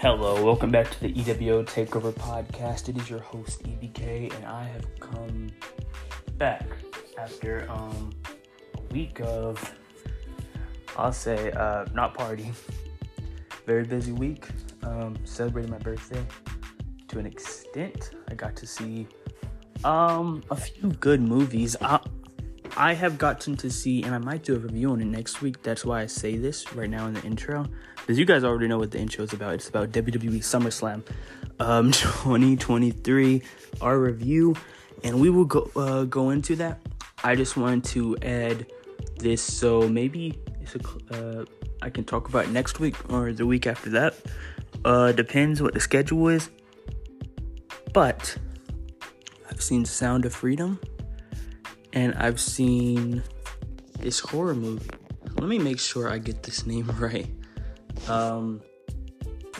Hello, welcome back to the EWO Takeover Podcast. It is your host EBK, and I have come back after um a week of I'll say uh not party. Very busy week. Um celebrating my birthday to an extent. I got to see um a few good movies. I I have gotten to see and I might do a review on it next week. That's why I say this right now in the intro. Because you guys already know what the intro is about. It's about WWE SummerSlam um 2023, our review, and we will go uh, go into that. I just wanted to add this so maybe it's a, uh, I can talk about next week or the week after that. Uh, depends what the schedule is. But I've seen Sound of Freedom and I've seen this horror movie. Let me make sure I get this name right. Um,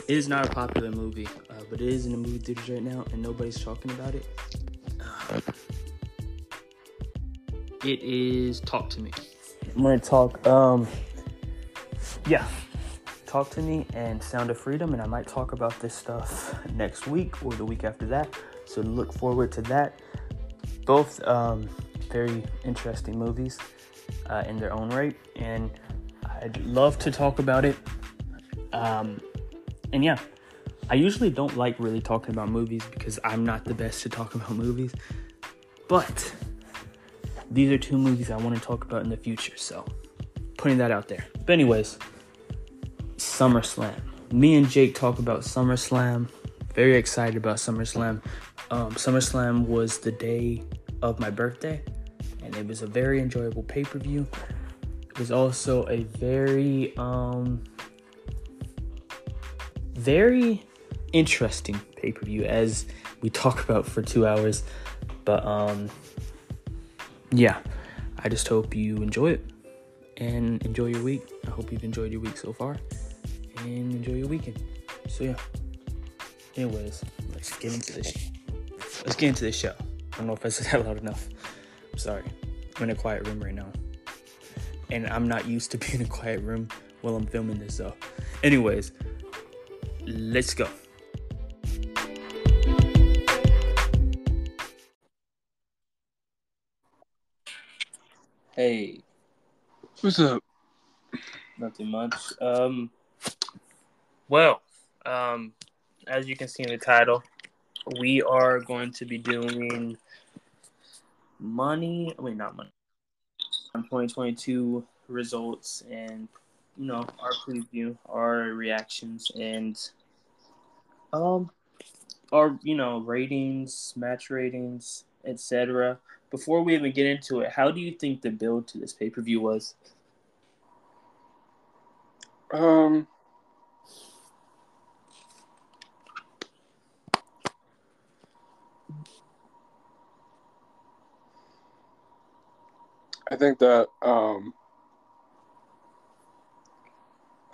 it is not a popular movie, uh, but it is in the movie theaters right now, and nobody's talking about it. Uh, it is Talk to Me. I'm gonna talk. Um, yeah, Talk to Me and Sound of Freedom, and I might talk about this stuff next week or the week after that. So look forward to that. Both um, very interesting movies uh, in their own right, and I'd love to talk about it. Um, and yeah, I usually don't like really talking about movies because I'm not the best to talk about movies, but these are two movies I want to talk about in the future, so putting that out there. But, anyways, SummerSlam. Me and Jake talk about SummerSlam. Very excited about SummerSlam. Um, SummerSlam was the day of my birthday, and it was a very enjoyable pay per view. It was also a very, um, very interesting pay per view as we talk about for two hours. But, um, yeah, I just hope you enjoy it and enjoy your week. I hope you've enjoyed your week so far and enjoy your weekend. So, yeah. Anyways, let's get into this. Let's get into this show. I don't know if I said that loud enough. I'm sorry. I'm in a quiet room right now. And I'm not used to being in a quiet room while I'm filming this, though. Anyways, let's go. Hey, What's up? nothing much. Um, well, um, as you can see in the title, we are going to be doing money. Wait, not money. 2022 results and you know our preview, our reactions, and um, our you know ratings, match ratings, etc. Before we even get into it, how do you think the build to this pay per view was? Um, I think that um,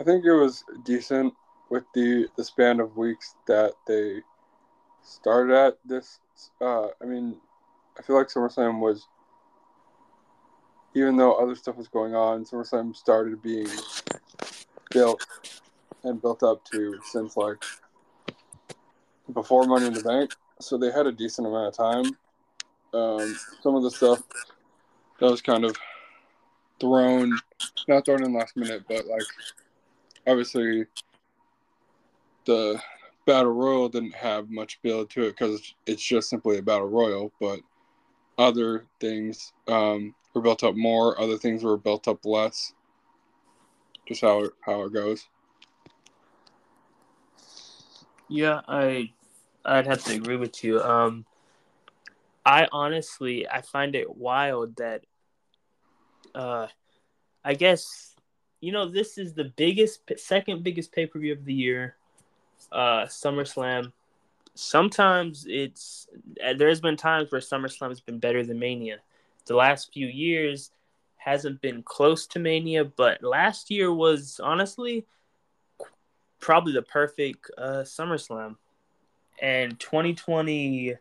I think it was decent with the the span of weeks that they started at this. Uh, I mean, I feel like SummerSlam was, even though other stuff was going on, SummerSlam started being built and built up to since like before Money in the Bank. So they had a decent amount of time. Um, some of the stuff that was kind of thrown, not thrown in last minute, but like obviously the battle royal didn't have much build to it because it's just simply a battle royal. But other things um, were built up more. Other things were built up less. Just how it, how it goes. Yeah, I I'd have to agree with you. Um I honestly I find it wild that uh I guess you know this is the biggest second biggest pay-per-view of the year. Uh SummerSlam. Sometimes it's there's been times where SummerSlam has been better than Mania. The last few years hasn't been close to Mania, but last year was honestly probably the perfect uh, SummerSlam. And 2020,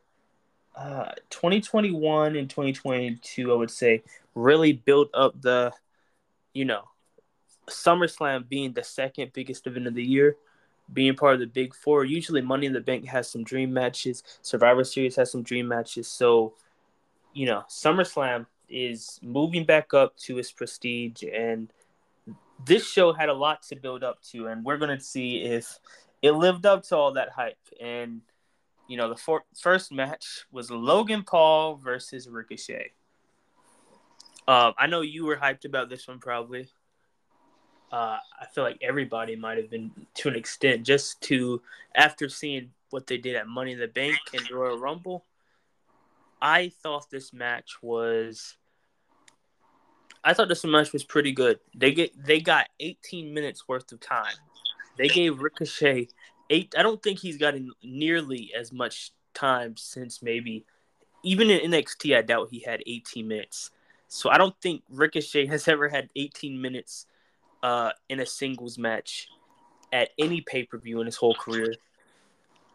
uh, 2021 and 2022, I would say, really built up the, you know, SummerSlam being the second biggest event of the year. being part of the Big Four. Usually, Money in the Bank has some dream matches. Survivor Series has some dream matches. So, you know, SummerSlam is moving back up to its prestige, and this show had a lot to build up to, and we're gonna see if it lived up to all that hype. And you know, the for- first match was Logan Paul versus Ricochet. Uh, I know you were hyped about this one, probably. Uh, I feel like everybody might have been to an extent, just to after seeing what they did at Money in the Bank and Royal Rumble. I thought this match was. I thought this match was pretty good. They get they got 18 minutes worth of time. They gave Ricochet eight. I don't think he's gotten nearly as much time since maybe even in NXT. I doubt he had 18 minutes. So I don't think Ricochet has ever had 18 minutes uh, in a singles match at any pay per view in his whole career.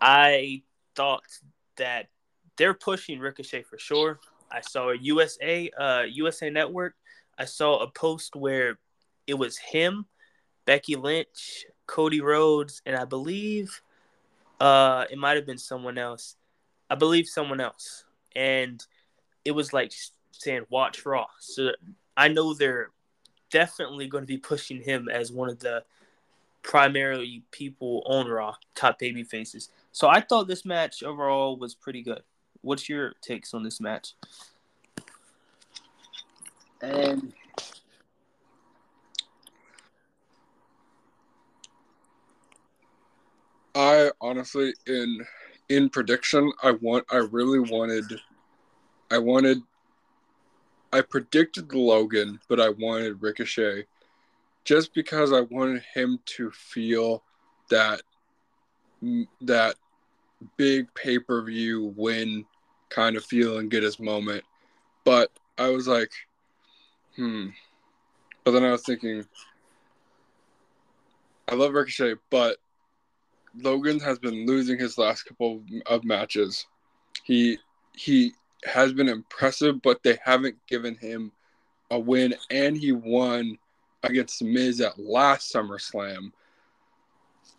I thought that they're pushing Ricochet for sure. I saw a USA uh, USA Network. I saw a post where it was him, Becky Lynch, Cody Rhodes, and I believe uh, it might have been someone else. I believe someone else, and it was like saying "Watch Raw." So I know they're definitely going to be pushing him as one of the primarily people on Raw top baby faces. So I thought this match overall was pretty good. What's your takes on this match? Um, I honestly, in in prediction, I want, I really wanted, I wanted, I predicted Logan, but I wanted Ricochet, just because I wanted him to feel that that big pay per view win kind of feel and get his moment. But I was like, hmm. But then I was thinking, I love Ricochet, but Logan has been losing his last couple of matches. He he has been impressive, but they haven't given him a win, and he won against Miz at last SummerSlam.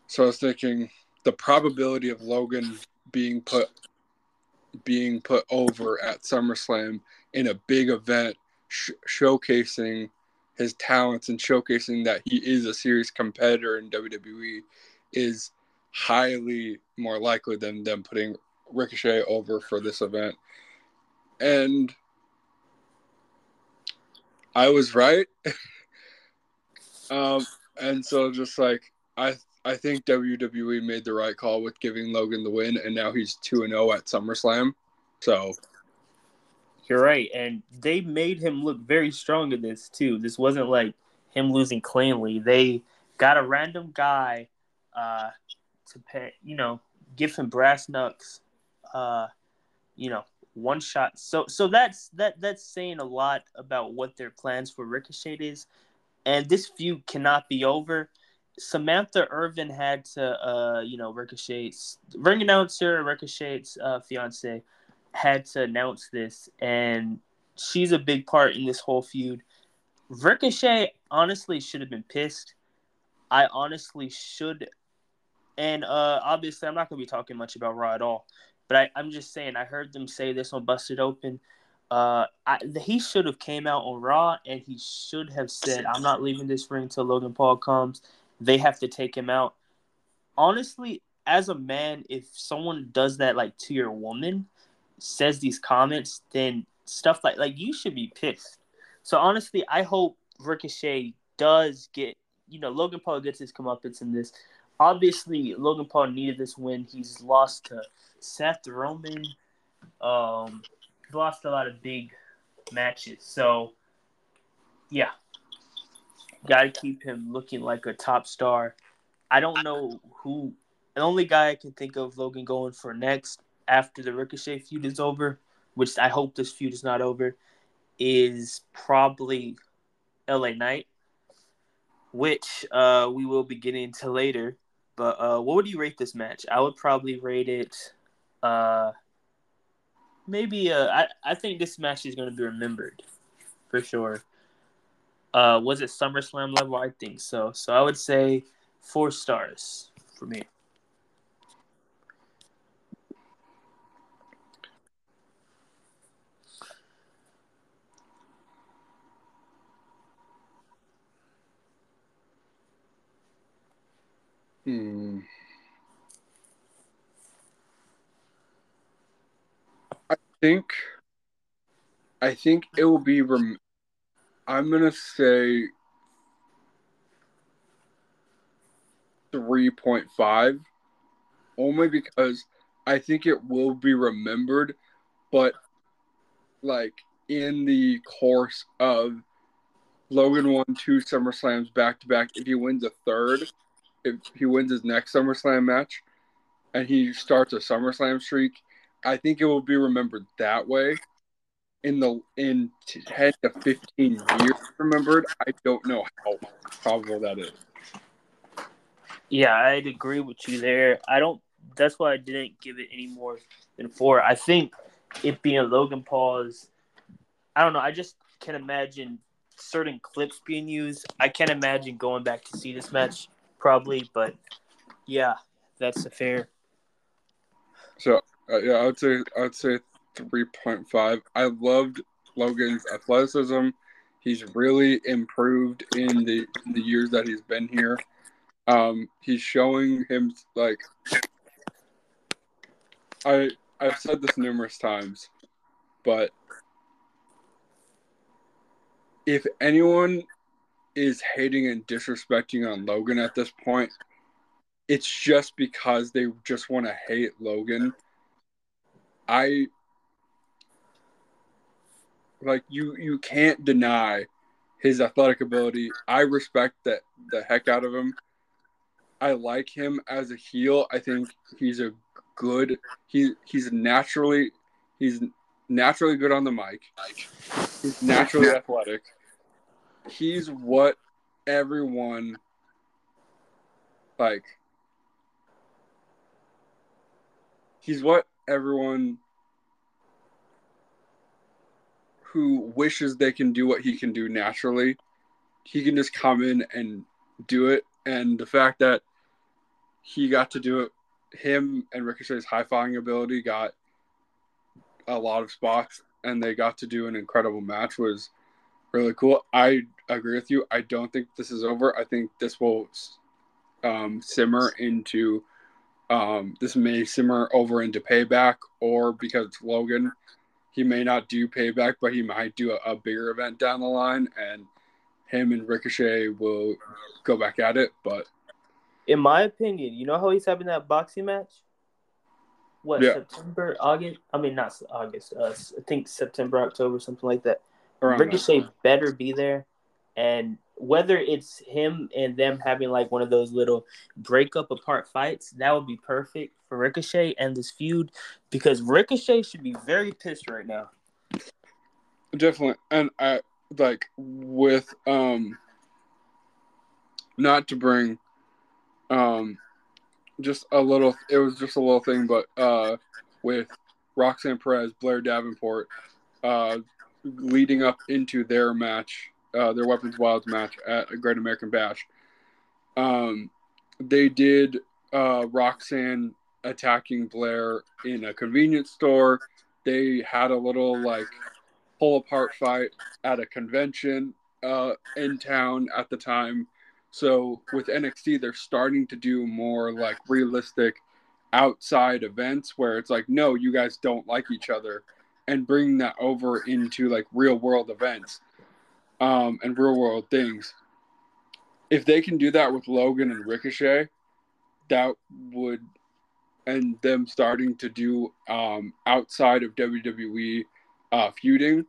So I was thinking the probability of Logan being put being put over at SummerSlam in a big event, sh- showcasing his talents and showcasing that he is a serious competitor in WWE, is highly more likely than them putting Ricochet over for this event. And I was right. um, and so just like I I think WWE made the right call with giving Logan the win and now he's 2 and 0 at SummerSlam. So you're right and they made him look very strong in this too. This wasn't like him losing cleanly. They got a random guy uh to pay, you know, give him brass knucks, uh, you know, one shot. So so that's that that's saying a lot about what their plans for Ricochet is, and this feud cannot be over. Samantha Irvin had to, uh, you know, Ricochet's ring announcer, Ricochet's uh, fiance, had to announce this, and she's a big part in this whole feud. Ricochet honestly should have been pissed. I honestly should and uh, obviously, I'm not going to be talking much about Raw at all. But I, am just saying, I heard them say this on Busted Open. Uh, I, he should have came out on Raw and he should have said, "I'm not leaving this ring until Logan Paul comes. They have to take him out." Honestly, as a man, if someone does that like to your woman, says these comments, then stuff like like you should be pissed. So honestly, I hope Ricochet does get you know Logan Paul gets his comeuppance in this obviously Logan Paul needed this win. He's lost to Seth Roman. Um, lost a lot of big matches. So, yeah, got to keep him looking like a top star. I don't know who. The only guy I can think of Logan going for next after the Ricochet feud is over, which I hope this feud is not over, is probably LA Knight, which uh, we will be getting into later. But uh, what would you rate this match? I would probably rate it. Uh, maybe uh, I I think this match is going to be remembered for sure. Uh, was it SummerSlam level? I think so. So I would say four stars for me. Hmm. I think I think it will be rem- I'm to say 3.5 only because I think it will be remembered but like in the course of Logan won two SummerSlams back to back if he wins a third if he wins his next SummerSlam match and he starts a SummerSlam streak, I think it will be remembered that way. In the in ten to fifteen years remembered, I don't know how probable that is. Yeah, I'd agree with you there. I don't. That's why I didn't give it any more than four. I think it being Logan Paul's. I don't know. I just can't imagine certain clips being used. I can't imagine going back to see this match probably, but yeah, that's a fair. So uh, yeah, I would say I would say three point five. I loved Logan's athleticism. He's really improved in the in the years that he's been here. Um, he's showing him like I I've said this numerous times, but if anyone is hating and disrespecting on Logan at this point, it's just because they just want to hate Logan. I like you you can't deny his athletic ability. I respect that the heck out of him. I like him as a heel. I think he's a good he he's naturally he's naturally good on the mic. He's naturally athletic he's what everyone like he's what everyone who wishes they can do what he can do naturally he can just come in and do it. And the fact that he got to do it him and ricochet's high flying ability got a lot of spots and they got to do an incredible match was really cool. I agree with you. I don't think this is over. I think this will um, simmer into um, this may simmer over into payback, or because it's Logan, he may not do payback, but he might do a, a bigger event down the line, and him and Ricochet will go back at it. But in my opinion, you know how he's having that boxing match. What yeah. September, August? I mean, not August. Uh, I think September, October, something like that Ricochet better be there, and whether it's him and them having like one of those little breakup apart fights, that would be perfect for Ricochet and this feud because Ricochet should be very pissed right now. Definitely, and I like with um, not to bring um, just a little. It was just a little thing, but uh, with Roxanne Perez, Blair Davenport, uh, leading up into their match, uh, their Weapons Wilds match at Great American Bash. Um, they did uh, Roxanne attacking Blair in a convenience store. They had a little like pull apart fight at a convention uh, in town at the time. So with NXT, they're starting to do more like realistic outside events where it's like, no, you guys don't like each other and bringing that over into like real world events um, and real world things. If they can do that with Logan and Ricochet, that would, and them starting to do um, outside of WWE uh, feuding,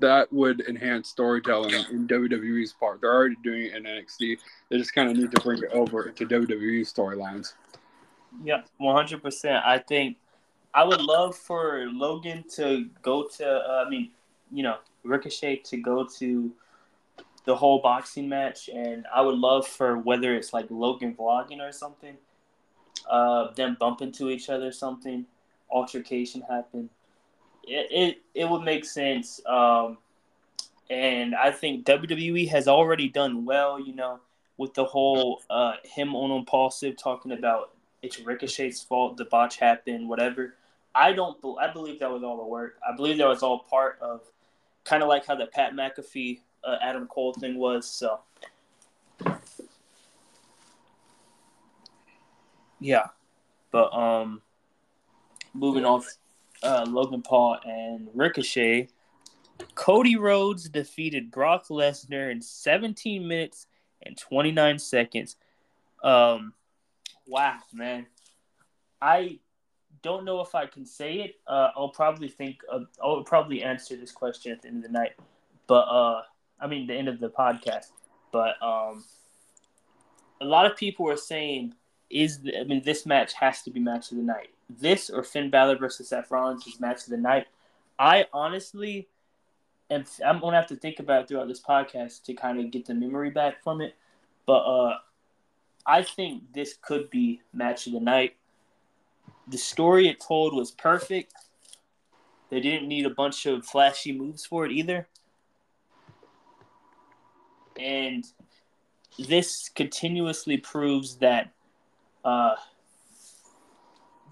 that would enhance storytelling in WWE's part. They're already doing it in NXT. They just kind of need to bring it over to WWE storylines. Yeah, one hundred percent. I think I would love for Logan to go to. Uh, I mean, you know, Ricochet to go to the whole boxing match, and I would love for whether it's like Logan vlogging or something, uh, them bump into each other, something, altercation happen. It it, it would make sense. Um, and I think WWE has already done well. You know, with the whole uh, him on Impaulsive talking about it's Ricochet's fault, the botch happened, whatever. I don't. I believe that was all the work. I believe that was all part of, kind of like how the Pat McAfee, uh, Adam Cole thing was. So, yeah, but um, moving off, uh, Logan Paul and Ricochet. Cody Rhodes defeated Brock Lesnar in 17 minutes and 29 seconds. Um, wow, man. I don't know if I can say it. Uh, I'll probably think I'll probably answer this question at the end of the night, but uh, I mean the end of the podcast. But um, a lot of people are saying is the, I mean this match has to be match of the night. This or Finn Balor versus Seth Rollins is match of the night. I honestly am. I'm gonna have to think about throughout this podcast to kind of get the memory back from it. But uh, I think this could be match of the night. The story it told was perfect. They didn't need a bunch of flashy moves for it either. And this continuously proves that uh,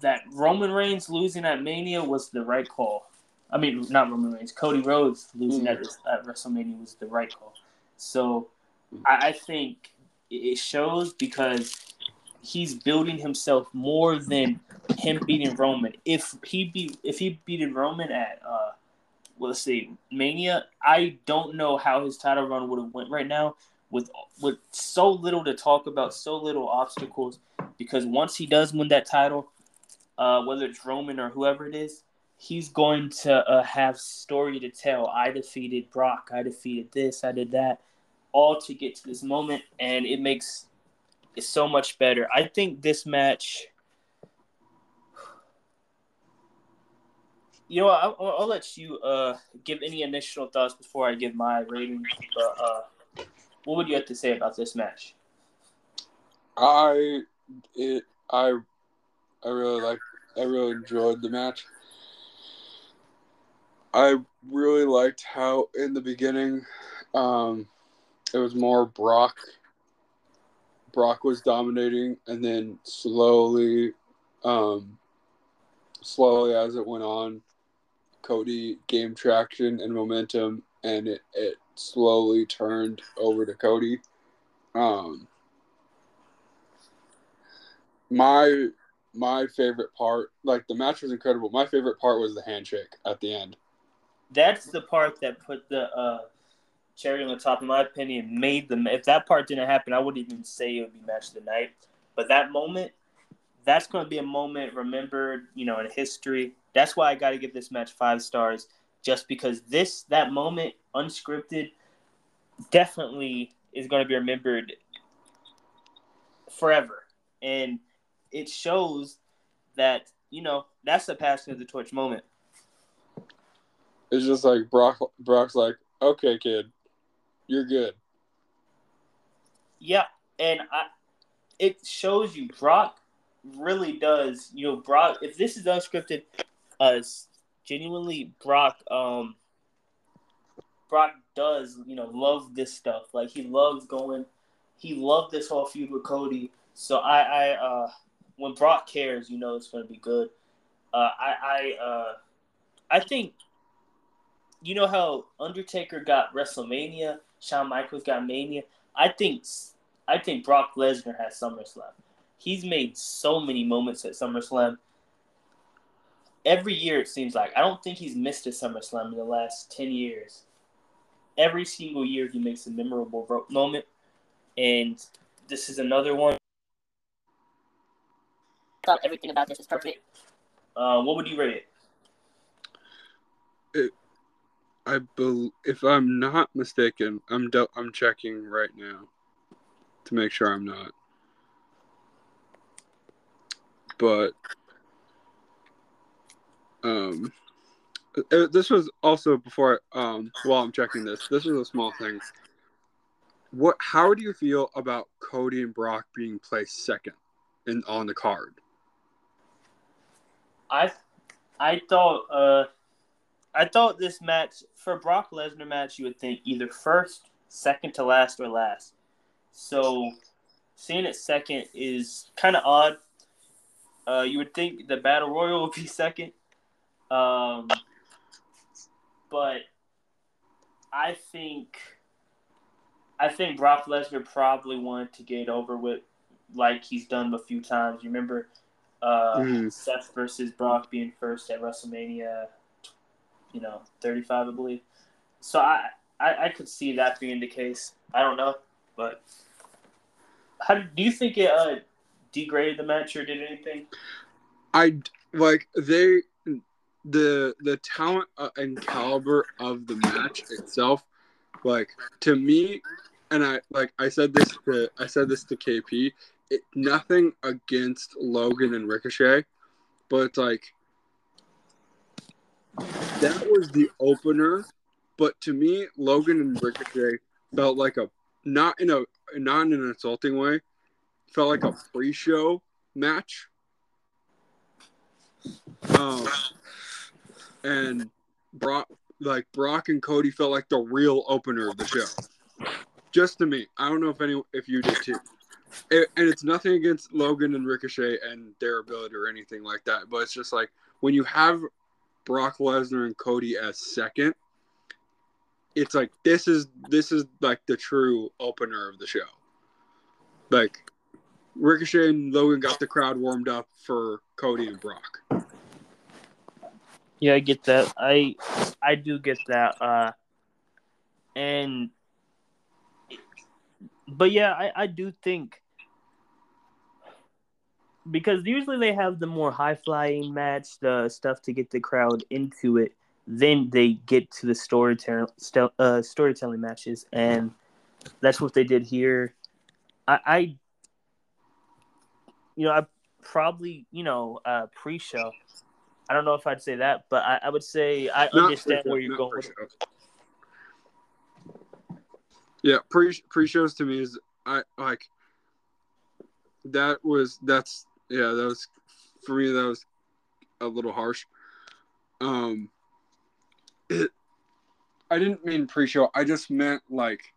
that Roman Reigns losing at Mania was the right call. I mean, not Roman Reigns, Cody Rhodes losing mm. at, at WrestleMania was the right call. So I, I think it shows because he's building himself more than him beating Roman. If he beat if he beated Roman at uh well, let's see Mania, I don't know how his title run would have went right now with with so little to talk about, so little obstacles. Because once he does win that title, uh, whether it's Roman or whoever it is, he's going to uh, have story to tell. I defeated Brock. I defeated this. I did that all to get to this moment, and it makes it so much better. I think this match. You know, I'll, I'll let you uh, give any initial thoughts before I give my rating. But uh, what would you have to say about this match? I it I I really like I really enjoyed the match. I really liked how in the beginning um, it was more Brock. Brock was dominating, and then slowly, um, slowly as it went on, Cody gained traction and momentum, and it, it slowly turned over to Cody. Um, my my favorite part, like the match was incredible. My favorite part was the handshake at the end. That's the part that put the uh, cherry on the top, in my opinion, made them. If that part didn't happen, I wouldn't even say it would be match of the night. But that moment, that's going to be a moment remembered, you know, in history. That's why I got to give this match five stars, just because this that moment, unscripted, definitely is going to be remembered forever, and it shows that you know that's the passing of the torch moment. It's just like Brock. Brock's like, okay, kid, you're good. Yeah, and I, it shows you Brock really does. You know, Brock. If this is unscripted, uh, genuinely Brock. Um, Brock does you know love this stuff. Like he loves going. He loved this whole feud with Cody. So I, I uh, when Brock cares, you know it's going to be good. Uh, I, I, uh, I think you know how Undertaker got WrestleMania, Shawn Michaels got Mania. I think I think Brock Lesnar has SummerSlam. He's made so many moments at SummerSlam. Every year it seems like I don't think he's missed a SummerSlam in the last ten years. Every single year he makes a memorable moment, and this is another one. I thought everything about this is perfect. Uh, what would you rate? It I bel if I'm not mistaken, I'm do- I'm checking right now to make sure I'm not. But um uh, this was also before um while I'm checking this. This was a small thing. What how do you feel about Cody and Brock being placed second in on the card? I I thought uh I thought this match for Brock Lesnar match, you would think either first, second to last, or last. So seeing it second is kind of odd. Uh, you would think the battle royal would be second, um, but I think I think Brock Lesnar probably wanted to get over with like he's done a few times. You remember uh, Mm. Seth versus Brock being first at WrestleMania, you know, 35, I believe. So I, I, I could see that being the case. I don't know, but how do you think it uh, degraded the match or did anything? I like they the the talent uh, and caliber of the match itself. Like to me, and I like I said this to I said this to KP. It, nothing against Logan and Ricochet, but it's like that was the opener. But to me, Logan and Ricochet felt like a not in a not in an insulting way, felt like a pre-show match. Um, and Brock, like Brock and Cody, felt like the real opener of the show. Just to me, I don't know if any if you did too. And it's nothing against Logan and Ricochet and their ability or anything like that, but it's just like when you have Brock Lesnar and Cody as second, it's like this is this is like the true opener of the show. Like Ricochet and Logan got the crowd warmed up for Cody and Brock. Yeah, I get that. I I do get that. Uh, and but yeah, I I do think because usually they have the more high flying match, the stuff to get the crowd into it. Then they get to the storytelling uh, storytelling matches, and that's what they did here. I, I you know, I probably you know uh, pre-show. I don't know if I'd say that, but I, I would say I Not understand where you're going. Yeah, pre pre shows to me is I like that was that's yeah that was for me that was a little harsh. Um, it I didn't mean pre show. I just meant like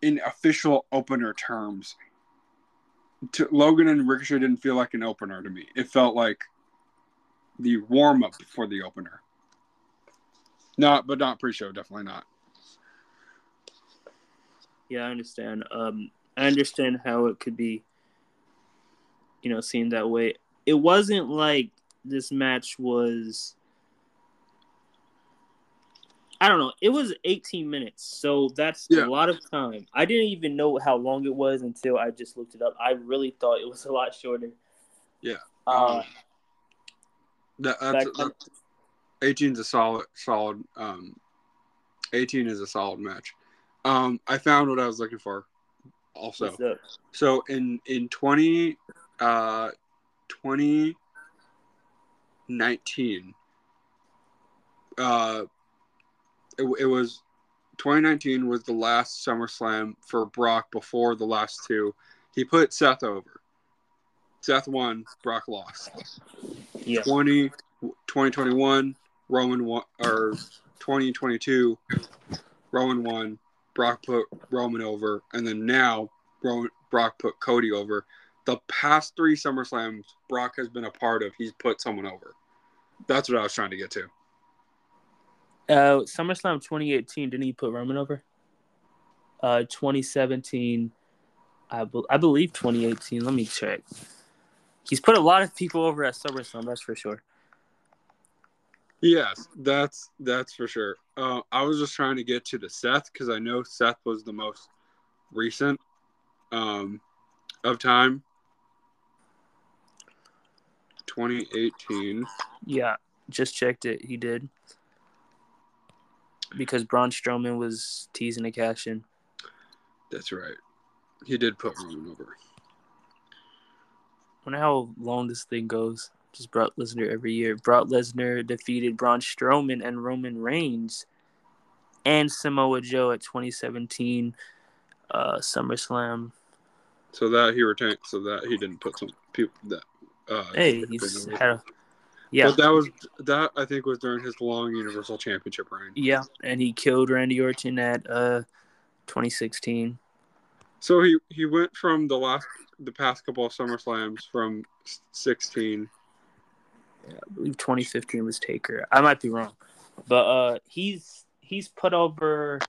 in official opener terms. To Logan and Ricochet didn't feel like an opener to me. It felt like the warm up for the opener. Not, but not pre-show. Definitely not. Yeah, I understand. Um, I understand how it could be, you know, seen that way. It wasn't like this match was. I don't know. It was 18 minutes, so that's Yeah. a lot of time. I didn't even know how long it was until I just looked it up. I really thought it was a lot shorter. Yeah. Uh, Um, That, that's, that's 18 is a solid, solid. Um, 18 is a solid match. Um, I found what I was looking for. Also, so in in 20, uh, 2019, uh, it, it was 2019 was the last SummerSlam for Brock before the last two. He put Seth over. Seth won, Brock lost. Yeah. 20, 2021, Roman won, or 2022, Roman won, Brock put Roman over, and then now Roman, Brock put Cody over. The past three SummerSlams Brock has been a part of, he's put someone over. That's what I was trying to get to. Uh, SummerSlam 2018, didn't he put Roman over? Uh, 2017, I, be- I believe 2018. Let me check. He's put a lot of people over at SummerSlam, that's for sure. Yes, that's that's for sure. Uh, I was just trying to get to the Seth because I know Seth was the most recent um, of time. 2018. Yeah, just checked it. He did. Because Braun Strowman was teasing a cash in. That's right. He did put Roman over. wonder how long this thing goes. Just Brock Lesnar every year. Brock Lesnar defeated Braun Strowman and Roman Reigns and Samoa Joe at 2017 uh, SummerSlam. So that he retained. So that he didn't put some people that. Uh, Hey, he's had a yeah, But that was that I think was during his long Universal Championship reign. yeah, and he killed Randy Orton at uh, 2016. So he he went from the last the past couple of Summer Slams from 16. I believe 2015 was Taker. I might be wrong, but uh, he's he's put over.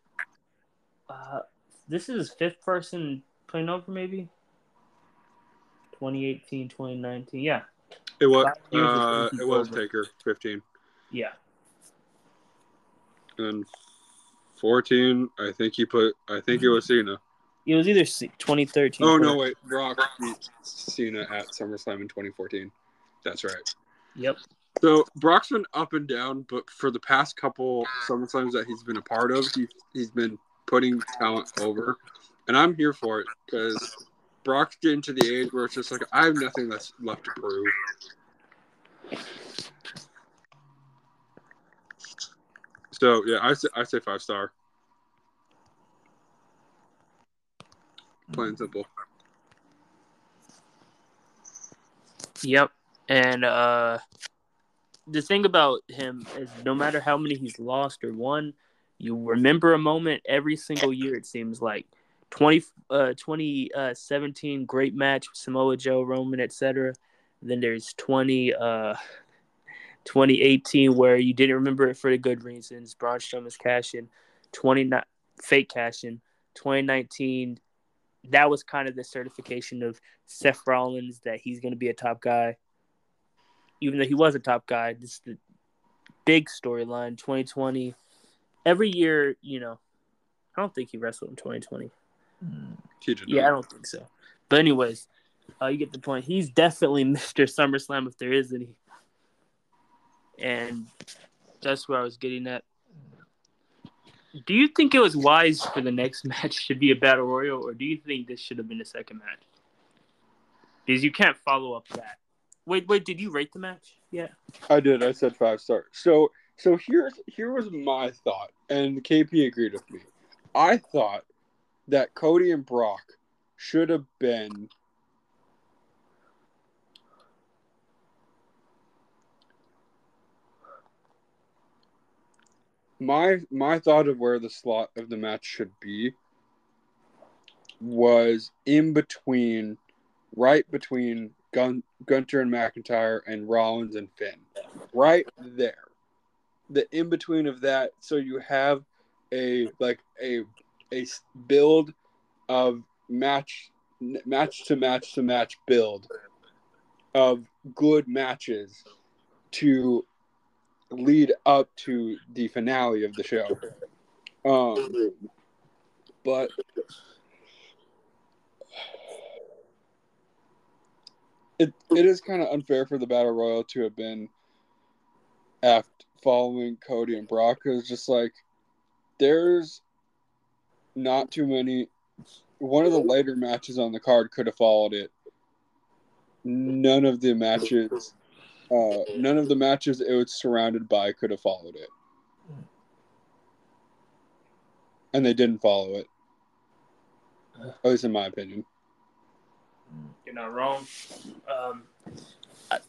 Uh, this is his fifth person playing over, maybe. 2018, 2019, yeah, It was Five years of uh, it was. Taker 15 yeah. and 14. I think he put. I think it was Cena. It was either 2013. Oh or- no, wait, Brock beat Cena at SummerSlam in 2014. That's right. Yep. So Brock's been up and down, but for the past couple SummerSlams that he's been a part of, he, he's been putting talent over, and I'm here for it because Brock's getting to the age where it's just like I have nothing that's left to prove. So yeah, I say I say five star. Plain and simple. Yep. And uh the thing about him is no matter how many he's lost or won, you remember a moment every single year it seems like 20 uh 2017 great match Samoa Joe, Roman, etc. Then there's 20 uh 2018 where you didn't remember it for the good reasons. Braun Strowman's cash in 29 fake cash in 2019 that was kind of the certification of Seth Rollins that he's going to be a top guy. Even though he was a top guy, this is the big storyline 2020. Every year, you know, I don't think he wrestled in 2020. Yeah, I don't think so. But anyways, uh, you get the point. He's definitely Mr. SummerSlam if there is any. And that's where I was getting at. Do you think it was wise for the next match to be a battle royal, or do you think this should have been the second match? Because you can't follow up that. Wait, wait, did you rate the match? Yeah. I did. I said five stars. So so here's here was my thought, and KP agreed with me. I thought that Cody and Brock should have been my my thought of where the slot of the match should be was in between right between Gun, Gunther and McIntyre and Rollins and Finn. Right there. The in between of that. So you have a like a a build of match match to match to match build of good matches to lead up to the finale of the show. Um but it it is kind of unfair for the battle royal to have been after following Cody and Brock because just like there's not too many. One of the later matches on the card could have followed it. None of the matches, uh, none of the matches it was surrounded by could have followed it, and they didn't follow it. At least in my opinion. You're not wrong. Um, I-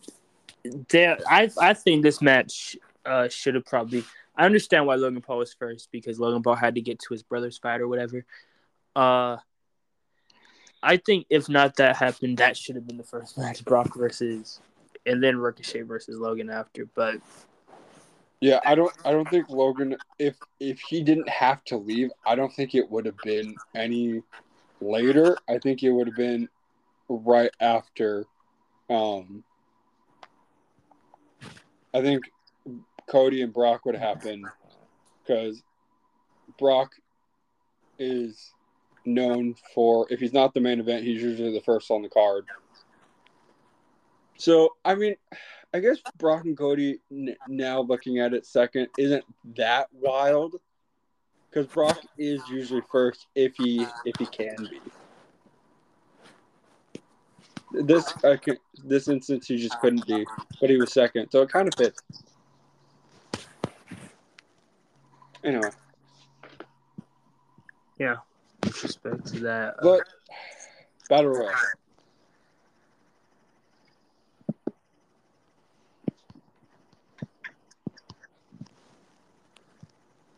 there, I I think this match uh, should have probably. I understand why Logan Paul was first because Logan Paul had to get to his brother's fight or whatever. Uh, I think if not that happened, that should have been the first match: Brock versus, and then Ricochet versus Logan after. But Yeah, I don't I don't think Logan if if he didn't have to leave, I don't think it would have been any later. I think it would have been right after um I think Cody and Brock would happen cuz Brock is known for if he's not the main event, he's usually the first on the card. So, I mean, I guess Brock and Cody n- now looking at it second isn't that wild because Brock is usually first if he if he can be. This I can, this instance he just couldn't be, but he was second, so it kind of fits. Anyway. Yeah. With respect to that. Uh, but uh, battle royale.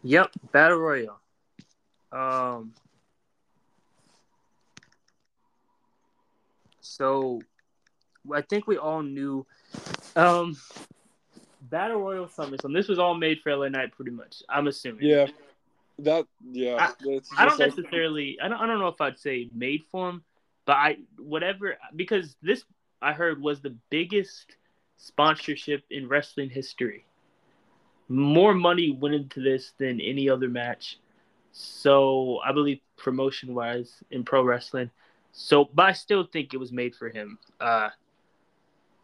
Yep, battle royale. Um. So, I think we all knew. Um, Battle Royal SummerSlam. This was all made for LA Knight pretty much. I'm assuming. Yeah. That yeah. I, I don't like... necessarily I don't I don't know if I'd say made for him, but I whatever because this I heard was the biggest sponsorship in wrestling history. More money went into this than any other match. So I believe promotion wise in pro wrestling. So, but I still think it was made for him. Uh,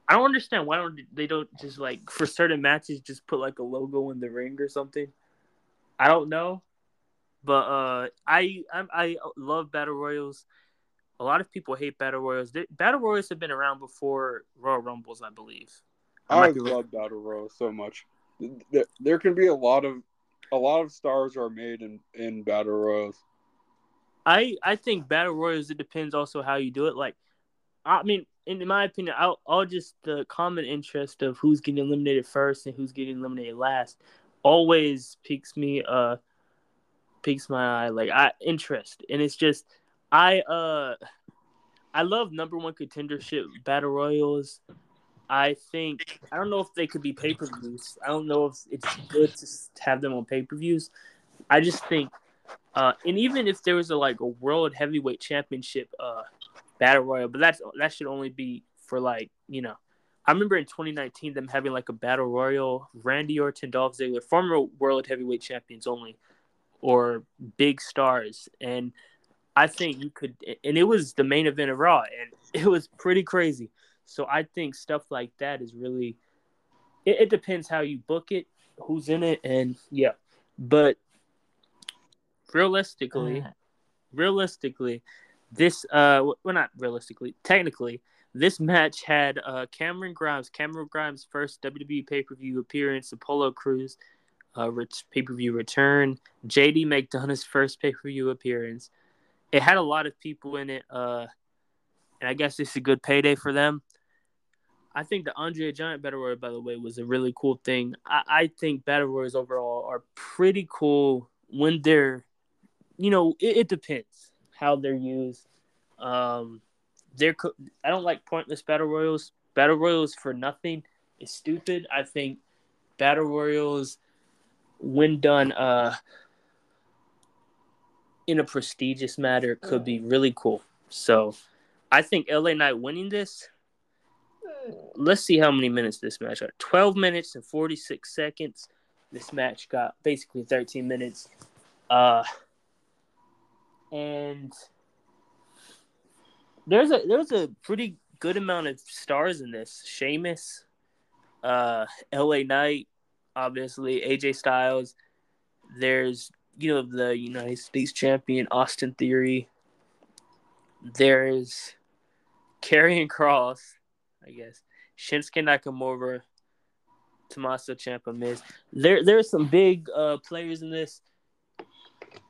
I don't understand why don't they don't just like for certain matches just put like a logo in the ring or something. I don't know, but uh, I I, I love battle royals. A lot of people hate battle royals. They, battle royals have been around before Royal Rumbles, I believe. I, I love battle royals so much. There, there can be a lot of a lot of stars are made in in battle royals. I I think battle royals. It depends also how you do it. Like, I mean, in my opinion, I'll, I'll just the common interest of who's getting eliminated first and who's getting eliminated last always piques me. Uh, piques my eye. Like I interest, and it's just I uh I love number one contendership battle royals. I think I don't know if they could be pay per views. I don't know if it's good to have them on pay per views. I just think uh, and even if there was a like a world heavyweight championship uh, battle royal, but that's that should only be for like you know. I remember in 2019 them having like a battle royal, Randy Orton, Dolph Ziggler, former world heavyweight champions only, or big stars, and I think you could, and it was the main event of Raw, and it was pretty crazy. So I think stuff like that is really. It, it depends how you book it, who's in it, and yeah. But realistically, realistically, this uh, well, not realistically, technically, this match had uh Cameron Grimes, Cameron Grimes' first WWE pay per view appearance, Apollo Crews, uh, rich pay per view return, JD McDonagh's first pay per view appearance. It had a lot of people in it, uh, and I guess it's a good payday for them. I think the Andre Giant Battle Royal, by the way, was a really cool thing. I, I think Battle Royals overall are pretty cool when they're you know, it, it depends how they're used. Um, they're I don't like pointless battle royals. Battle royals for nothing is stupid. I think battle royals, when done uh, in a prestigious manner, could be really cool. So, I think LA Knight winning this. Let's see how many minutes this match got. Twelve minutes and forty six seconds. This match got basically thirteen minutes. Uh, and there's a there's a pretty good amount of stars in this. Sheamus, uh, L.A. Knight, obviously AJ Styles. There's you know the United States champion Austin Theory. There's Karrion Kross, I guess. Shinsuke Nakamura, Tommaso Ciampa, Miz. There there's some big uh, players in this.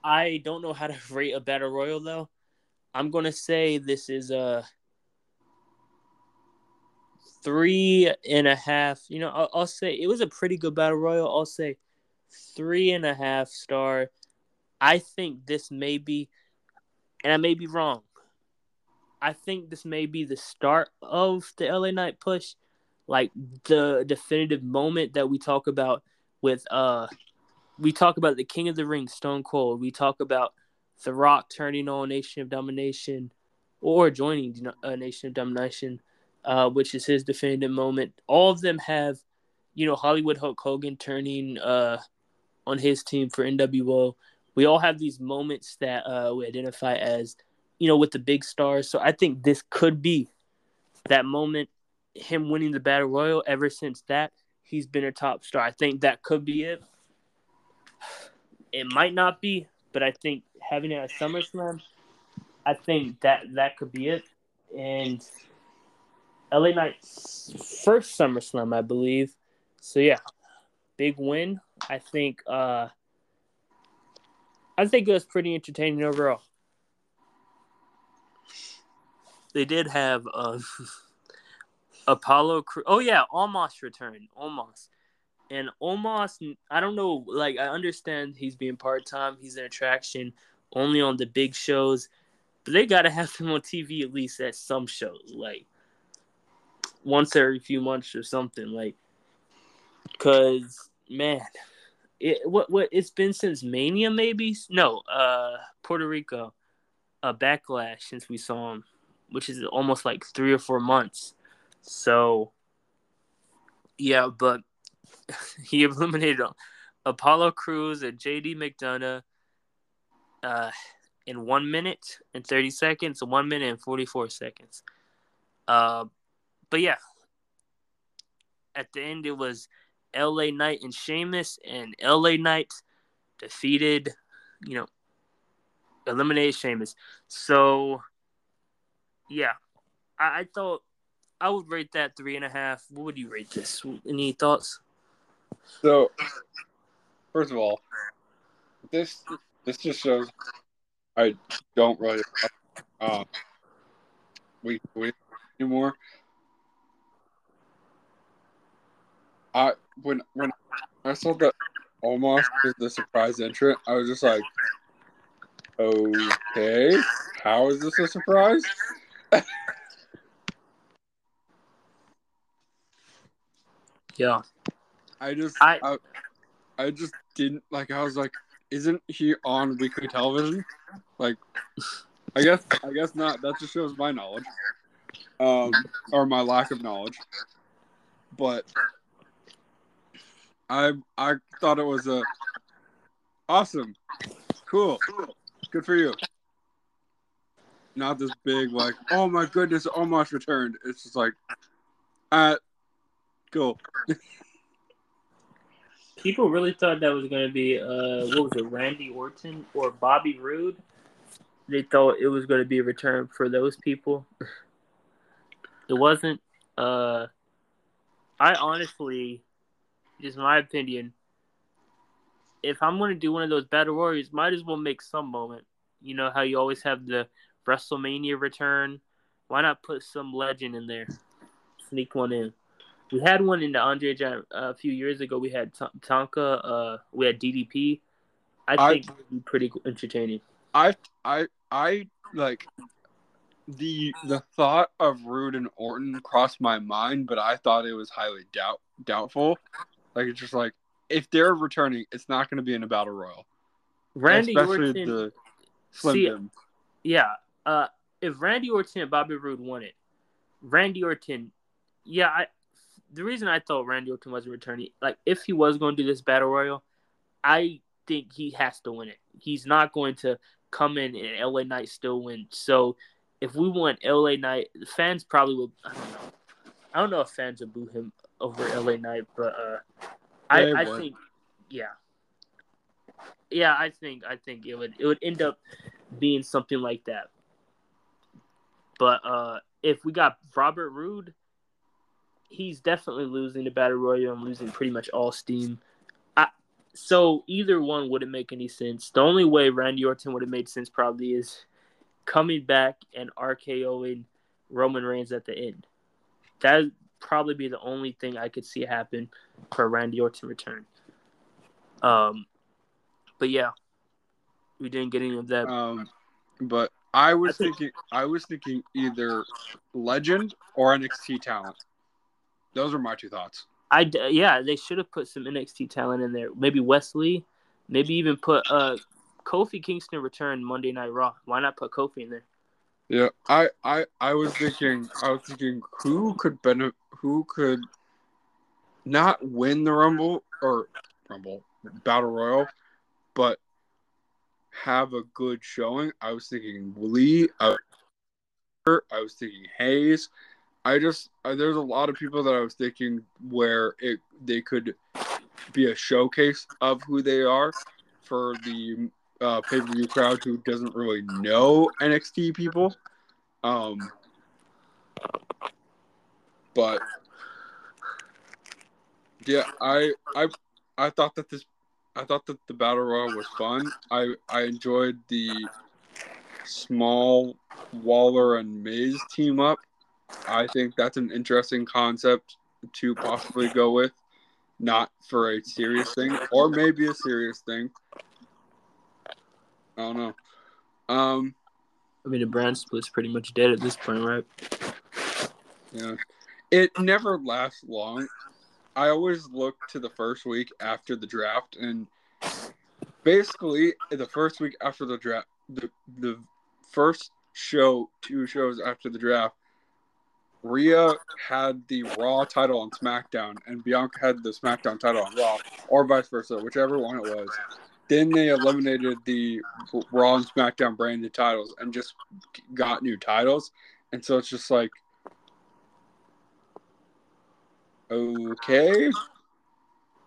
I don't know how to rate a battle royal though. I'm gonna say this is a three and a half. You know, I'll, I'll, say it was a pretty good battle royal. I'll say three and a half star. I think this may be, and I may be wrong. I think this may be the start of the LA Knight push, like the definitive moment that we talk about with uh we talk about the King of the Ring, Stone Cold. We talk about The Rock turning on Nation of Domination or joining uh, Nation of Domination, uh, which is his definitive moment. All of them have, you know, Hollywood Hulk Hogan turning uh, on his team for NWO. We all have these moments that uh, we identify as, you know, with the big stars. So I think this could be that moment, him winning the Battle Royal. Ever since that, he's been a top star. I think that could be it. It might not be, but I think having it at SummerSlam, I think that that could be it. And LA Knight's first SummerSlam, I believe. So yeah, big win. I think uh I think it was pretty entertaining overall. They did have uh, Apollo. Oh yeah, almost returned. Almost. And Omos, I don't know, like I understand he's being part time, he's an attraction only on the big shows. but they gotta have him on TV at least at some shows, like once every few months or something, like. Cause man, it what what it's been since Mania maybe no uh Puerto Rico, a backlash since we saw him, which is almost like three or four months. So yeah, but he eliminated Apollo Crews and JD McDonagh uh, in one minute and 30 seconds, one minute and 44 seconds. Uh, but yeah, at the end, it was LA Knight and Sheamus, and LA Knight defeated, you know, eliminated Sheamus. So, yeah, I, I thought I would rate that three and a half. What would you rate this? Any thoughts? So, first of all, this this just shows I don't really uh, we we anymore. I when when I saw that Omos was the surprise entrant, I was just like, okay, how is this a surprise? yeah, I just I- I, I just didn't like. I was like, isn't he on weekly television? Like, I guess I guess not. That just shows my knowledge, um, or my lack of knowledge. But I I thought it was a awesome, cool, good for you. Not this big like, oh my goodness, almost returned. It's just like, uh, cool. people really thought that was going to be uh, what was it, Randy Orton or Bobby Roode? They thought it was going to be a return for those people. It wasn't. Uh, I honestly, just my opinion. If I'm going to do one of those battle royals, might as well make some moment. You know how you always have the WrestleMania return. Why not put some legend in there? Sneak one in. We had one in the Andre Giant uh, a few years ago. We had T- Tonka. Uh, we had DDP. I I- think it would be pretty entertaining. I I I like the the thought of Roode and Orton crossed my mind, but I thought it was highly doubt doubtful. Like it's just like if they're returning, it's not going to be in a battle royal, Randy especially Orton. the Slim see, Jim. Yeah. Uh, if Randy Orton and Bobby Roode won it, Randy Orton, yeah, I. The reason I thought Randy Orton wasn't returning, like if he was going to do this battle royal, I think he has to win it. He's not going to come in and LA Knight still win. So if we want LA Knight, the fans probably will. I don't know. I don't know if fans will boo him over LA Knight, but uh, I, I think, yeah, yeah, I think I think it would it would end up being something like that. But uh, if we got Robert Roode, he's definitely losing the battle royal and losing pretty much all steam. I, so either one wouldn't make any sense. The only way Randy Orton would have made sense probably is coming back and RKOing Roman Reigns at the end. That'd probably be the only thing I could see happen for Randy Orton return. Um, but yeah, we didn't get any of that. Um, but I was I think- thinking I was thinking either legend or NXT talent. Those are my two thoughts. I yeah, they should have put some NXT talent in there. Maybe Wes Lee, maybe even put uh Kofi Kingston return Monday Night Raw. Why not put Kofi in there? Yeah, I, I, I was thinking, I was thinking, who could benefit, who could not win the Rumble or Rumble Battle Royal, but have a good showing. I was thinking Lee, I, I was thinking Hayes. I just uh, there's a lot of people that I was thinking where it they could be a showcase of who they are for the uh, pay per view crowd who doesn't really know NXT people. Um, but yeah, I I I thought that this I thought that the battle royal was fun. I I enjoyed the small Waller and Miz team up. I think that's an interesting concept to possibly go with, not for a serious thing or maybe a serious thing. I don't know. Um, I mean, the brand split's pretty much dead at this point, right? Yeah. It never lasts long. I always look to the first week after the draft, and basically the first week after the draft, the the first show, two shows after the draft, Rhea had the Raw title on SmackDown, and Bianca had the SmackDown title on Raw, or vice versa, whichever one it was. Then they eliminated the Raw and SmackDown branded titles and just got new titles, and so it's just like Okay.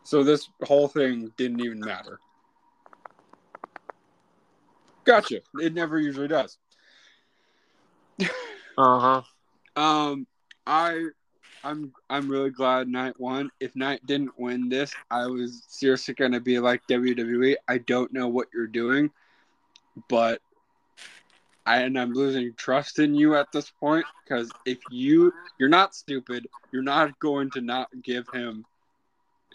So this whole thing didn't even matter. Gotcha. It never usually does. uh huh. Um, I, I'm, I'm really glad Knight won. If Knight didn't win this, I was seriously gonna be like WWE. I don't know what you're doing, but I, and I'm losing trust in you at this point because if you you're not stupid, you're not going to not give him.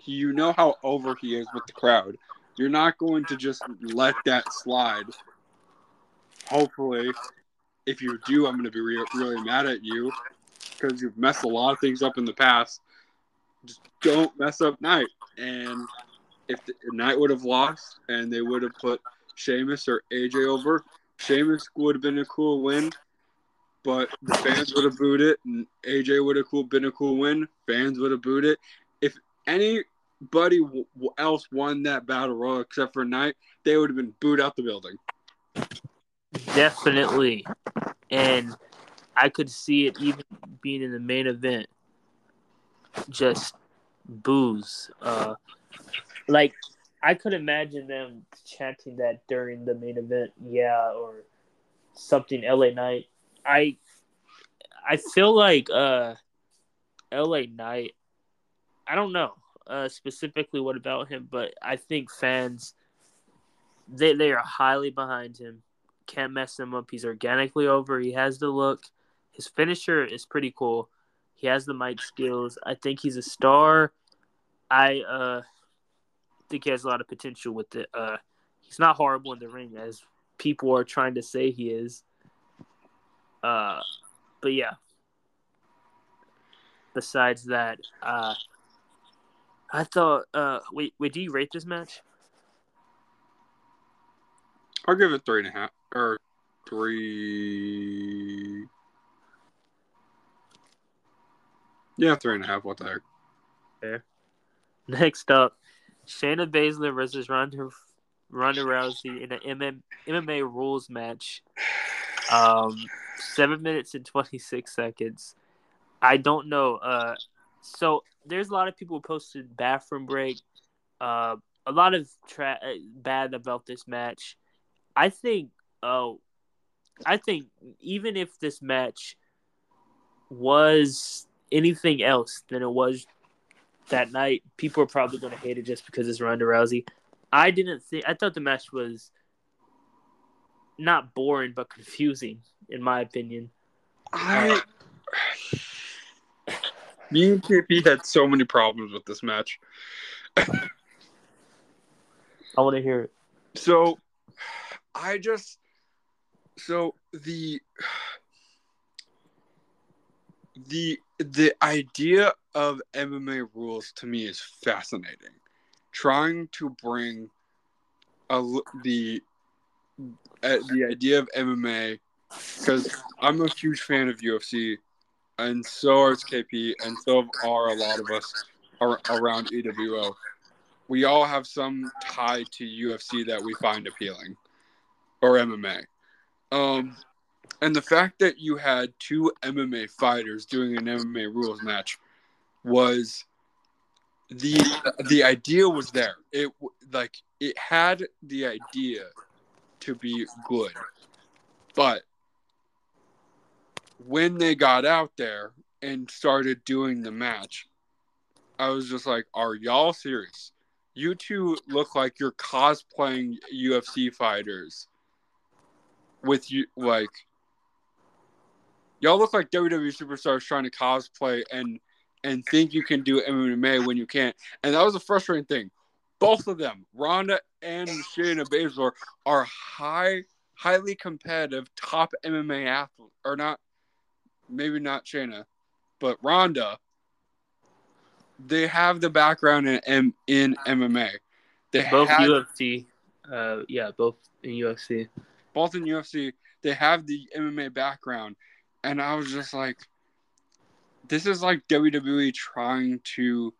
You know how over he is with the crowd. You're not going to just let that slide. Hopefully, if you do, I'm going to be re- really mad at you because you've messed a lot of things up in the past. Just don't mess up Knight. And if the, Knight would have lost and they would have put Sheamus or AJ over, Sheamus would have been a cool win, but the fans would have booed it, and AJ would have cool, been a cool win. Fans would have booed it. If anybody w- else won that battle royal except for Knight, they would have been booed out the building. Definitely, and I could see it even being in the main event. Just booze. Uh, like I could imagine them chanting that during the main event, yeah, or something. LA Knight. I I feel like uh, LA Knight I don't know uh, specifically what about him, but I think fans they they are highly behind him. Can't mess him up. He's organically over. He has the look. His finisher is pretty cool. He has the mic skills. I think he's a star. I uh think he has a lot of potential with it. Uh, he's not horrible in the ring as people are trying to say he is. Uh, but yeah. Besides that, uh, I thought. Uh, wait, wait. Do you rate this match? I'll give it three and a half or three. Yeah, three and a half. What the heck? Fair. Next up, Shayna Baszler versus Ronda Ronda Rousey in an MM, MMA rules match. Um, seven minutes and twenty six seconds. I don't know. Uh, so there's a lot of people posted bathroom break. Uh, a lot of tra- uh, bad about this match. I think. Oh, I think even if this match was anything else than it was that night, people are probably going to hate it just because it's Ronda Rousey. I didn't think. I thought the match was not boring but confusing, in my opinion. I. Me and KP had so many problems with this match. I want to hear it. So, I just. So the the the idea of MMA rules to me is fascinating. Trying to bring a, the uh, the idea of MMA because I'm a huge fan of UFC, and so is KP, and so are a lot of us are around EWO. We all have some tie to UFC that we find appealing, or MMA. Um, and the fact that you had two MMA fighters doing an MMA rules match was the the idea was there. It like it had the idea to be good, but when they got out there and started doing the match, I was just like, "Are y'all serious? You two look like you're cosplaying UFC fighters with you like." Y'all look like WWE superstars trying to cosplay and and think you can do MMA when you can't. And that was a frustrating thing. Both of them, Ronda and Shayna Baszler, are high, highly competitive top MMA athlete, or not, maybe not Shayna, but Ronda. They have the background in M- in MMA. They both had, UFC. Uh, yeah, both in UFC. Both in UFC. They have the MMA background, and I was just like, this is like WWE trying to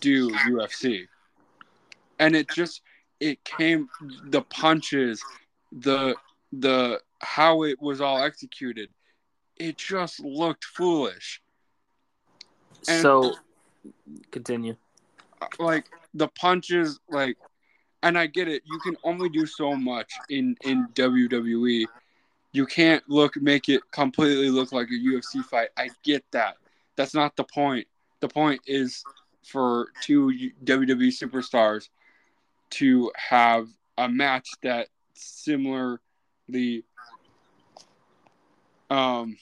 do UFC, and it just it came the punches, the the how it was all executed, it just looked foolish. And- so, continue. like the punches like and I get it. You can only do so much in in WWE you can't look make it completely look like a UFC fight. I get that. That's not the point. The point is for two WWE superstars to have a match that similarly um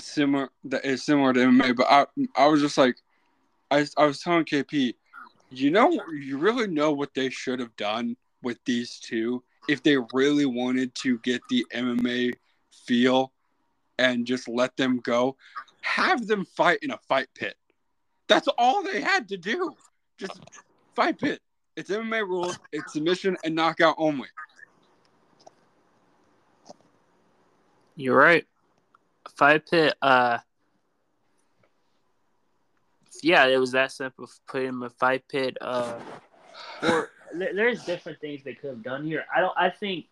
similar that is similar to MMA but I I was just like I, I was telling KP, you know, you really know what they should have done with these two if they really wanted to get the MMA feel and just let them go. Have them fight in a fight pit. That's all they had to do. Just fight pit. It's MMA rules. It's submission and knockout only. You're right. Fight pit. Uh, yeah, it was that simple. Put him in fight pit. Uh, or there's different things they could have done here. I don't. I think,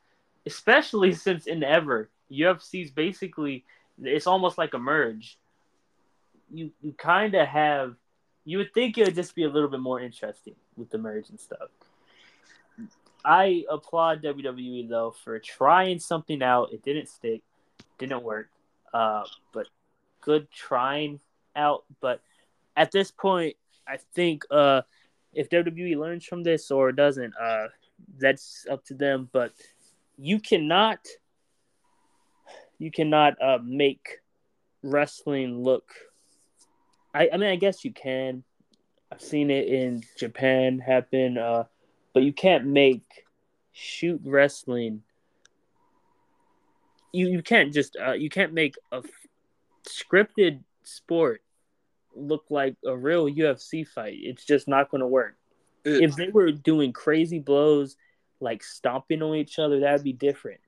especially since in ever UFC's basically it's almost like a merge. You you kind of have. You would think it would just be a little bit more interesting with the merge and stuff. I applaud WWE though for trying something out. It didn't stick, didn't work, uh, but good trying out. But at this point, I think uh, if WWE learns from this or doesn't, uh, that's up to them. But you cannot, you cannot uh, make wrestling look. I, I mean, I guess you can. I've seen it in Japan happen, uh, but you can't make shoot wrestling. You you can't just uh, you can't make a f- scripted sport look like a real UFC fight. It's just not going to work. It- if they were doing crazy blows, like stomping on each other, that'd be different.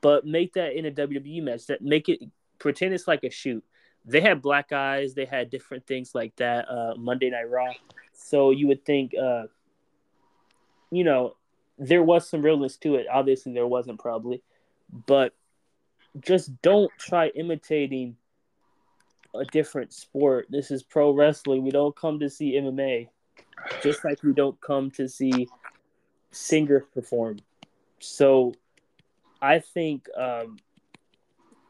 But make that in a WWE match. That make it pretend it's like a shoot. They had black eyes. They had different things like that. Uh, Monday Night Raw. So you would think, uh, you know, there was some realness to it. Obviously, there wasn't probably, but just don't try imitating a different sport. This is pro wrestling. We don't come to see MMA, just like we don't come to see singers perform. So, I think, um,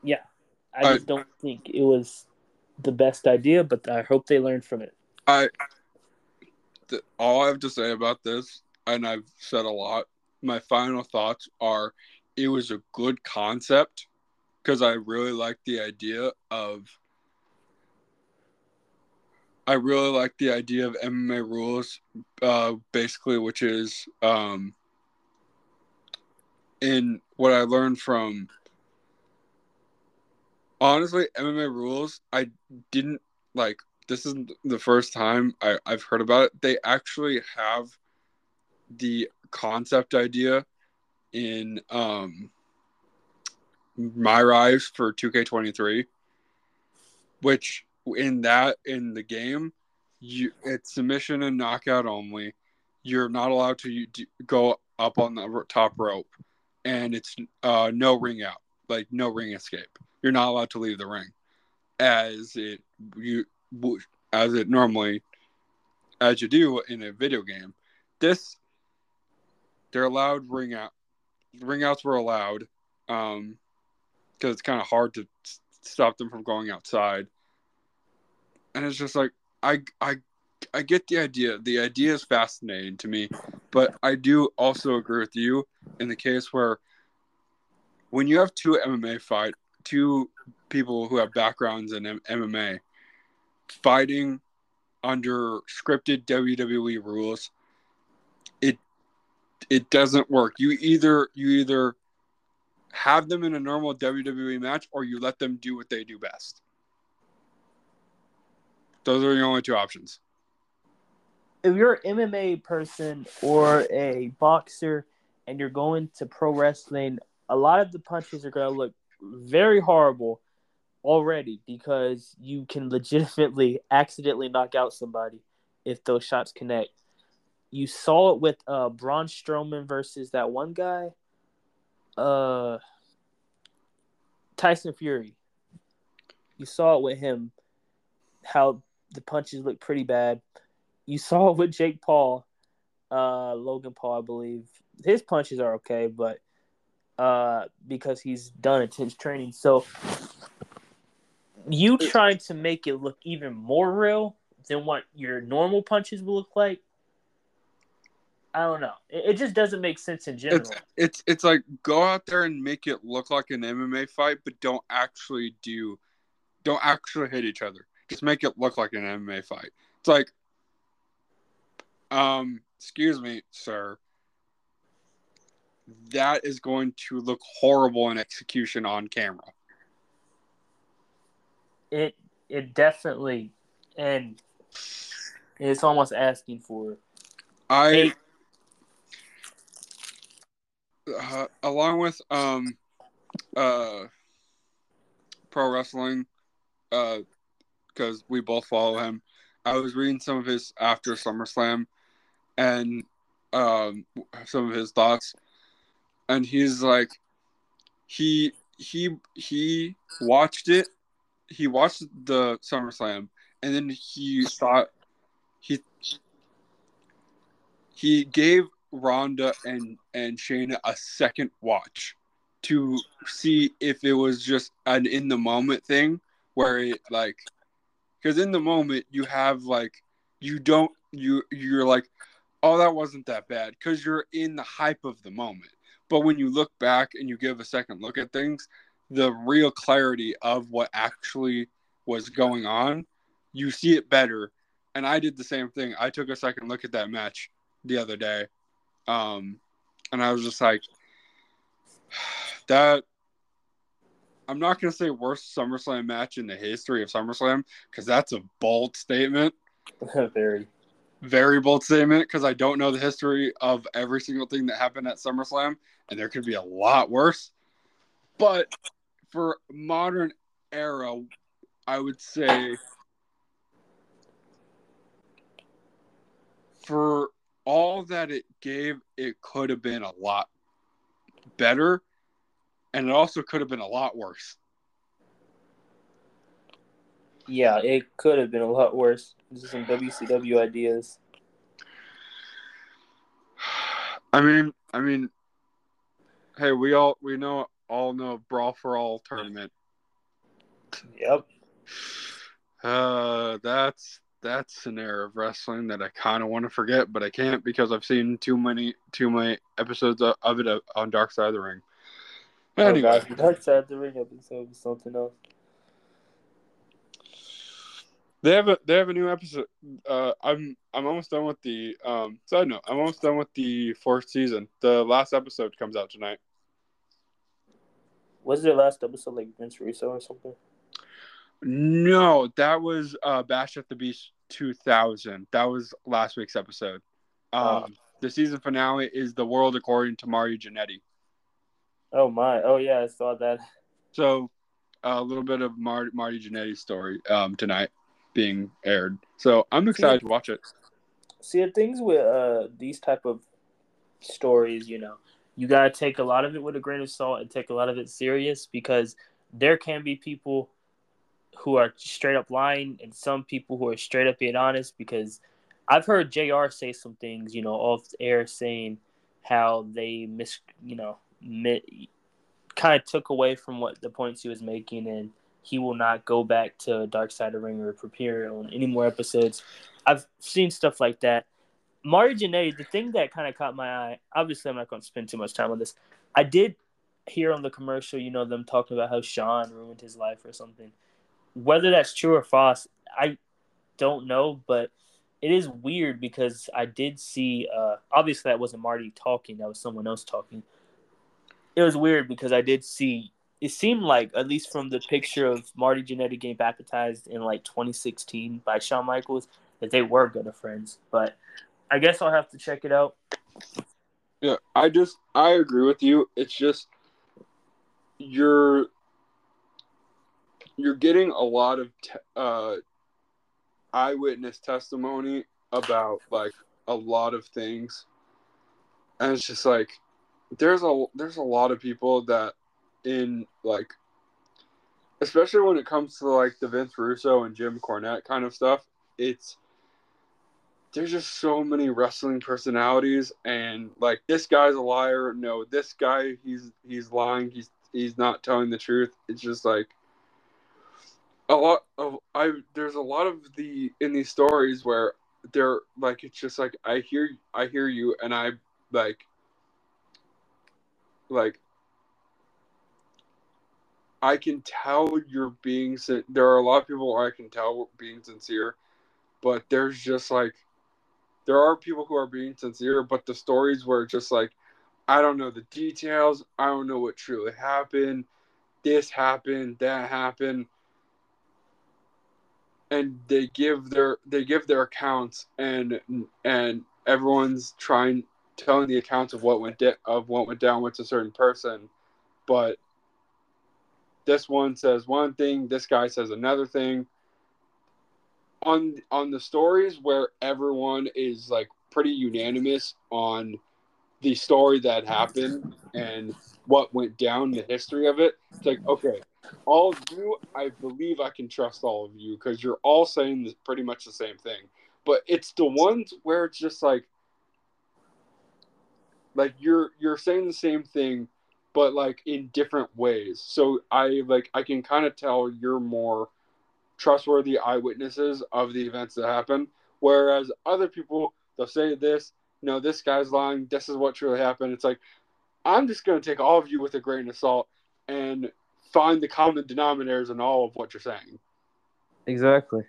yeah, I I- just don't think it was the best idea, but I hope they learned from it. I th- all I have to say about this, and I've said a lot. My final thoughts are: it was a good concept because I really like the idea of. I really like the idea of MMA rules, uh, basically, which is um, in what I learned from. Honestly, MMA rules, I didn't like this isn't the first time I, I've heard about it. They actually have the concept idea in um MyRISE for 2K23, which in that in the game, you it's submission and knockout only. You're not allowed to go up on the top rope, and it's uh, no ring out, like no ring escape. You're not allowed to leave the ring, as it you as it normally as you do in a video game. This they're allowed ring out. Ring outs were allowed um because it's kind of hard to stop them from going outside. And it's just like I I I get the idea. The idea is fascinating to me, but I do also agree with you in the case where when you have two MMA fight, two people who have backgrounds in M- MMA fighting under scripted WWE rules, it it doesn't work. You either you either have them in a normal WWE match or you let them do what they do best. Those are your only two options. If you're an MMA person or a boxer and you're going to pro wrestling, a lot of the punches are going to look very horrible already because you can legitimately accidentally knock out somebody if those shots connect. You saw it with uh Braun Strowman versus that one guy, uh Tyson Fury. You saw it with him how the punches look pretty bad. You saw it with Jake Paul, uh Logan Paul, I believe. His punches are okay, but uh because he's done intense training. So you trying to make it look even more real than what your normal punches will look like. I don't know. It, it just doesn't make sense in general. It's it's it's like go out there and make it look like an MMA fight, but don't actually do, don't actually hit each other. Just make it look like an MMA fight. It's like, um, excuse me, sir. That is going to look horrible in execution on camera. it it definitely and it's almost asking for it. I uh, along with um uh pro wrestling uh because we both follow him. I was reading some of his after summerslam and um some of his thoughts. And he's like he he he watched it. He watched the summerslam and then he thought he he gave Ronda and and Shayna a second watch to see if it was just an in the moment thing where it like because in the moment you have like you don't you you're like oh that wasn't that bad because you're in the hype of the moment but when you look back and you give a second look at things the real clarity of what actually was going on you see it better and i did the same thing i took a second look at that match the other day um, and I was just like, that. I'm not gonna say worst SummerSlam match in the history of SummerSlam because that's a bold statement, Very. very bold statement. Because I don't know the history of every single thing that happened at SummerSlam, and there could be a lot worse. But for modern era, I would say for all that it gave, it could have been a lot better, and it also could have been a lot worse. Yeah, it could have been a lot worse. This is some WCW ideas. I mean, I mean, hey, we all we know all know Brawl for All tournament. Yep. Uh, that's that's an era of wrestling that I kind of want to forget, but I can't because I've seen too many too many episodes of, of it on Dark Side of the Ring. Anyway, Oh, gosh, Dark Side of the Ring episode was something else. They have a they have a new episode. Uh, I'm I'm almost done with the um. Side note: I'm almost done with the fourth season. The last episode comes out tonight. Was their last episode like Vince Russo or something? No, that was uh Bash at the Beach 2000. That was last week's episode. Um, Oh. the season finale is the world according to Mario Jannetty. Oh my! Oh yeah, I saw that. So a little bit of Mar- Marty Jannetty's story um tonight being aired. So I'm excited to watch it. See, the things with uh these type of stories, you know, you gotta take a lot of it with a grain of salt and take a lot of it serious because there can be people who are straight up lying and some people who are straight up being honest. Because I've heard Jr. say some things, you know, off air saying how they mis, you know, kind of took away from what the points he was making and. He will not go back to Dark Side of the Ring or prepare on any more episodes. I've seen stuff like that. Mario Jannetty, the thing that kind of caught my eye, obviously I'm not going to spend too much time on this. I did hear on the commercial, you know, them talking about how Shawn ruined his life or something. Whether that's true or false, I don't know, but it is weird because I did see. Uh, obviously, that wasn't Marty talking. That was someone else talking. It was weird because I did see. It seemed like, at least from the picture of Marty Jannetty getting baptized in like 2016 by Shawn Michaels, that they were good of friends. But I guess I'll have to check it out. Yeah, I just I agree with you. It's just you're you're getting a lot of te- uh, eyewitness testimony about like a lot of things, and it's just like there's a there's a lot of people that in like especially when it comes to like the Vince Russo and Jim Cornette kind of stuff. It's there's just so many wrestling personalities and like this guy's a liar no this guy he's he's lying he's he's not telling the truth it's just like a lot of i there's a lot of the in these stories where they're like it's just like i hear i hear you and i like like i can tell you're being there are a lot of people i can tell being sincere but there's just like there are people who are being sincere, but the stories were just like, I don't know the details. I don't know what truly happened. This happened, that happened. And they give their they give their accounts and and everyone's trying telling the accounts of what went of what went down with a certain person, but this one says one thing, this guy says another thing on on the stories where everyone is like pretty unanimous on the story that happened and what went down, the history of it. It's like, okay, all of you, I believe I can trust all of you because you're all saying pretty much the same thing. But it's the ones where it's just like, like you're you're saying the same thing, but like in different ways. So I like I can kind of tell you're more trustworthy eyewitnesses of the events that happen. Whereas other people, they'll say this, no, this guy's lying. This is what truly happened. It's like, I'm just going to take all of you with a grain of salt and find the common denominators in all of what you're saying. Exactly.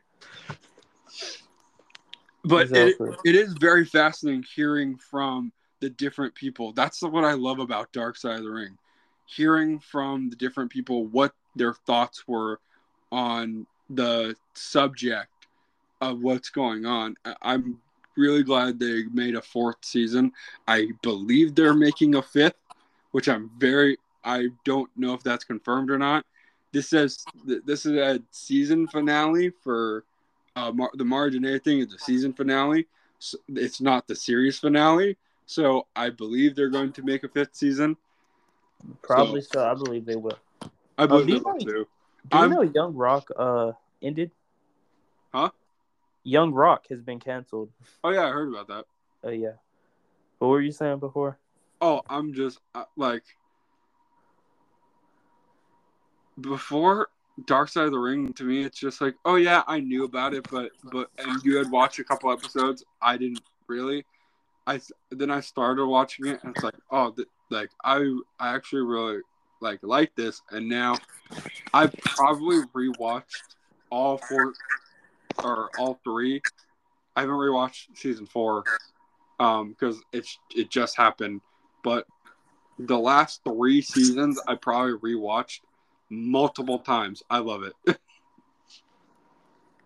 But exactly. It, it is very fascinating hearing from the different people. That's what I love about Dark Side of the Ring. Hearing from the different people what their thoughts were on the subject of what's going on. I'm really glad they made a fourth season. I believe they're making a fifth, which I'm very I don't know if that's confirmed or not. This says this is a season finale for uh, Mar- the Margin thing is the season finale. So it's not the series finale. So I believe they're going to make a fifth season. Probably so. so I believe they will. I believe um, they will too. Do you I'm, know Young Rock uh ended? Huh? Young Rock has been canceled. Oh yeah, I heard about that. Oh yeah. What were you saying before? Oh, I'm just uh, like before Dark Side of the Ring. To me, it's just like, oh yeah, I knew about it, but but and you had watched a couple episodes. I didn't really. I then I started watching it, and it's like, oh, th- like I I actually really like like this, and now I've probably rewatched all four or all three. I haven't rewatched season four um because it's it just happened, but the last three seasons I probably rewatched multiple times. I love it.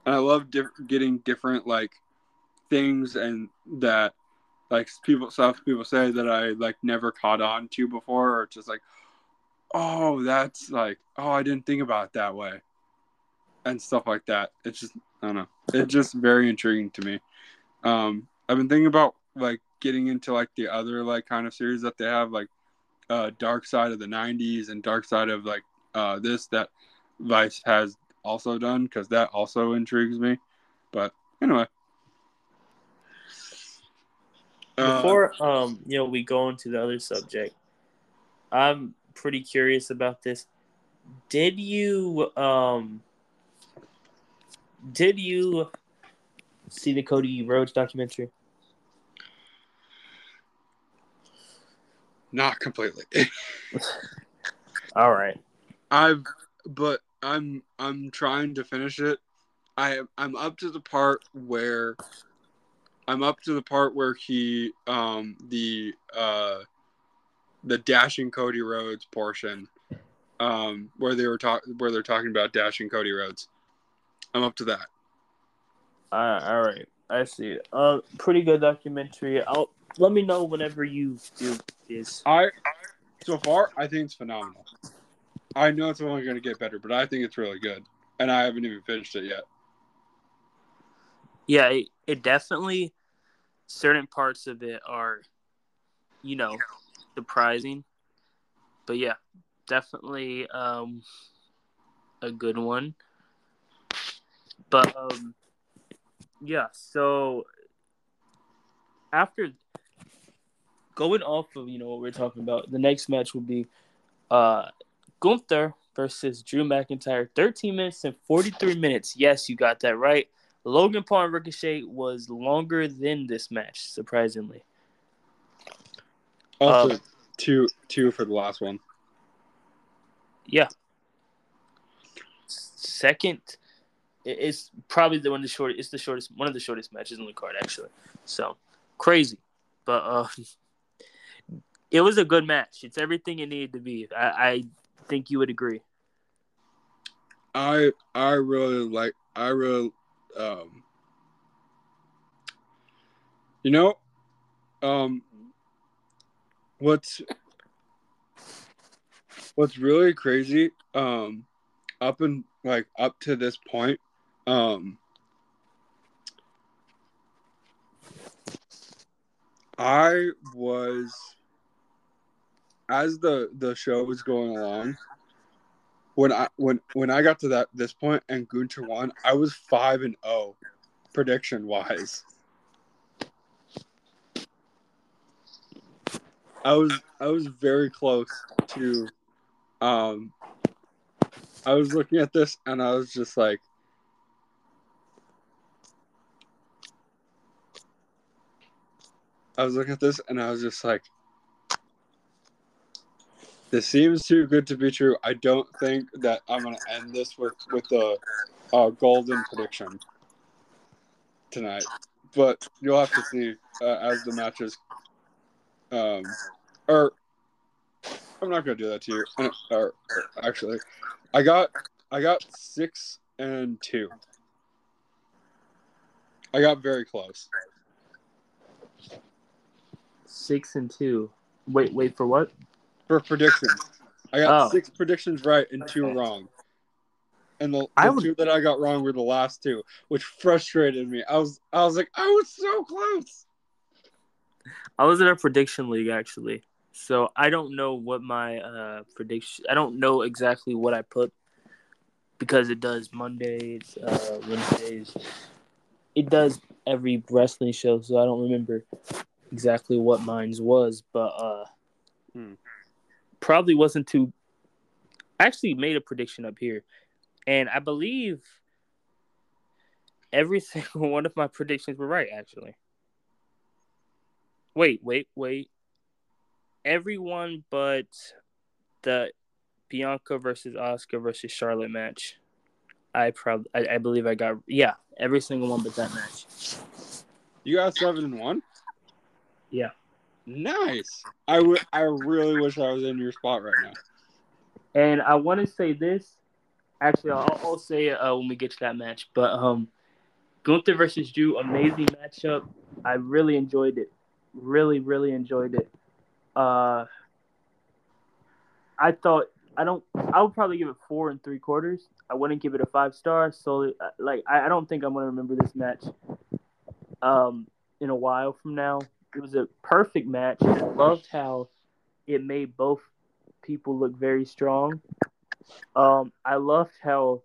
and I love diff- getting different like things and that like people stuff people say that I like never caught on to before or just like oh, that's like, oh, I didn't think about it that way, and stuff like that. It's just, I don't know. It's just very intriguing to me. Um, I've been thinking about like getting into like the other like kind of series that they have, like uh, Dark Side of the '90s and Dark Side of like uh, this that Vice has also done because that also intrigues me. But anyway. Before uh, um, you know, we go into the other subject. I'm pretty curious about this. Did you um did you see the Cody Rhodes documentary? Not completely. All right. I've but I'm I'm trying to finish it. I I'm up to the part where I'm up to the part where he um the uh the dashing Cody Rhodes portion um where they were talking where they're talking about dashing Cody Rhodes. I'm up to that. Uh, all right, I see. Uh, pretty good documentary. I'll let me know whenever you do this. I so far I think it's phenomenal. I know it's only going to get better, but I think it's really good, and I haven't even finished it yet. Yeah, it, it definitely certain parts of it are, you know, surprising, but yeah, definitely um a good one. But um yeah, so after going off of you know what we're talking about, the next match will be uh Gunther versus Drew McIntyre, 13 minutes and 43 minutes. Yes, you got that right. Logan Paul and Ricochet was longer than this match, surprisingly. Also, Um, two two for the last one. Yeah. Second, it- it's probably the one the short. It's the shortest, one of the shortest matches on the card, actually. So crazy, but uh, it was a good match. It's everything it needed to be. I, I think you would agree. I I really like I really um you know um what's what's really crazy um up and like up to this point um I was as the the show was going along when I when when I got to that this point and Gunther won, I was five and zero prediction wise. I was I was very close to, um, I was looking at this and I was just like, I was looking at this and I was just like, this seems too good to be true. I don't think that I'm gonna end this with with a, a golden prediction tonight, but you'll have to see uh, as the matches. Um, or I'm not gonna do that to you. Uh, Or, or actually, I got I got six and two. I got very close. Six and two. Wait, wait for what? For predictions. I got Oh. six predictions right and two Okay. wrong. And the, the I would- two that I got wrong were the last two, which frustrated me. I was I was like, I was so close. I was in a prediction league actually, so I don't know what my uh prediction. I don't know exactly what I put because it does Mondays, uh, Wednesdays. It does every wrestling show, so I don't remember exactly what mine's was, but uh, Hmm. Probably wasn't too. I actually made a prediction up here, and I believe every single one of my predictions were right. Actually. Wait, wait, wait. Everyone but the Bianca versus Asuka versus Charlotte match. I probably, I, I believe I got yeah every single one but that match. You got seven and one. Yeah. Nice. I. I really wish I was in your spot right now. And I want to say this. Actually, I'll, I'll say it uh, when we get to that match. But um, Gunther versus Drew, amazing matchup. I really enjoyed it. Really, really enjoyed it. Uh, I thought I don't. I would probably give it four and three quarters. I wouldn't give it a five star. So like, I, I don't think I'm gonna remember this match. Um, in a while from now, it was a perfect match. I loved how it made both people look very strong. Um, I loved how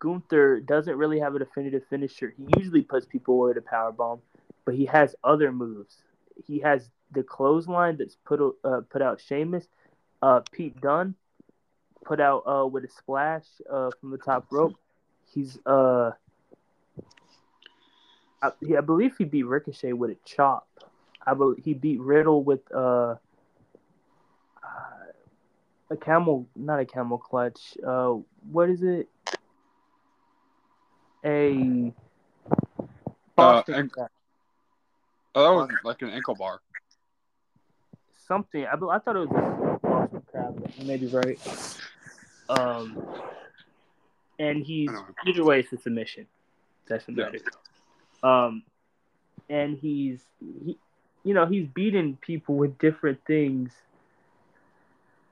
Gunther doesn't really have a definitive finisher. He usually puts people away with a power bomb, but he has other moves. He has the clothesline that's put uh, put out Sheamus. Uh, Pete Dunne put out uh, with a splash uh, from the top rope. He's uh, I, he, I believe he beat Ricochet with a chop. I believe he beat Riddle with uh, a camel, not a camel clutch. Uh, what is it? A Uh, Foster and- Oh, that was like an ankle bar. something. I, I thought it was a Boston crab. but You may be right. Um, and he's either way, it's a submission. Doesn't Yeah. matter. Um, and he's he, you know, he's beating people with different things,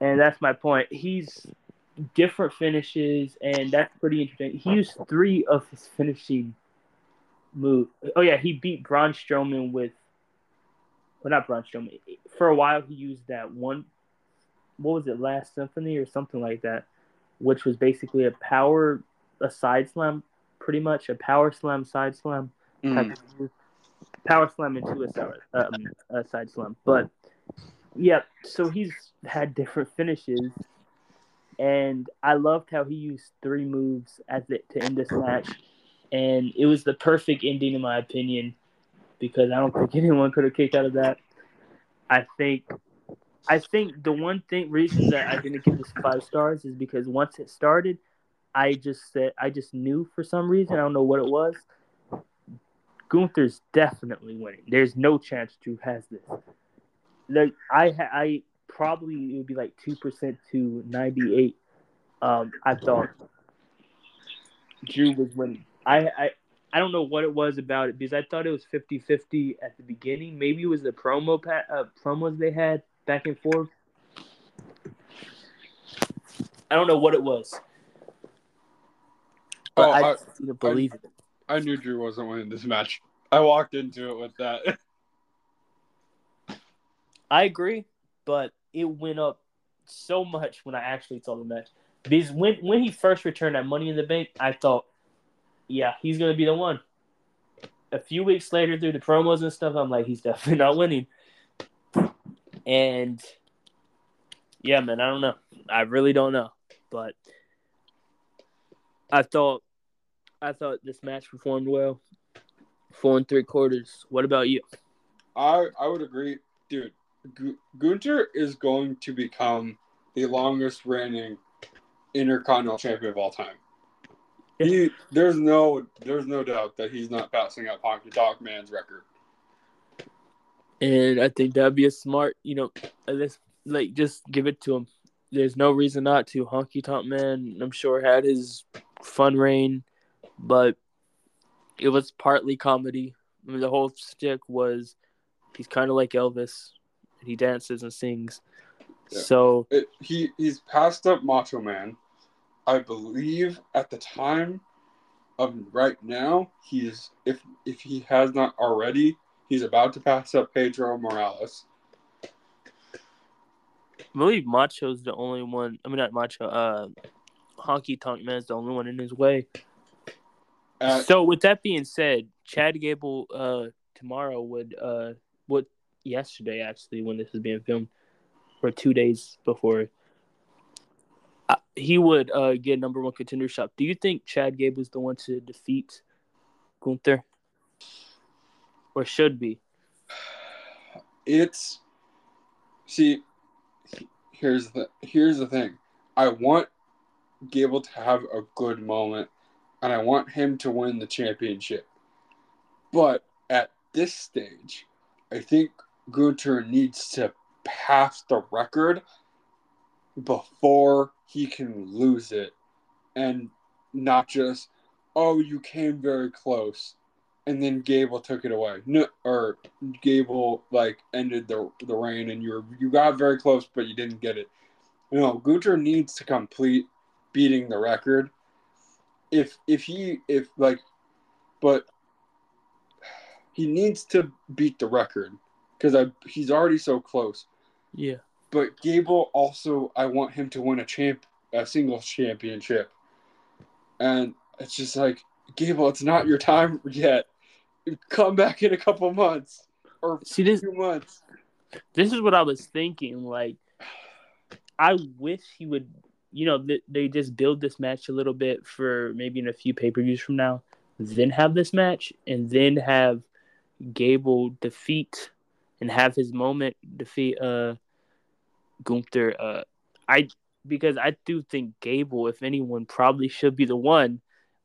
and that's my point. He's different finishes, and that's pretty interesting. He used three of his finishing move. Oh yeah, he beat Braun Strowman with well, not Braun Strowman. For a while, he used that one. What was it, Last Symphony or something like that, which was basically a power, a side slam, pretty much a power slam, side slam Mm. Power slam into a, sour, um, a side slam. But yeah, so he's had different finishes, and I loved how he used three moves at the, to end this match, and it was the perfect ending in my opinion because I don't think anyone could have kicked out of that. I think I think the one thing reason that I didn't give this five stars is because once it started, I just said I just knew for some reason I don't know what it was. Gunther's definitely winning. There's no chance Drew has this. Like I ha- I probably it would be like two percent to ninety eight. Um, I thought Drew was winning. I, I I don't know what it was about it because I thought it was 50-50 at the beginning. Maybe it was the promo pa- uh, promos they had back and forth. I don't know what it was, but Oh, I I- didn't believe it. I knew Drew wasn't winning this match. I walked into it with that. I agree, but it went up so much when I actually saw the match. Because when when he first returned that Money in the Bank, I thought, yeah, he's gonna be the one. A few weeks later, through the promos and stuff, I'm like, he's definitely not winning. And yeah, man, I don't know. I really don't know, but I thought, I thought this match performed well. Four and three quarters. What about you? I I would agree, dude. Gu- Gunther is going to become the longest reigning Intercontinental Champion of all time. He there's no there's no doubt that he's not passing up Honky Tonk Man's record. And I think that'd be a smart, you know, this like just give it to him. There's no reason not to. Honky Tonk Man, I'm sure had his fun reign, but it was partly comedy. I mean, the whole stick was he's kind of like Elvis. He dances and sings. Yeah. So It, he he's passed up Macho Man. I believe at the time of right now, he's if if he has not already, he's about to pass up Pedro Morales. I believe Macho's the only one. I mean, not Macho. Uh, Honky Tonk Man's the only one in his way. At, so with that being said, Chad Gable uh tomorrow would uh what yesterday actually when this is being filmed or two days before uh, he would uh get number one contender shot. Do you think Chad Gable is the one to defeat Gunther? Or should be? it's see here's the here's the thing i want gable to have a good moment and i want him to win the championship but at this stage i think gunther needs to pass the record before he can lose it and not just oh you came very close and then Gable took it away. No, or Gable like ended the the reign, and you were you got very close, but you didn't get it. You know, Gunther needs to complete beating the record. If if he if like, but he needs to beat the record because I he's already so close. Yeah. But Gable also, I want him to win a champ a singles championship, and it's just like Gable, it's not your time yet. Come back in a couple months or See this two months. this is what I was thinking. Like, I wish he would, you know, th- they just build this match a little bit for maybe in a few pay per views from now, then have this match, and then have Gable defeat and have his moment defeat uh Gunther. Uh, I because I do think Gable, if anyone, probably should be the one.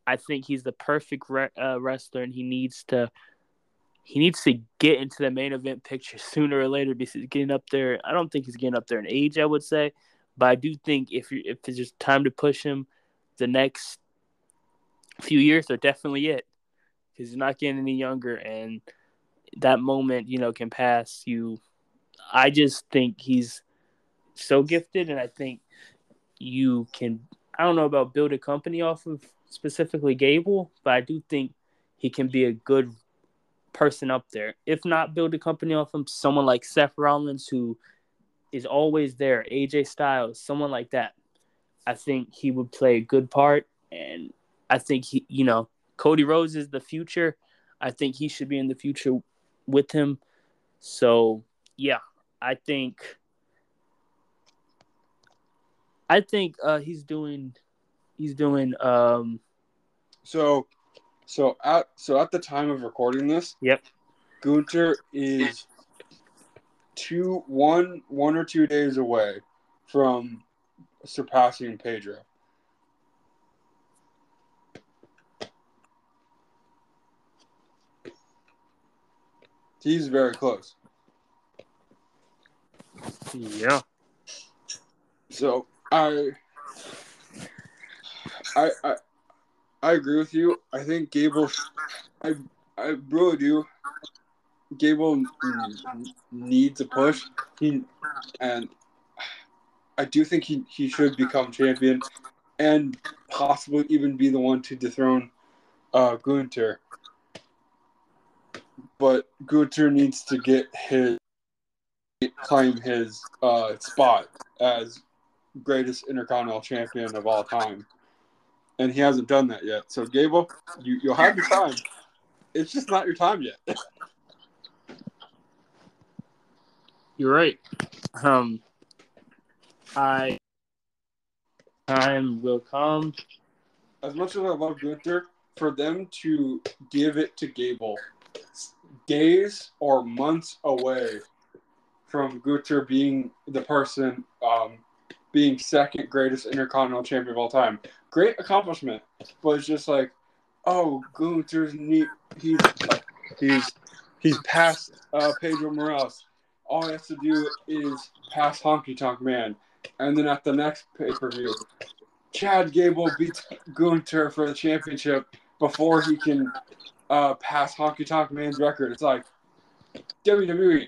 I think he's the perfect re- uh, wrestler, and he needs to he needs to get into the main event picture sooner or later because he's getting up there. I don't think he's getting up there in age, I would say, but I do think if you if it's just time to push him, the next few years are definitely it because he's not getting any younger, and that moment you know can pass you. I just think he's so gifted, and I think you can. I don't know about build a company off of specifically Gable, but I do think he can be a good person up there. If not build a company off him, someone like Seth Rollins who is always there, AJ Styles, someone like that. I think he would play a good part and I think he, you know, Cody Rhodes is the future. I think he should be in the future with him. So, yeah, I think I think uh he's doing he's doing um So, so at so at the time of recording this, Yep. Gunther is two one one or two days away from surpassing Pedro. He's very close. yeah. So I, I, I, I agree with you. I think Gable, I, I really do. Gable needs a push. He, and I do think he, he should become champion, and possibly even be the one to dethrone, uh, Gunther. But Gunther needs to get his claim his uh, spot as greatest intercontinental champion of all time, and he hasn't done that yet. So Gable, you you'll have your time. It's just not your time yet. You're right. Um, I time will come. As much as I love Gunther, for them to give it to Gable days or months away from Gunther being the person um, being second greatest intercontinental champion of all time. Great accomplishment, but it's just like, oh, Gunther's neat. He's he's he's past uh, Pedro Morales. All he has to do is pass Honky Tonk Man, and then at the next pay per view, Chad Gable beats Gunther for the championship before he can uh, pass Honky Tonk Man's record. It's like WWE.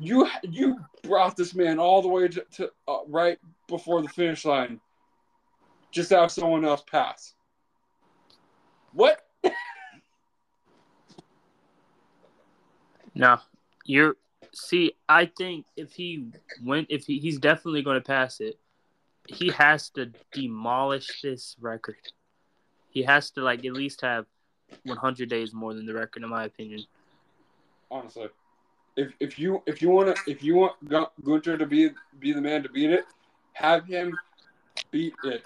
You you brought this man all the way to, to uh, right before the finish line, just to have someone else pass. What? No, you're. See, I think if he went, if he, he's definitely going to pass it, he has to demolish this record. He has to like at least have 100 days more than the record, in my opinion. Honestly, if if you if you want to if you want Gunther to be be the man to beat it, have him beat it.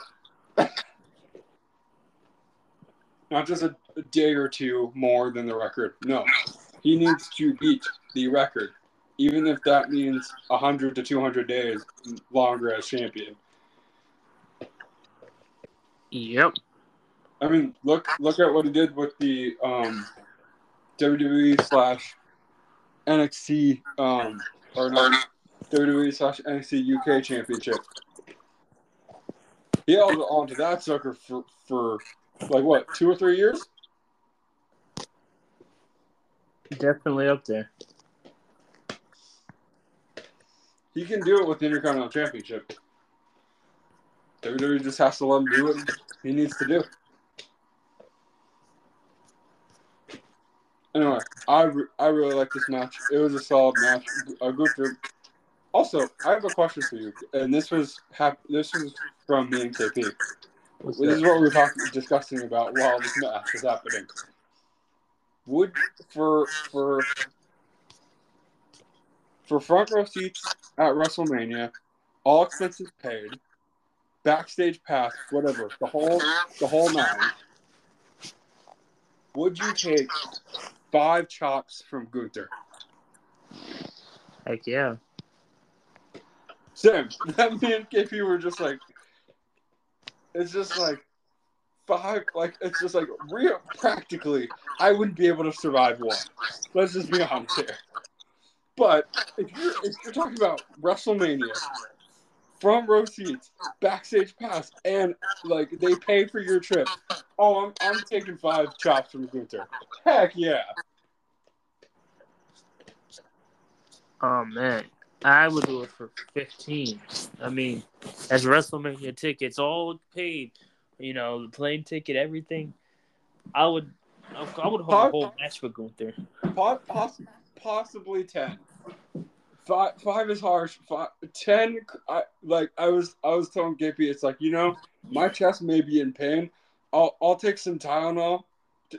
Not just a, a day or two more than the record. No, he needs to beat the record, even if that means hundred to two hundred days longer as champion. Yep. I mean, look look at what he did with the um, WWE slash NXT um, or not WWE slash NXT UK Championship. He held on to that sucker for for like what two or three years. Definitely up there. He can do it with the Intercontinental Championship. WWE just has to let him do what he needs to do. Anyway, I, re- I really like this match. It was a solid match. A good group. Also, I have a question for you, and this was hap- this was from me and KP. What's This is what we were talking discussing about while this match was happening. Would for for for front row seats at WrestleMania, all expenses paid, backstage pass, whatever, the whole the whole nine. Would you take five chops from Gunther? Heck yeah. Sam, that me and KP were just like, it's just like five, like it's just like real practically, I wouldn't be able to survive one. Let's just be honest here. But if you're if you're talking about WrestleMania, front row seats, backstage pass, and like they pay for your trip, oh, I'm I'm taking five chops from Gunther. Heck yeah. Oh man, I would do it for fifteen. I mean, as WrestleMania tickets, all paid. You know, the plane ticket, everything. I would, I would hold a whole match with Gunther. Poss- possibly ten. Five, five is harsh. Ten, I, like I was, I was telling Gippy, it's like you know, my chest may be in pain. I'll, I'll take some Tylenol.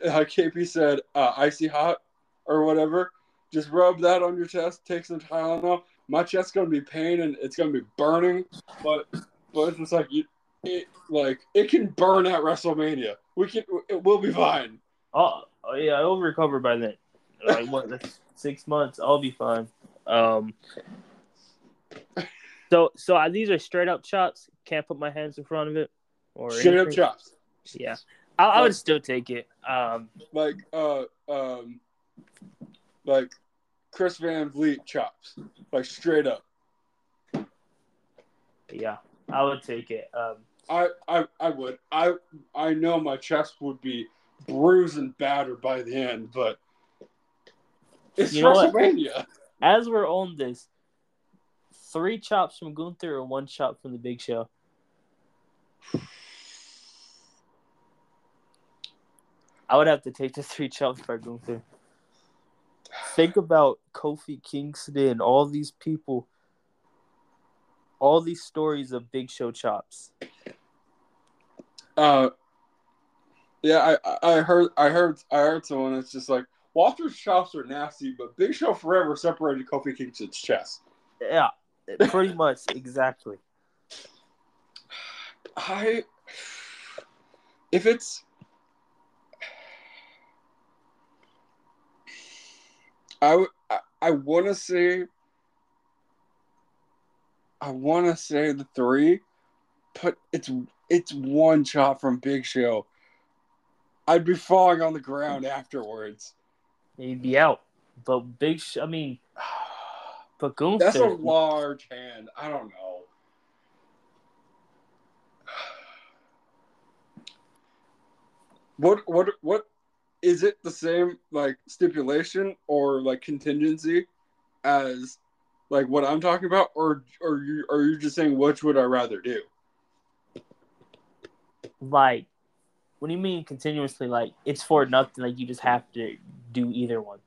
Uh, KP said, uh, icy hot or whatever. Just rub that on your chest. Take some Tylenol. My chest's gonna be pain and it's gonna be burning, but but it's just like you, it like it can burn at WrestleMania. We can, it will be fine. Oh, oh yeah, I'll recover by then. Like what? Six months. I'll be fine. Um. So so these are straight up chops. Can't put my hands in front of it. Or straight anything. up chops. Yeah, I, I would still take it. Um. Like uh um like Chris Van Vliet chops, like straight up. Yeah, I would take it. Um, I, I I would. I I know my chest would be bruised and battered by the end, but it's you WrestleMania. As we're on this, three chops from Gunther or one chop from the Big Show. I would have to take the three chops by Gunther think about Kofi Kingston and all these people, all these stories of Big Show chops. Uh, yeah, I I heard I heard I heard someone. It's just like Walter's chops are nasty, but Big Show forever separated Kofi Kingston's chest. Yeah, pretty much exactly. I if it's I I, I want to say I want to say the three, but it's it's one shot from Big Show. I'd be falling on the ground afterwards. He'd be out, but Big. I mean, but Gunther. That's a large hand. I don't know. What what what is it the same like stipulation or like contingency as like what I'm talking about, or or you are you just saying which would I rather do? Like, what do you mean continuously? Like it's for nothing. Like you just have to do either one.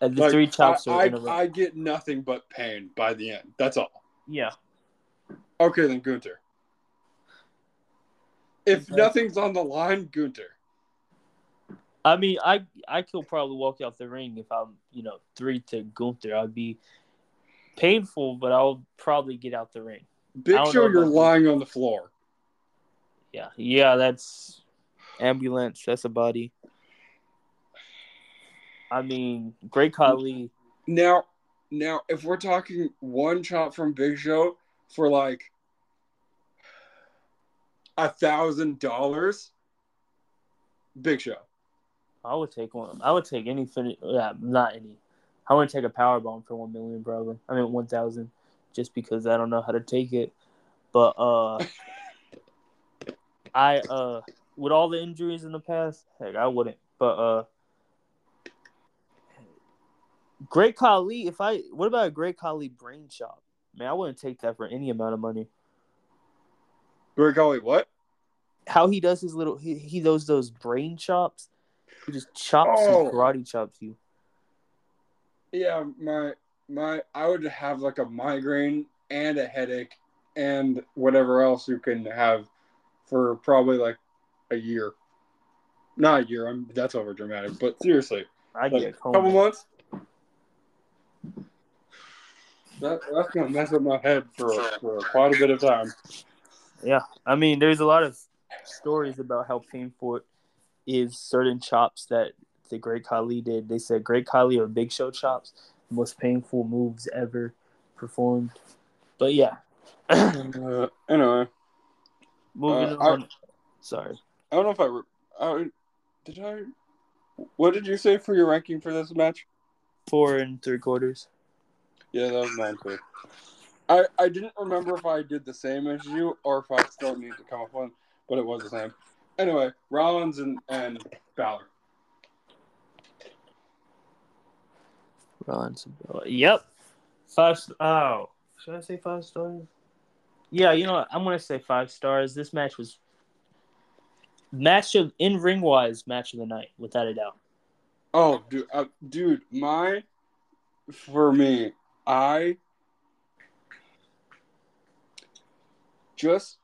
And the like, three chops I, I, I get nothing but pain by the end. That's all. Yeah. Okay, then Gunther. If nothing's on the line, Gunther. I mean, I I could probably walk out the ring if I'm, you know, three to Gunther. I'd be painful, but I'll probably get out the ring. Big Show, you're lying on the floor. Yeah, yeah, that's ambulance. That's a body. I mean, Great Khali. Now, now, if we're talking one chop from Big Show for like a thousand dollars, Big Show. I would take one. I would take any finish. Yeah, not any. I wouldn't take a power bomb for one million, brother. I mean one thousand, just because I don't know how to take it. But uh, I uh, with all the injuries in the past, heck, I wouldn't. But uh, Great Khali. If I, what about a Great Khali brain chop? Man, I wouldn't take that for any amount of money. Great Khali, what? How he does his little he, he does those brain chops. He just chops oh. karate chops you. Yeah, my my I would have like a migraine and a headache and whatever else you can have for probably like a year. Not a year. I'm that's over dramatic, but seriously, I like get a couple months. That, that's gonna mess up my head for, for quite a bit of time. Yeah, I mean, there's a lot of stories about how painful it is certain chops that the Great Khali did. They said Great Khali or Big Show chops, most painful moves ever performed. But yeah. uh, anyway, Moving Uh, I- on. Sorry. I don't know if I, re- I did I. What did you say for your ranking for this match? Four and three quarters. Yeah, that was mine too. I I didn't remember if I did the same as you or if I still need to come up with one, but it was the same. Anyway, Rollins and and Balor. Rollins. Yep. Five. Oh, should I say five stars? Yeah, you know? I'm gonna say five stars. This match was match of in ring wise match of the night, without a doubt. Oh, dude, uh, dude, my for me, I just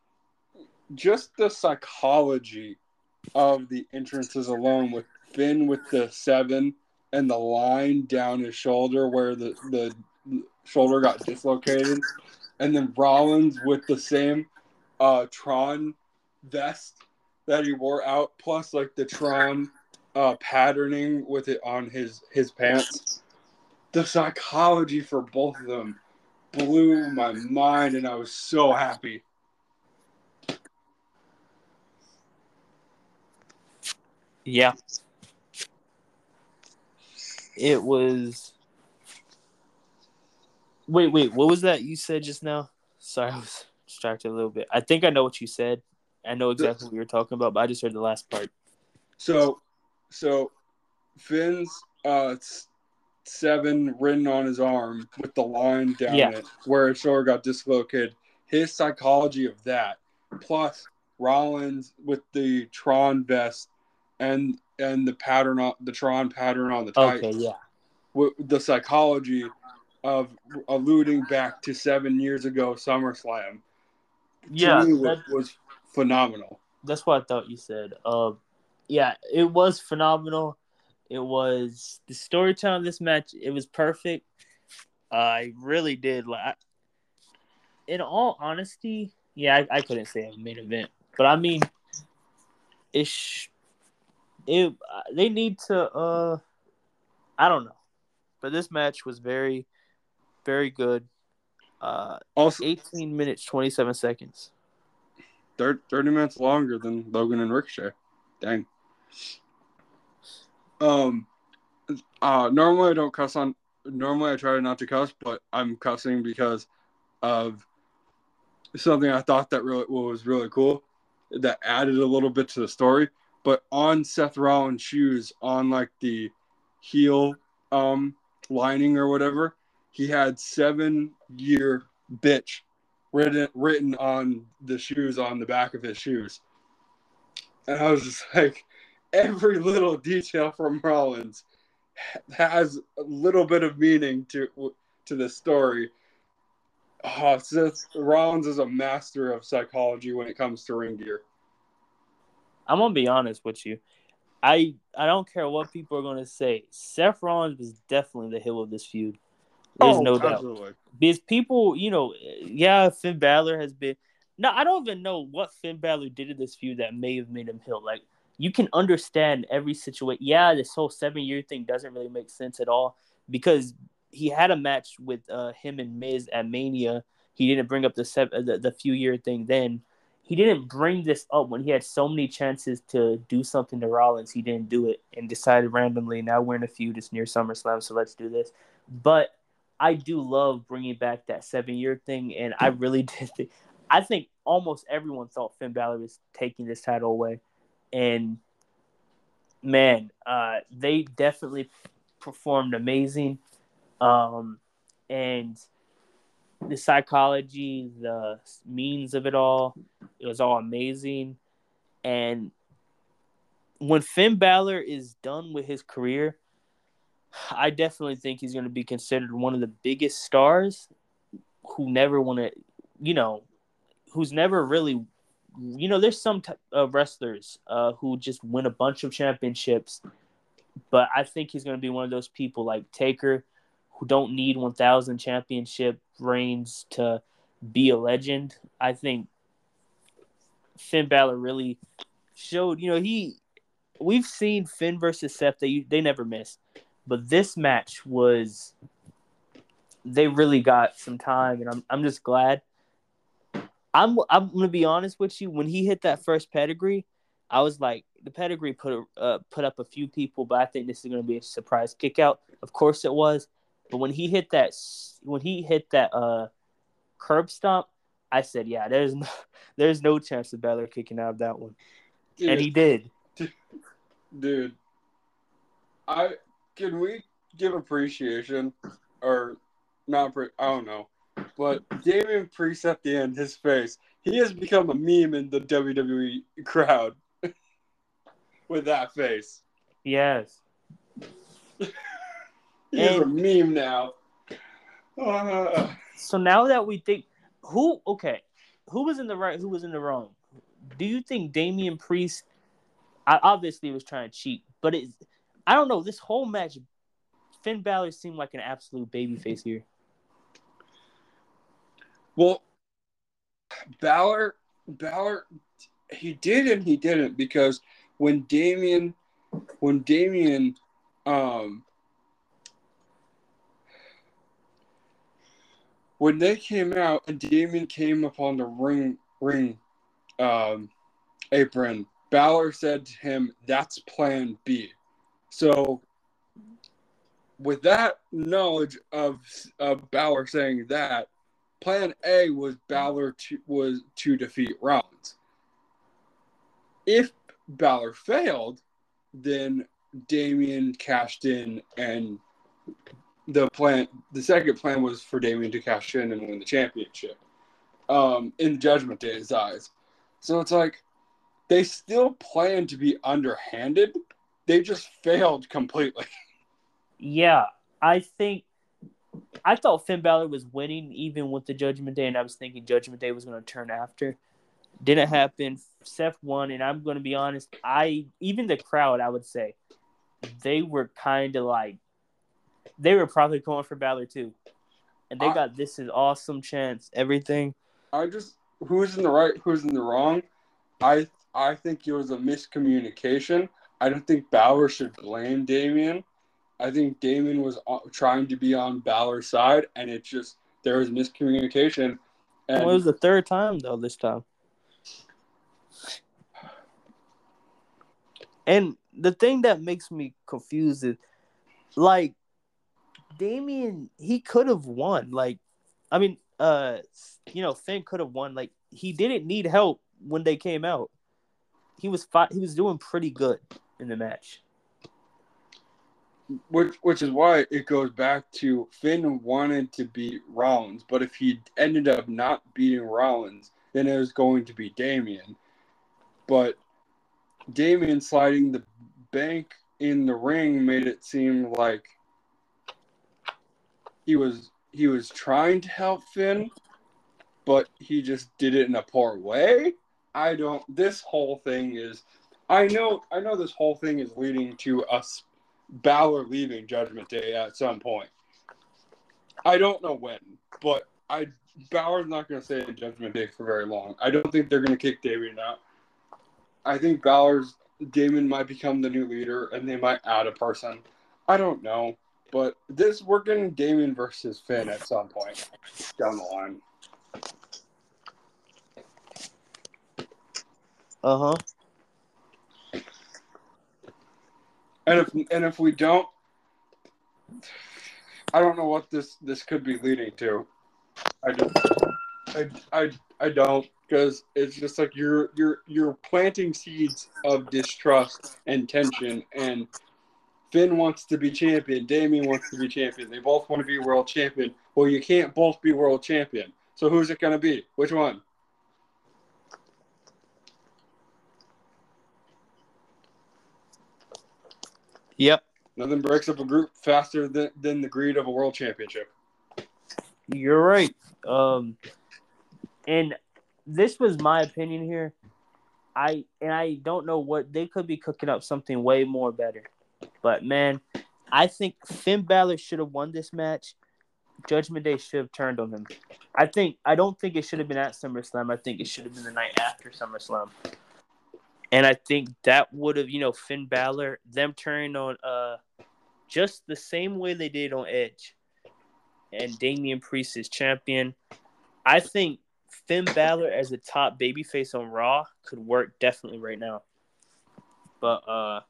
just the psychology of the entrances alone with Finn with the seven and the line down his shoulder where the the shoulder got dislocated, and then Rollins with the same uh Tron vest that he wore out, plus like the Tron uh, patterning with it on his his pants. The psychology for both of them blew my mind, and I was so happy. Yeah. It was. Wait, wait. What was that you said just now? Sorry, I was distracted a little bit. I think I know what you said. I know exactly what you were talking about, but I just heard the last part. So, so Finn's uh seven written on his arm with the line down Yeah. it where his shoulder got dislocated. His psychology of that, plus Rollins with the Tron vest and and the pattern on the Tron pattern on the tights. Okay, yeah. with the psychology of alluding back to seven years ago SummerSlam. Yeah, to that- was phenomenal. that's what I thought you said. Um, yeah, it was phenomenal. It was the storytelling of this match. It was perfect. I really did like. In all honesty, yeah, I, I couldn't say a main event, but I mean, it's it. They need to. uh I don't know, but this match was very, very good. Uh, Also, 18 minutes 27 seconds. thir- 30 minutes longer than Logan and Ricochet. Dang. Um, uh, normally I don't cuss on. Normally I try not to cuss, but I'm cussing because of something I thought that really was really cool that added a little bit to the story. But on Seth Rollins' shoes, on like the heel um lining or whatever, he had seven year bitch written written on the shoes on the back of his shoes. And I was just like, every little detail from Rollins has a little bit of meaning to to the story. Oh, Seth Rollins is a master of psychology when it comes to ring gear. I'm gonna be honest with you. I I don't care what people are gonna say. Seth Rollins was definitely the heel of this feud. There's Oh, no doubt. Because people, you know, yeah, Finn Balor has been. No, I don't even know what Finn Balor did in this feud that may have made him heel. Like you can understand every situation. Yeah, this whole seven year thing doesn't really make sense at all because he had a match with uh, him and Miz at Mania. He didn't bring up the seven, the, the few year thing then. He didn't bring this up when he had so many chances to do something to Rollins. He didn't do it and decided randomly. Now we're in a feud. It's near SummerSlam, so let's do this. But I do love bringing back that seven year thing, and I really did. Think, I think almost everyone thought Finn Balor was taking this title away, and man, uh, they definitely performed amazing. Um, and the psychology, the means of it all, it was all amazing. And when Finn Balor is done with his career, I definitely think he's going to be considered one of the biggest stars who never want to, you know, who's never really, you know, there's some t- uh, wrestlers uh, who just win a bunch of championships, but I think he's going to be one of those people like Taker who don't need 1,000 championship reigns to be a legend. I think Finn Balor really showed, you know, he, we've seen Finn versus Seth, they, they never miss. But this match was they really got some time and I'm I'm just glad. I'm I'm gonna be honest with you. When he hit that first pedigree, I was like, the pedigree put uh, put up a few people, but I think this is gonna be a surprise kick out. Of course it was, but when he hit that when he hit that uh curb stomp, I said, yeah, there's no there's no chance of Balor kicking out of that one, Dude, and he did. dude. I can we give appreciation or not? Pre- I don't know, but Damian Priest at the end, his face, he has become a meme in the WWE crowd with that face. Yes. he's is a meme now. Uh, So now that we think, who okay, who was in the right, who was in the wrong? Do you think Damian Priest? I obviously was trying to cheat, but it, I don't know. This whole match, Finn Balor seemed like an absolute babyface here. well, Balor, Balor, he did and he didn't because when Damian, when Damian, um, when they came out and Damian came upon the ring ring um, apron, Balor said to him, "That's Plan B." So, with that knowledge of of Balor saying that, Plan A was Balor to, was to defeat Rollins. If Balor failed, then Damian cashed in and the plan the second plan was for Damian to cash in and win the championship. Um, in Judgment Day's eyes. So it's like they still plan to be underhanded. They just failed completely. Yeah, I think. I thought Finn Balor was winning even with the Judgment Day, and I was thinking Judgment Day was going to turn after. Didn't happen. Seth won, and I'm going to be honest. I even the crowd, I would say, they were kind of like they were probably going for Balor too, and they I- got this is awesome chance, everything. I just who's in the right, who's in the wrong. I I think it was a miscommunication. I don't think Balor should blame Damian. I think Damian was uh, trying to be on Balor's side, and it just there was miscommunication. And Well, it was the third time though this time. And the thing that makes me confused is like Damian, he could have won. Like, I mean, uh, you know, Finn could have won. Like, he didn't need help when they came out. He was fi- he was doing pretty good in the match. which which is why it goes back to Finn wanted to beat Rollins, but if he ended up not beating Rollins, then it was going to be Damian. But Damian sliding the bank in the ring made it seem like he was he was trying to help Finn, but he just did it in a poor way. I don't. This whole thing is. I know. I know this whole thing is leading to us Balor leaving Judgment Day at some point. I don't know when, but I Balor's not going to stay in Judgment Day for very long. I don't think they're going to kick Damian out. I think Balor's Damon might become the new leader, and they might add a person. I don't know, but this we're getting Damian versus Finn at some point down the line. Uh huh. And if and if we don't, I don't know what this this could be leading to. I just, I I I don't because it's just like you're you're you're planting seeds of distrust and tension. And Finn wants to be champion. Damian wants to be champion. They both want to be world champion. Well, you can't both be world champion. So who's it going to be? Which one? Yep. Nothing breaks up a group faster than, than the greed of a world championship. You're right. Um, and this was my opinion here. I and I don't know what they could be cooking up something way more better. But man, I think Finn Balor should have won this match. Judgment Day should have turned on him. I think I don't think it should have been at SummerSlam. I think it should have been the night after SummerSlam. And I think that would have, you know, Finn Balor, them turning on uh just the same way they did on Edge and Damian Priest is champion. I think Finn Balor as a top babyface on Raw could work definitely right now. But uh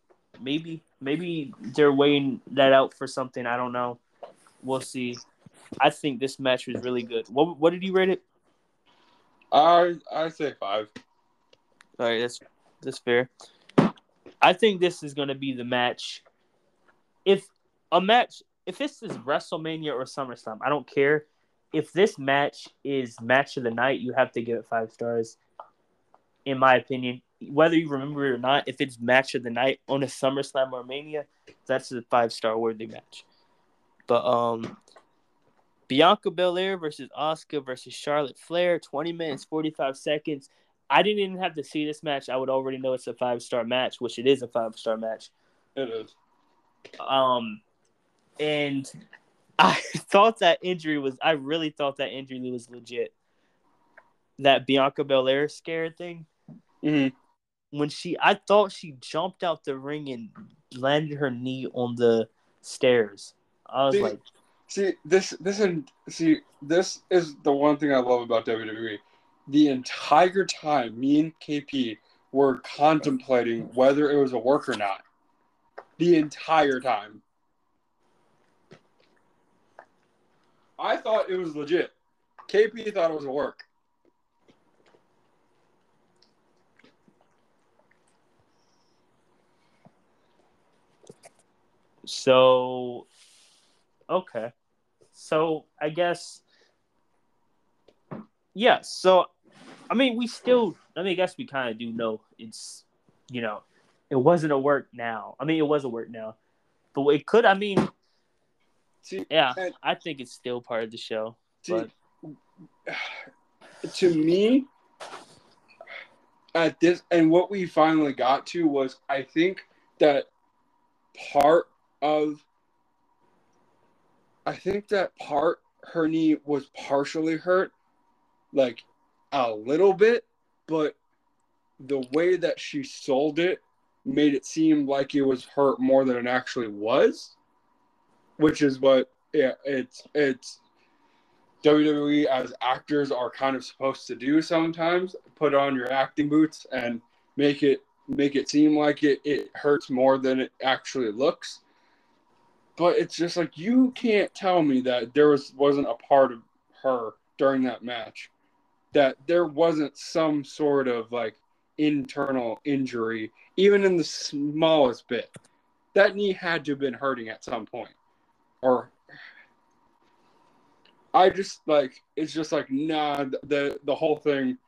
maybe maybe they're weighing that out for something. I don't know. We'll see. I think this match was really good. What what did you rate it? I I say five. All right, that's that's fair. I think this is going to be the match. If a match, if this is WrestleMania or SummerSlam, I don't care. If this match is match of the night, you have to give it five stars. In my opinion, whether you remember it or not, if it's match of the night on a SummerSlam or Mania, that's a five star worthy match. But um, Bianca Belair versus Asuka versus Charlotte Flair, twenty minutes forty five seconds. I didn't even have to see this match. I would already know it's a five star match, which it is a five star match. It is. Um, and I thought that injury was. I really thought that injury was legit. That Bianca Belair scare thing. Mm-hmm. When she, I thought she jumped out the ring and landed her knee on the stairs. I was See, like, See this this and see this is the one thing I love about WWE. The entire time, me and KP were contemplating whether it was a work or not. The entire time. I thought it was legit. KP thought it was a work. so okay. So I guess yeah, so I mean we still I mean I guess we kind of do know it's you know it wasn't a work now. I mean it was a work now. But it could I mean See, yeah, and- I think it's still part of the show. But to me, at this and what we finally got to was I think that part of I think that part her knee was partially hurt, like a little bit, but the way that she sold it made it seem like it was hurt more than it actually was, which is what yeah it's it's WWE as actors are kind of supposed to do sometimes put on your acting boots and make it make it seem like it, it hurts more than it actually looks. But it's just like you can't tell me that there was wasn't a part of her during that match that there wasn't some sort of like internal injury even in the smallest bit that knee had to have been hurting at some point or I just like it's just like nah the the whole thing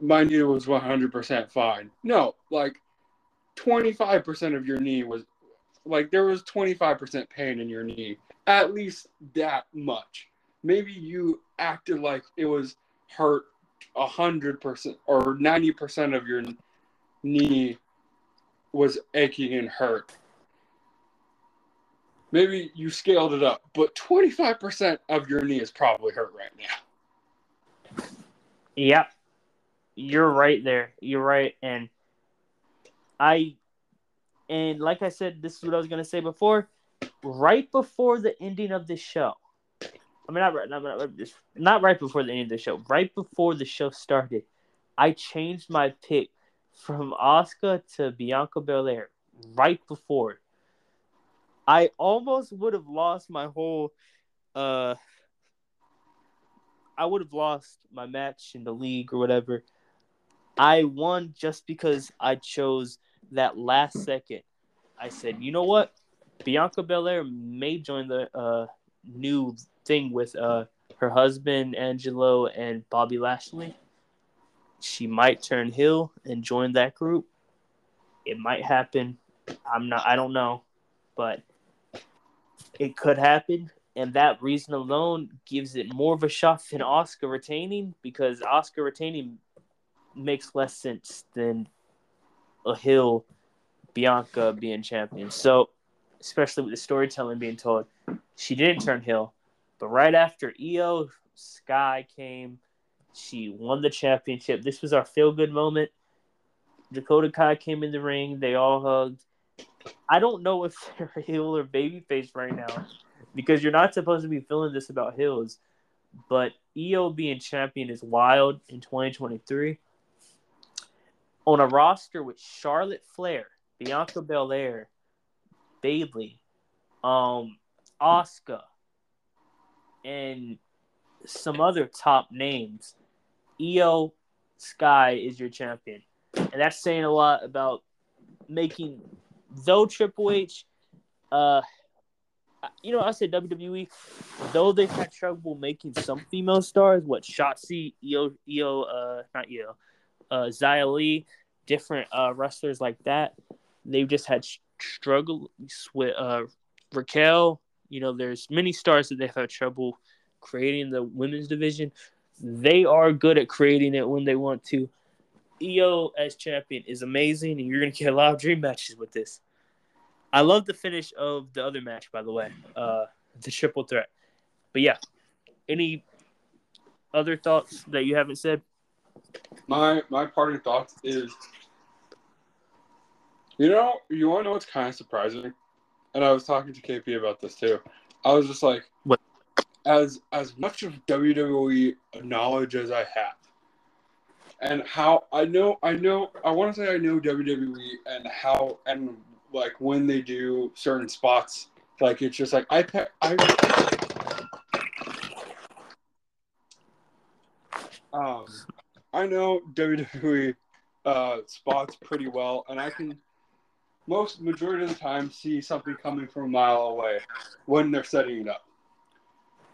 my knee was 100% fine. No, like 25% of your knee was like there was 25% pain in your knee. At least that much. Maybe you acted like it was hurt a 100% or 90% of your knee was aching and hurt. Maybe you scaled it up, but 25% of your knee is probably hurt right now. Yep. You're right there. You're right. And I and like I said, this is what I was gonna say before. Right before the ending of the show. I mean not right not, not, not right before the end of the show. Right before the show started, I changed my pick from Asuka to Bianca Belair right before. I almost would have lost my whole uh I would have lost my match in the league or whatever. I won just because I chose that last second. I said, you know what? Bianca Belair may join the uh, new thing with uh, her husband Angelo and Bobby Lashley. She might turn heel and join that group. It might happen. I'm not. I don't know, but it could happen and that reason alone gives it more of a shot than Asuka retaining because Asuka retaining makes less sense than a Hill Bianca being champion. So, especially with the storytelling being told, she didn't turn heel, but right after Io Sky came, she won the championship. This was our feel good moment. Dakota Kai came in the ring. They all hugged. I don't know if they're heel or babyface right now because you're not supposed to be feeling this about heels. but EO being champion is wild in 2023. On a roster with Charlotte Flair, Bianca Belair, Bayley, um, Asuka, and some other top names, Io Sky is your champion. And that's saying a lot about making, though Triple H, uh, you know, I said WWE, though they've had trouble making some female stars, what Shotzi, Io, Io, uh, not Io, uh, Xia Li, different uh, wrestlers like that, they've just had struggle with uh, Raquel. You know, there's many stars that they've had trouble creating the women's division. They are good at creating it when they want to. Io as champion is amazing, and you're gonna get a lot of dream matches with this. I love the finish of the other match, by the way, uh, the triple threat. But yeah, any other thoughts that you haven't said? My my parting thoughts is, you know, you want to know what's kind of surprising, and I was talking to KP about this too. I was just like, what? As as much of WWE knowledge as I have, and how I know I know I want to say I know WWE and how and like when they do certain spots, like it's just like I I um I know WWE uh, spots pretty well, and I can most majority of the time see something coming from a mile away when they're setting it up.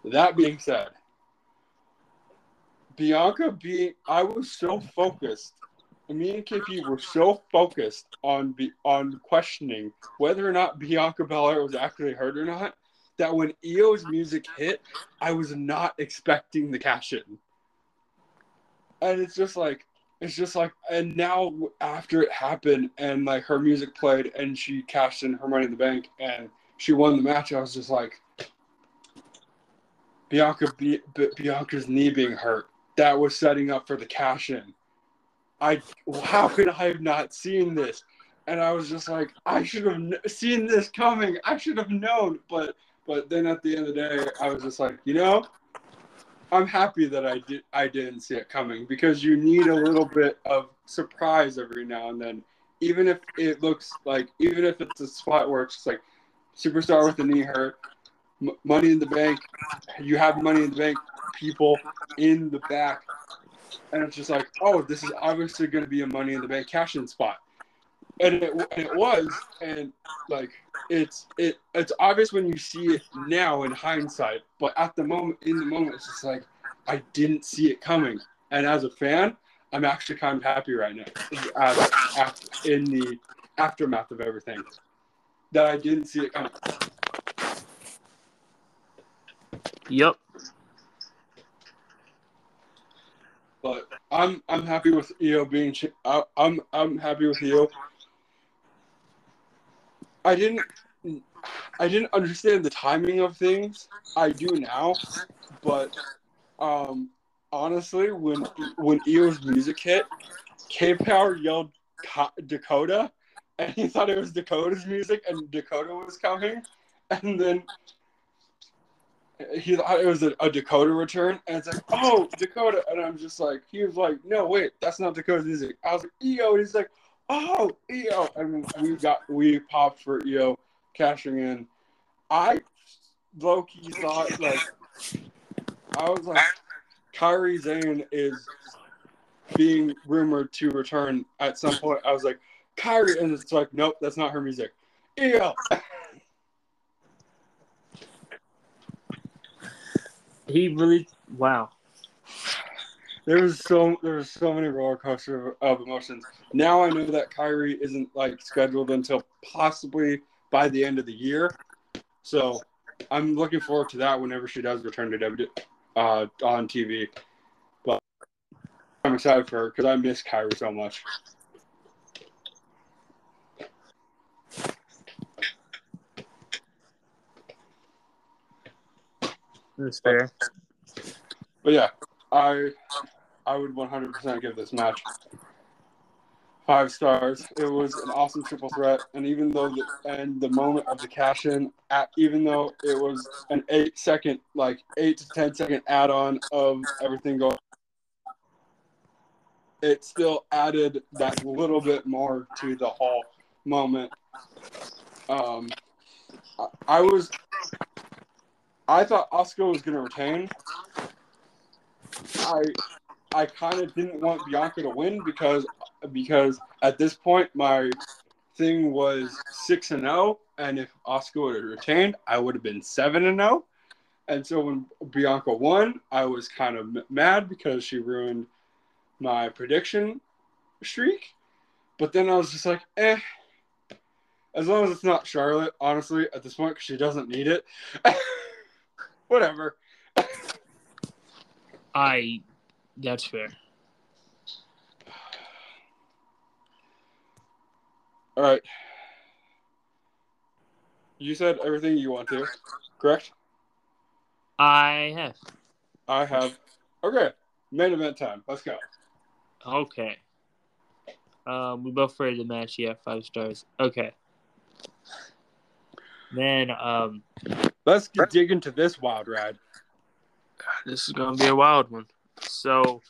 That being said, Bianca being I was so focused me and KP were so focused on on questioning whether or not Bianca Belair was actually hurt or not that when Io's music hit, I was not expecting the cash in. And it's just like it's just like and now after it happened and like her music played and she cashed in her money in the bank and she won the match, I was just like Bianca Bianca's knee being hurt. That was setting up for the cash in I how could I have not seen this? And I was just like, I should have seen this coming. I should have known. But but then at the end of the day, I was just like, you know, I'm happy that I did I didn't see it coming because you need a little bit of surprise every now and then. Even if it looks like, even if it's a spot where it's like superstar with the knee hurt, m- money in the bank, you have money in the bank, people in the back and it's just like, oh, this is obviously going to be a Money in the Bank cash in spot, and it, and it was, and like it's it it's obvious when you see it now in hindsight, but at the moment, in the moment, it's just like I didn't see it coming, and as a fan, I'm actually kind of happy right now, as, in the aftermath of everything, that I didn't see it coming. Yep. But I'm I'm happy with Io being. I, I'm I'm happy with Io. I didn't I didn't understand the timing of things. I do now, but um, honestly, when when Io's music hit, K Power yelled Dakota, and he thought it was Dakota's music, and Dakota was coming, and then he thought it was a, a, Dakota return, and it's like, oh, Dakota, and I'm just like, he was like, no, wait, that's not Dakota's music. I was like, Io, and he's like, oh, Io, and we got we popped for Io cashing in. I low key thought like, I was like, Kairi Sane is being rumored to return at some point. I was like, Kairi, and it's like, nope, that's not her music. Io. He really wow. There was so there was so many roller coaster of emotions. Now I know that Kairi isn't like scheduled until possibly by the end of the year. So I'm looking forward to that whenever she does return to W uh, on TV. But I'm excited for her because I miss Kairi so much. That's fair. But yeah, I I would 100% give this match Five stars. It was an awesome triple threat, and even though the and the moment of the cash in, even though it was an eight second, like eight to ten second add on of everything going, it still added that little bit more to the whole moment. Um, I, I was, I thought Asuka was going to retain. I I kind of didn't want Bianca to win because because at this point my thing was six and zero, oh, and if Asuka would have retained, I would have been seven and zero. And so when Bianca won, I was kind of mad because she ruined my prediction streak. But then I was just like, eh. As long as it's not Charlotte, honestly, at this point, because she doesn't need it. Whatever. I that's fair. All right. You said everything you want to, correct? I have. I have. Okay. Main event time. Let's go. Okay. Um, we both rated the match. Yeah, five stars. Okay. Then, um, let's dig into this wild ride. This is gonna be a wild one. So,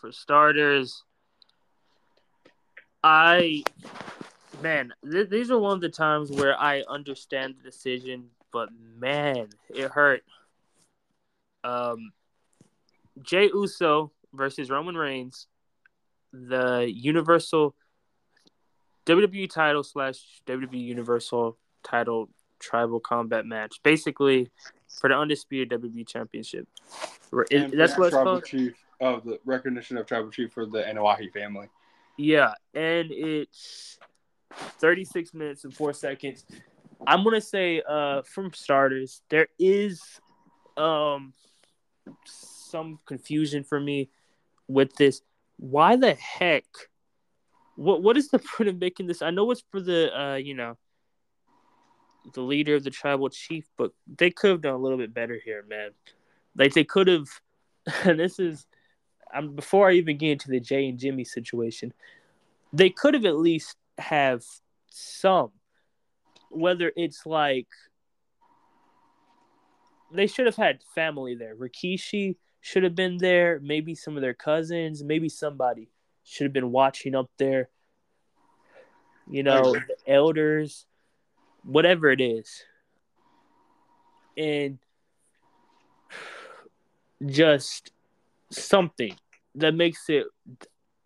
for starters, I, man, th- these are one of the times where I understand the decision, but man, it hurt. Um, Jey Uso versus Roman Reigns, the Universal WWE title slash WWE Universal title tribal combat match. Basically, for the undisputed WWE Championship. It, that's what it's called. Chief of the recognition of tribal chief for the Anoa'i family. Yeah, and it's 36 minutes and four seconds. I'm gonna say, uh, from starters, there is um some confusion for me with this. Why the heck? What what is the point of making this? I know it's for the uh, you know, the leader of the tribal chief, but they could have done a little bit better here, man. Like they could have. And this is, I'm before I even get into the Jay and Jimmy situation, they could have at least have some, whether it's like they should have had family there. Rikishi should have been there. Maybe some of their cousins. Maybe somebody should have been watching up there. You know, the elders whatever it is. And just something that makes it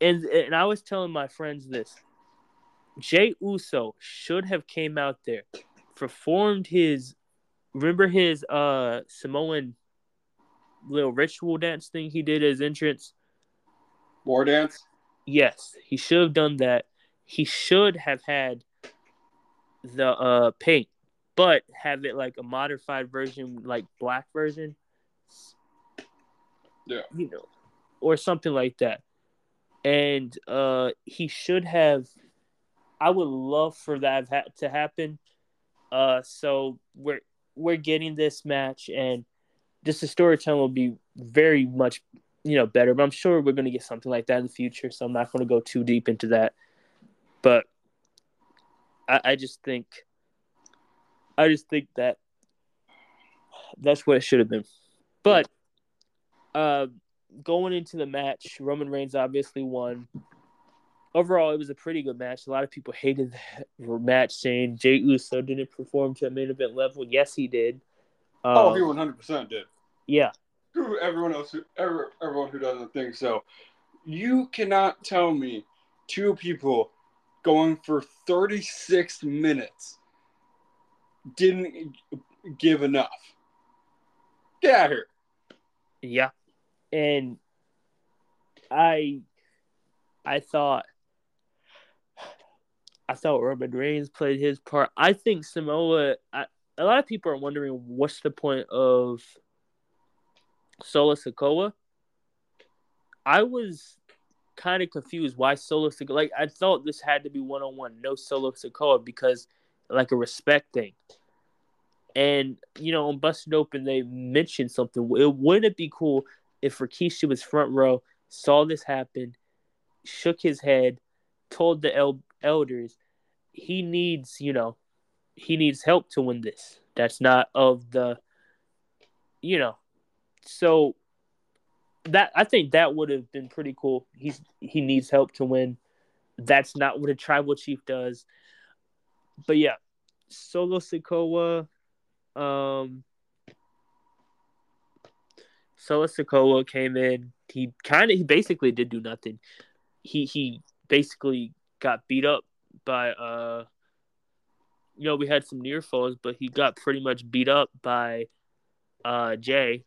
and and I was telling my friends this. Jey Uso should have came out there, performed his remember his uh Samoan little ritual dance thing he did as entrance. War dance? Yes, he should have done that. He should have had the uh paint, but have it like a modified version, like black version. Yeah. You know, or something like that. And uh he should have I would love for that to happen. Uh so we're we're getting this match and just the storytelling will be very much you know better but i'm sure we're going to get something like that in the future so i'm not going to go too deep into that but I, I just think I just think that that's what it should have been. But uh, going into the match, Roman Reigns obviously won. Overall, it was a pretty good match. A lot of people hated the match, saying Jey Uso didn't perform to a main event level. Yes, he did. Um, oh, he one hundred percent did. Yeah. Everyone else, who, everyone who doesn't think so, you cannot tell me two people going for 36 minutes didn't give enough. Get out here. Yeah. And I I thought I thought Roman Reigns played his part. I think Samoa a lot of people are wondering what's the point of Solo Sikoa. I was kind of confused why Solo. Like I thought this had to be one on one, no Solo Sikoa because like a respect thing. And you know, on Busted Open, they mentioned something. It wouldn't it be cool if Rikishi was front row, saw this happen, shook his head, told the el- elders he needs, you know, he needs help to win this. That's not of the, you know, so that I think that would have been pretty cool. He's he needs help to win. That's not what a tribal chief does. But yeah, Solo Sikoa, um, Solo Sikoa came in. He kind of he basically did do nothing. He he basically got beat up by uh you know we had some near falls but he got pretty much beat up by uh Jay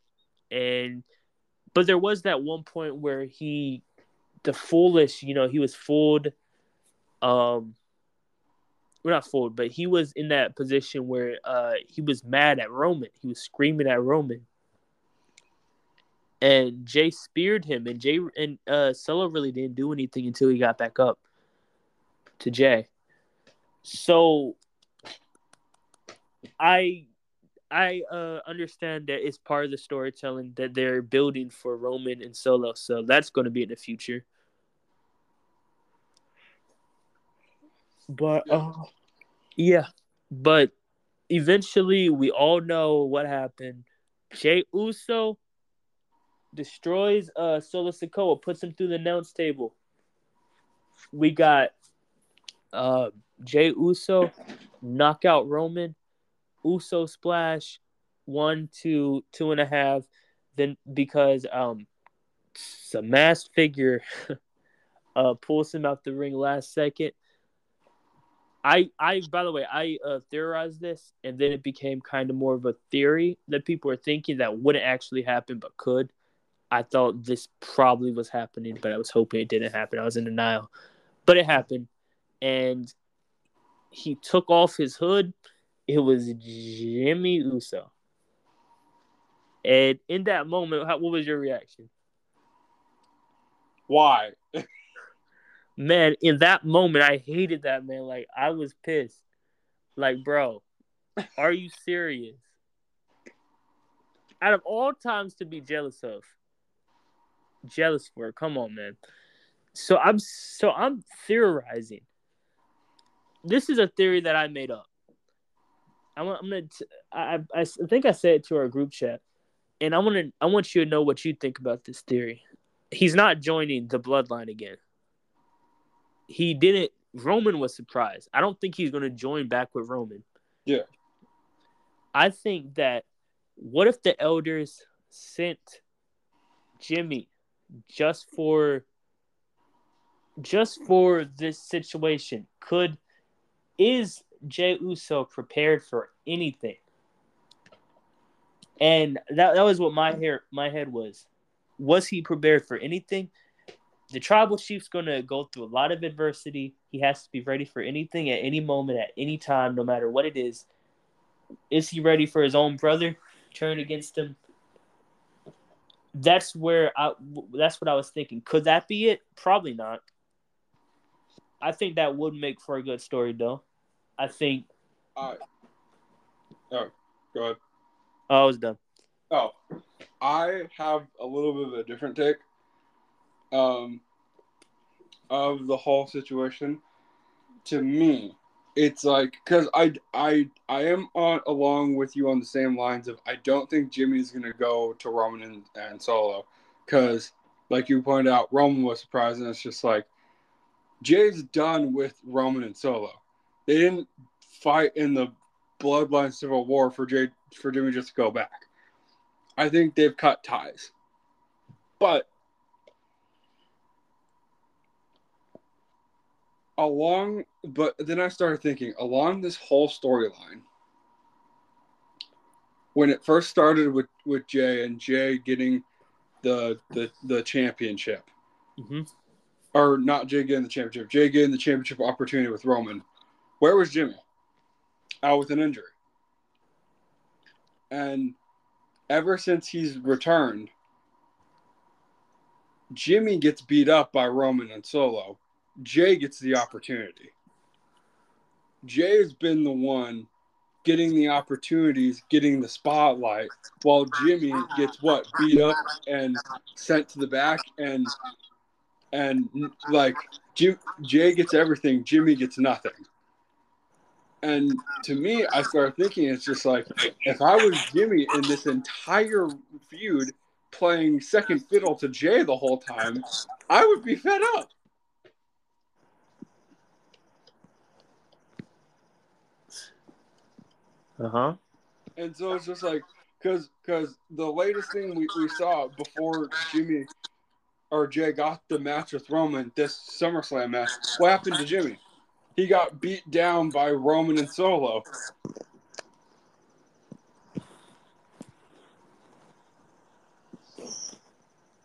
and but there was that one point where he the foolish you know he was fooled um we're not fooled but he was in that position where uh he was mad at Roman he was screaming at Roman and Jay speared him and Jay and uh Solo really didn't do anything until he got back up to Jay. So I I uh, understand that it's part of the storytelling that they're building for Roman and Solo, so that's going to be in the future. But uh, yeah, but eventually we all know what happened. Jey Uso destroys uh Solo Sikoa, puts him through the announce table. We got uh, Jey Uso, knockout Roman, Uso splash, one, two, two and a half. Then because um, some masked figure uh pulls him out the ring last second. I I by the way I uh, theorized this and then it became kind of more of a theory that people are thinking that wouldn't actually happen but could. I thought this probably was happening, but I was hoping it didn't happen. I was in denial, but it happened and he took off his hood. It was Jimmy Uso. And in that moment, how, what was your reaction? Why? man, in that moment, I hated that man. Like I was pissed. Like, bro, are you serious? Out of all times to be jealous of, jealous for, come on, man. So I'm so I'm theorizing this is a theory that I made up. I'm, I'm gonna. T- I, I think I said it to our group chat, and I want to. I want you to know what you think about this theory. He's not joining the bloodline again. He didn't. Roman was surprised. I don't think he's going to join back with Roman. Yeah. I think that what if the elders sent Jimmy just for just for this situation? Could is Jey Uso prepared for anything? And that that was what my hair my head was. Was he prepared for anything? The tribal chief's gonna go through a lot of adversity. He has to be ready for anything at any moment, at any time, no matter what it is. Is he ready for his own brother turn against him? That's where I that's what I was thinking. Could that be it? Probably not. I think that would make for a good story, though. I think. Uh, oh, go ahead. Oh, I was done. Oh, I have a little bit of a different take um, of the whole situation. To me, it's like because I I I am on along with you on the same lines of I don't think Jimmy's gonna go to Roman and, and Solo because like you pointed out, Roman was surprised and it's just like Jay's done with Roman and Solo. They didn't fight in the Bloodline Civil War for Jay for Jimmy just to go back. I think they've cut ties. But along but then I started thinking along this whole storyline when it first started with with Jay and Jay getting the the the championship. Mm-hmm. Or not Jay getting the championship, Jay getting the championship opportunity with Roman. Where was Jimmy? Out with an injury. And ever since he's returned, Jimmy gets beat up by Roman and Solo. Jay gets the opportunity. Jay has been the one getting the opportunities, getting the spotlight, while Jimmy gets what beat up and sent to the back. And and like Jim, Jay gets everything, Jimmy gets nothing. And to me, I started thinking it's just like if I was Jimmy in this entire feud playing second fiddle to Jay the whole time, I would be fed up. Uh huh. And so it's just like because because the latest thing we, we saw before Jimmy or Jay got the match with Roman, this SummerSlam match, what happened to Jimmy? He got beat down by Roman and Solo.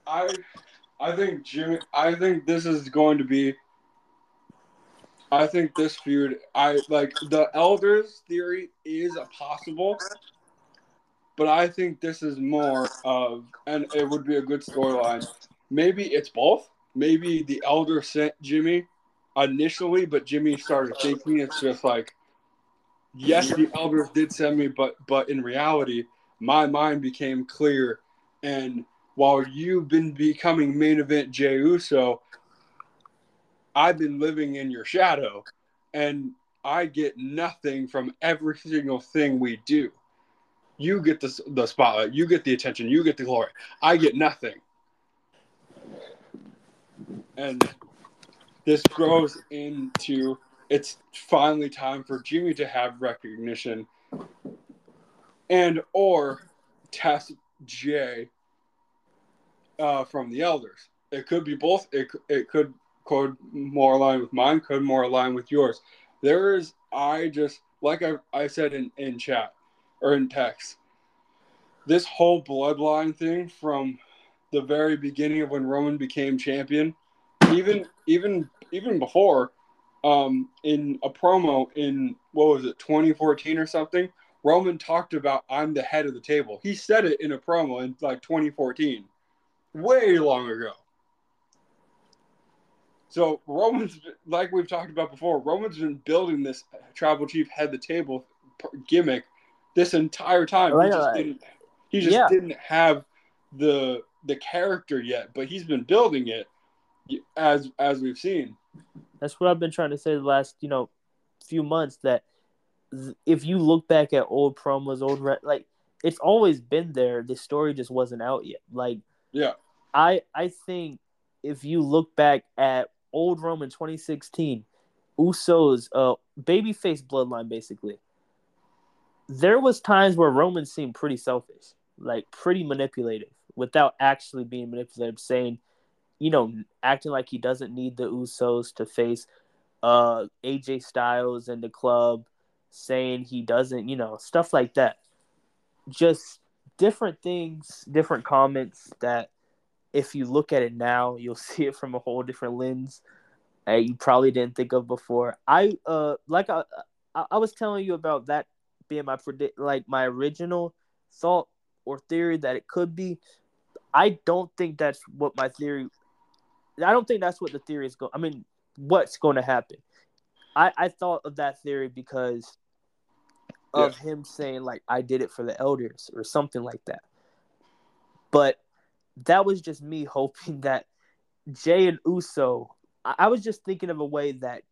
I I think Jimmy I think this is going to be I think this feud I like the elders theory is a possible but I think this is more of and it would be a good storyline. Maybe it's both. Maybe the elder sent Jimmy initially, but Jimmy started thinking it's just like yes, the elders did send me, but but in reality, my mind became clear and while you've been becoming main event Jey Uso, I've been living in your shadow and I get nothing from every single thing we do. You get the, the spotlight, you get the attention, you get the glory. I get nothing. And this grows into it's finally time for Jimmy to have recognition and or test Jay uh, from the elders. It could be both. It, it could could more align with mine, could more align with yours. There is, I just, like I, I said in, in chat or in text, this whole bloodline thing from the very beginning of when Roman became champion, even even even before, um, in a promo in what was it, 2014 or something, Roman talked about I'm the head of the table. He said it in a promo in like 2014 way long ago. So Roman's, like we've talked about before, Roman's been building this tribal chief head the table gimmick this entire time. He just didn't. He just yeah. didn't have the the character yet, but he's been building it as as we've seen. That's what I've been trying to say the last you know few months. That if you look back at old promos, old like it's always been there. The story just wasn't out yet. Like yeah. I I think if you look back at old Roman 2016, Usos uh babyface bloodline basically. There was times where Roman seemed pretty selfish, like pretty manipulative, without actually being manipulative, saying, you know, acting like he doesn't need the Usos to face uh AJ Styles and the club, saying he doesn't, you know, stuff like that. Just different things, different comments that if you look at it now, you'll see it from a whole different lens uh, you probably didn't think of before. I uh like I, I was telling you about that being my predict like my original thought or theory that it could be. I don't think that's what my theory. I don't think that's what the theory is going. I mean, what's going to happen? I I thought of that theory because of yeah. him saying like I did it for the elders or something like that. But that was just me hoping that Jay and Uso. I was just thinking of a way that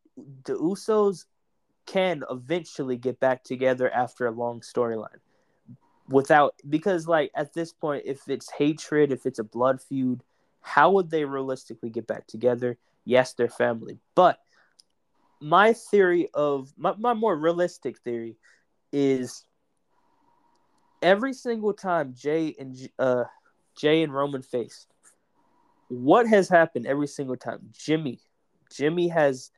the Usos can eventually get back together after a long storyline without because like at this point if it's hatred if it's a blood feud how would they realistically get back together yes they're family but my theory of my, my more realistic theory is every single time jay and uh Jay and Roman faced, what has happened every single time? Jimmy, Jimmy has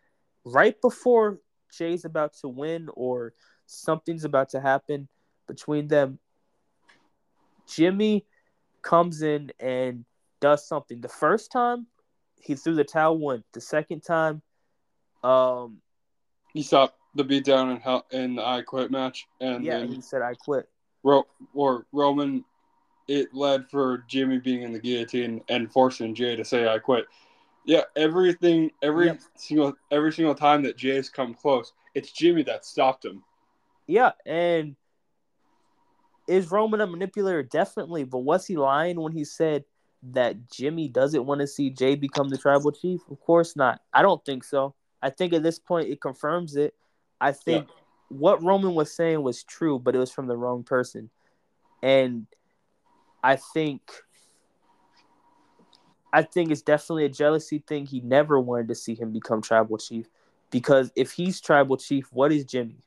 right before Jay's about to win or something's about to happen between them. Jimmy comes in and does something. The first time he threw the towel, won. The second time, um, he stopped the beatdown in in the I Quit match, and yeah, he said I quit. Ro- or Roman it led for Jimmy being in the guillotine and forcing Jay to say I quit. Yeah, everything every yep. single every single time that Jay's come close, it's Jimmy that stopped him. Yeah, and is Roman a manipulator? Definitely, but was he lying when he said that Jimmy doesn't want to see Jay become the tribal chief? Of course not. I don't think so. I think at this point it confirms it. I think yeah. what Roman was saying was true, but it was from the wrong person. And I think I think it's definitely a jealousy thing. He never wanted to see him become tribal chief because if he's tribal chief, what is Jimmy?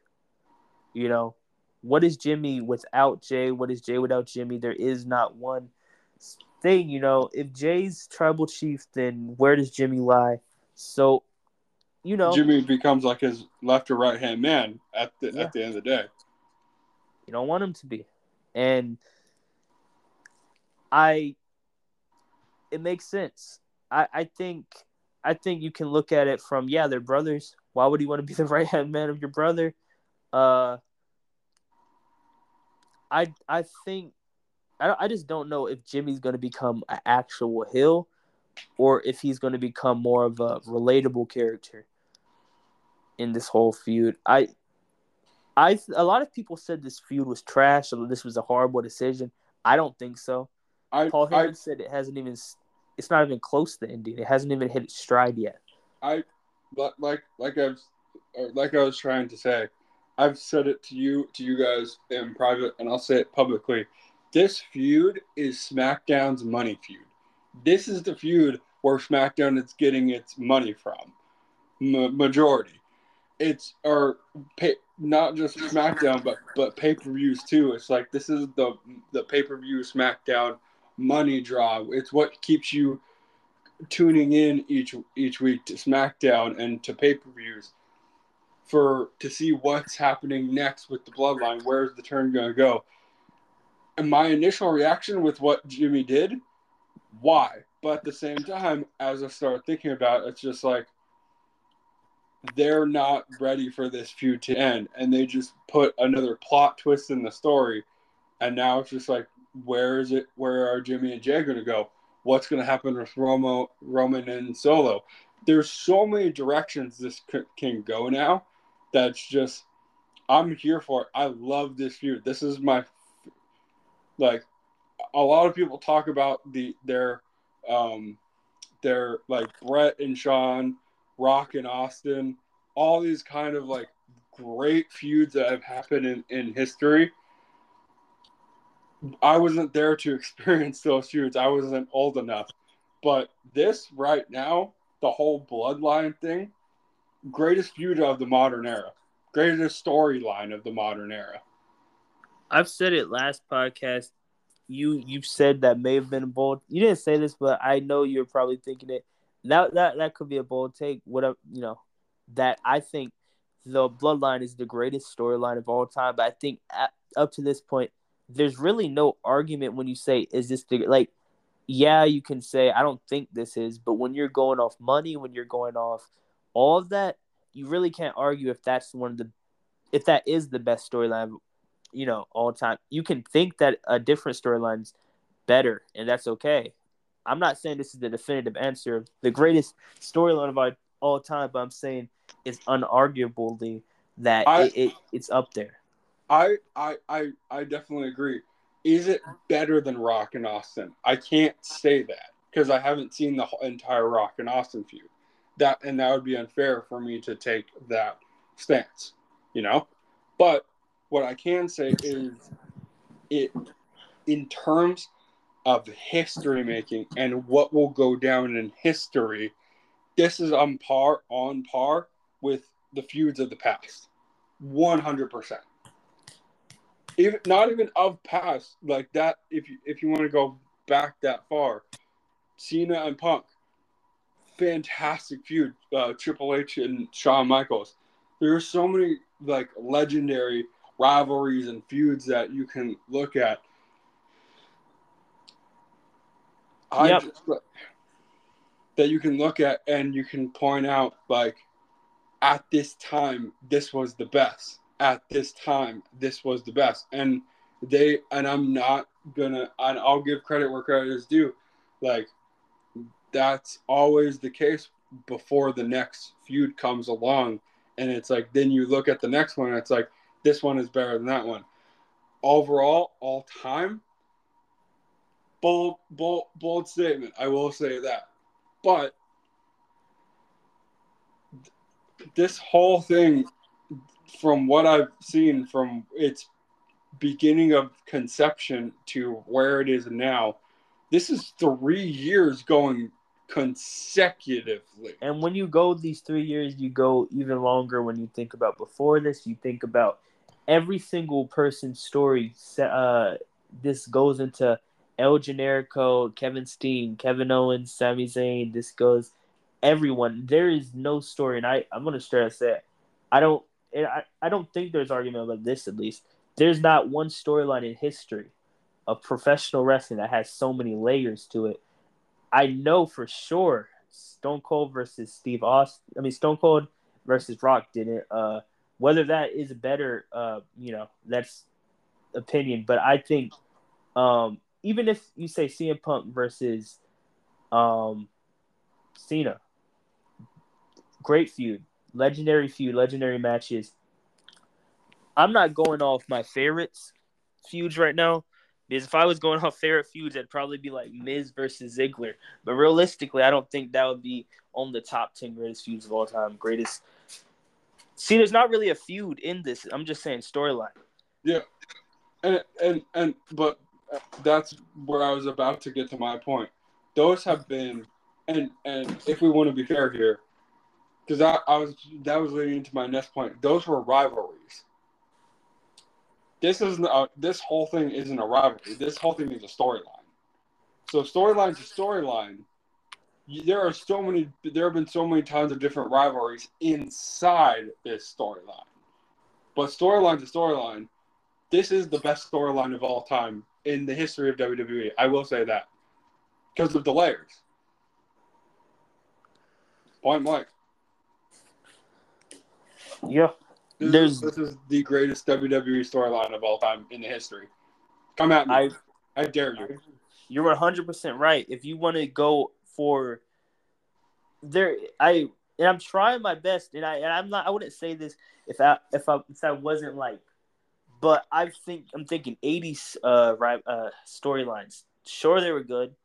You know, what is Jimmy without Jay? What is Jay without Jimmy? There is not one thing, you know. If Jay's tribal chief, then where does Jimmy lie? So, you know, Jimmy becomes like his left or right hand man at the yeah. at the end of the day. You don't want him to be, and I it makes sense. I, I think I think you can look at it from yeah, they're brothers. Why would he want to be the right hand man of your brother? Uh I I think I I just don't know if Jimmy's going to become an actual heel or if he's going to become more of a relatable character in this whole feud. I I a lot of people said this feud was trash or this was a horrible decision. I don't think so. I, Paul Heyman I, said it hasn't even it's not even close to ending. It hasn't even hit its stride yet. I like like I've like I was trying to say. I've said it to you to you guys in private, and I'll say it publicly. This feud is SmackDown's money feud. This is the feud where SmackDown is getting its money from. Majority, it's or pay, not just SmackDown, but but pay per views too. It's like this is the the pay per view SmackDown money draw. It's what keeps you tuning in each each week to SmackDown and to pay per views for to see what's happening next with the Bloodline. Where's the turn going to go? And my initial reaction with what Jimmy did, why? But at the same time, as I start thinking about it, it's just like they're not ready for this feud to end, and they just put another plot twist in the story, and now it's just like where is it? Where are Jimmy and Jay going to go? What's going to happen with Romo, Roman, and Solo? There's so many directions this can go now. That's just I'm here for it. I love this feud. This is my like a lot of people talk about the their um their like Brett and Shawn, Rock and Austin, all these kind of like great feuds that have happened in, in history I wasn't there to experience those feuds. I wasn't old enough. But this right now, the whole bloodline thing, greatest feud of the modern era, greatest storyline of the modern era. I've said it last podcast. You you've said that may have been a bold. You didn't say this, but I know you're probably thinking it. That that that could be a bold take. Whatever you know, that I think the bloodline is the greatest storyline of all time. But I think at, up to this point, there's really no argument when you say, is this the like, yeah, you can say, I don't think this is, but when you're going off money, when you're going off all of that, you really can't argue if that's one of the, if that is the best storyline, you know, all time. You can think that a different storyline's better, and that's okay. I'm not saying this is the definitive answer, the greatest storyline of all, all time, but I'm saying it's unarguably that I, it, it, it's up there. I, I I I definitely agree. Is it better than Rock and Austin? I can't say that because I haven't seen the entire Rock and Austin feud. That and that would be unfair for me to take that stance, you know. But what I can say is, it in terms of history making and what will go down in history, this is on par on par with the feuds of the past, one hundred percent even not even of past like that. If you if you want to go back that far, Cena and Punk, fantastic feud. Uh, Triple H and Shawn Michaels. There are so many like legendary rivalries and feuds that you can look at. I yep. just, that you can look at and you can point out like at this time this was the best at this time, this was the best. And they, and I'm not gonna, and I'll give credit where credit is due. Like, that's always the case before the next feud comes along. And it's like, then you look at the next one, and it's like, this one is better than that one. Overall, all time, bold, bold, bold statement. I will say that, but this whole thing, from what I've seen from its beginning of conception to where it is now, this is three years going consecutively. And when you go these three years, you go even longer when you think about before this. You think about every single person's story. Uh, this goes into El Generico, Kevin Steen, Kevin Owens, Sami Zayn. This goes everyone. There is no story, and I I'm gonna stress that I don't I, I don't think there's argument about this at least. There's not one storyline in history of professional wrestling that has so many layers to it. I know for sure Stone Cold versus Steve Austin. I mean Stone Cold versus Rock didn't. Uh, whether that is better, uh, you know, that's opinion. But I think um, even if you say CM Punk versus um, Cena, great feud, legendary feud, legendary matches. I'm not going off my favorites feuds right now because if I was going off favorite feuds, it'd probably be like Miz versus Ziggler. But realistically, I don't think that would be on the top ten greatest feuds of all time. Greatest. See, there's not really a feud in this. I'm just saying storyline. Yeah, and and and but that's where I was about to get to my point. Those have been, and and if we want to be fair here, because I, I was that was leading into my next point. Those were rivalries. This isn't a, this whole thing isn't a rivalry. This whole thing is a storyline. So storyline to storyline, there are so many. There have been so many times of different rivalries inside this storyline. But storyline to storyline, this is the best storyline of all time in the history of WWE. I will say that because of the layers. Point blank. Yeah. This, There's- is, this is the greatest WWE storyline of all time in the history. Come at me. I I, dare you. you're 100 percent right. If you want to go for there, I and I'm trying my best, and I and I'm not. I wouldn't say this if I if I if I wasn't like, but I think I'm thinking 80s uh, uh storylines. Sure, they were good.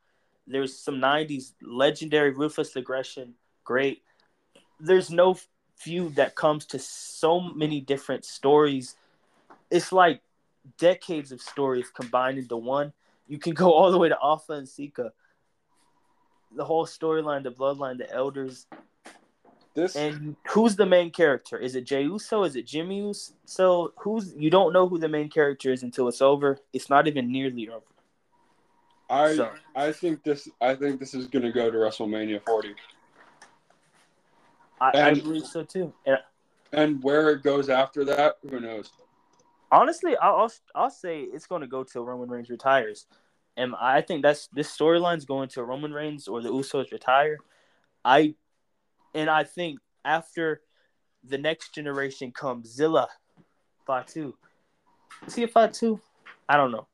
There's some 90s legendary ruthless aggression, great. There's no feud that comes to so many different stories. It's like decades of stories combined into one. You can go all the way to Afa and Sika. The whole storyline, the bloodline, the elders, This and who's the main character? Is it Jey Uso? Is it Jimmy Uso? So who's you don't know who the main character is until it's over. It's not even nearly over. I so- I think this I think this is gonna go to WrestleMania 40. I, I believe so too. And And where it goes after that, who knows? honestly, I'll I'll, I'll say it's going to go till Roman Reigns retires, and I think that's this storyline's going to Roman Reigns or the Usos retire. I, and I think after the next generation comes Zilla, Fatu. Is he a Fatu? I don't know.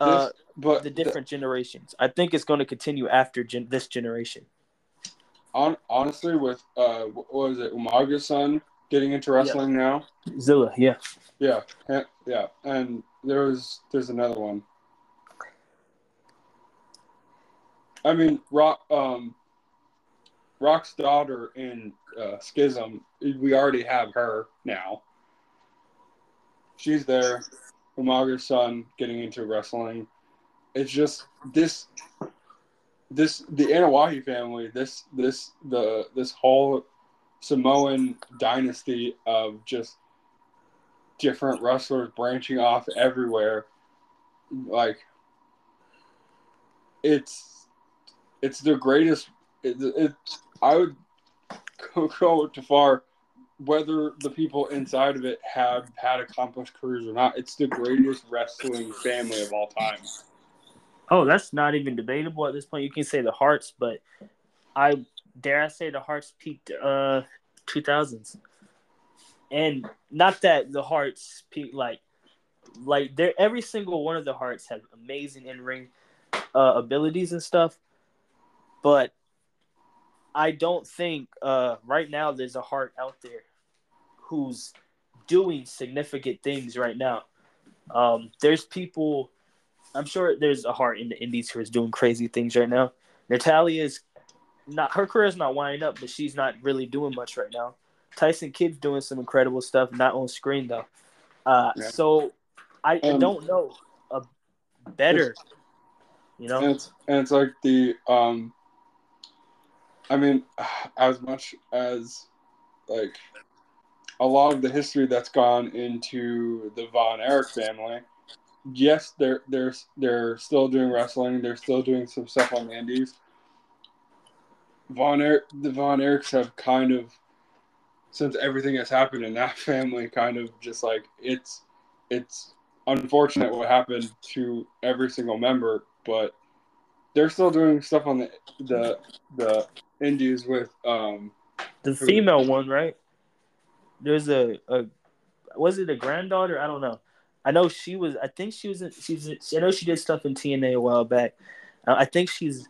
Uh, This- but the different generations. I think it's going to continue after gen- this generation. on, honestly, with uh, what was it, Umaga's son getting into wrestling now? Zilla, yeah. Yeah, yeah, and there was there's another one. I mean, Rock, um, Rock's daughter in uh, Schism. We already have her now. She's there. Umaga's son getting into wrestling. It's just this, this the Anoa'i family. This this the this whole Samoan dynasty of just different wrestlers branching off everywhere. Like it's it's the greatest. It, I would go, too far. Whether the people inside of it have had accomplished careers or not, it's the greatest wrestling family of all time. Oh, that's not even debatable at this point. You can say the Hearts, but I dare I say the Hearts peaked uh 2000s. And not that the Hearts peaked like like they every single one of the Hearts have amazing in-ring uh, abilities and stuff. But I don't think uh right now there's a Heart out there who's doing significant things right now. Um there's people I'm sure there's a heart in the Indies who is doing crazy things right now. Natalya is not her career is not winding up, but she's not really doing much right now. Tyson Kidd's doing some incredible stuff, not on screen though. Uh, yeah. So I, I, don't know a better, you know. And it's, and it's like the um, I mean, as much as like a lot of the history that's gone into the Von Erich family. Yes, they're they're they're still doing wrestling. They're still doing some stuff on the Indies. Von Erich, the Von Erichs have kind of, since everything has happened in that family, kind of just like it's it's unfortunate what happened to every single member, but they're still doing stuff on the the the Indies with um the female one, right? there's a, a was it a granddaughter? I don't know. I know she was. I think she was. In, she's. I know she did stuff in TNA a while back. Uh, I think she's.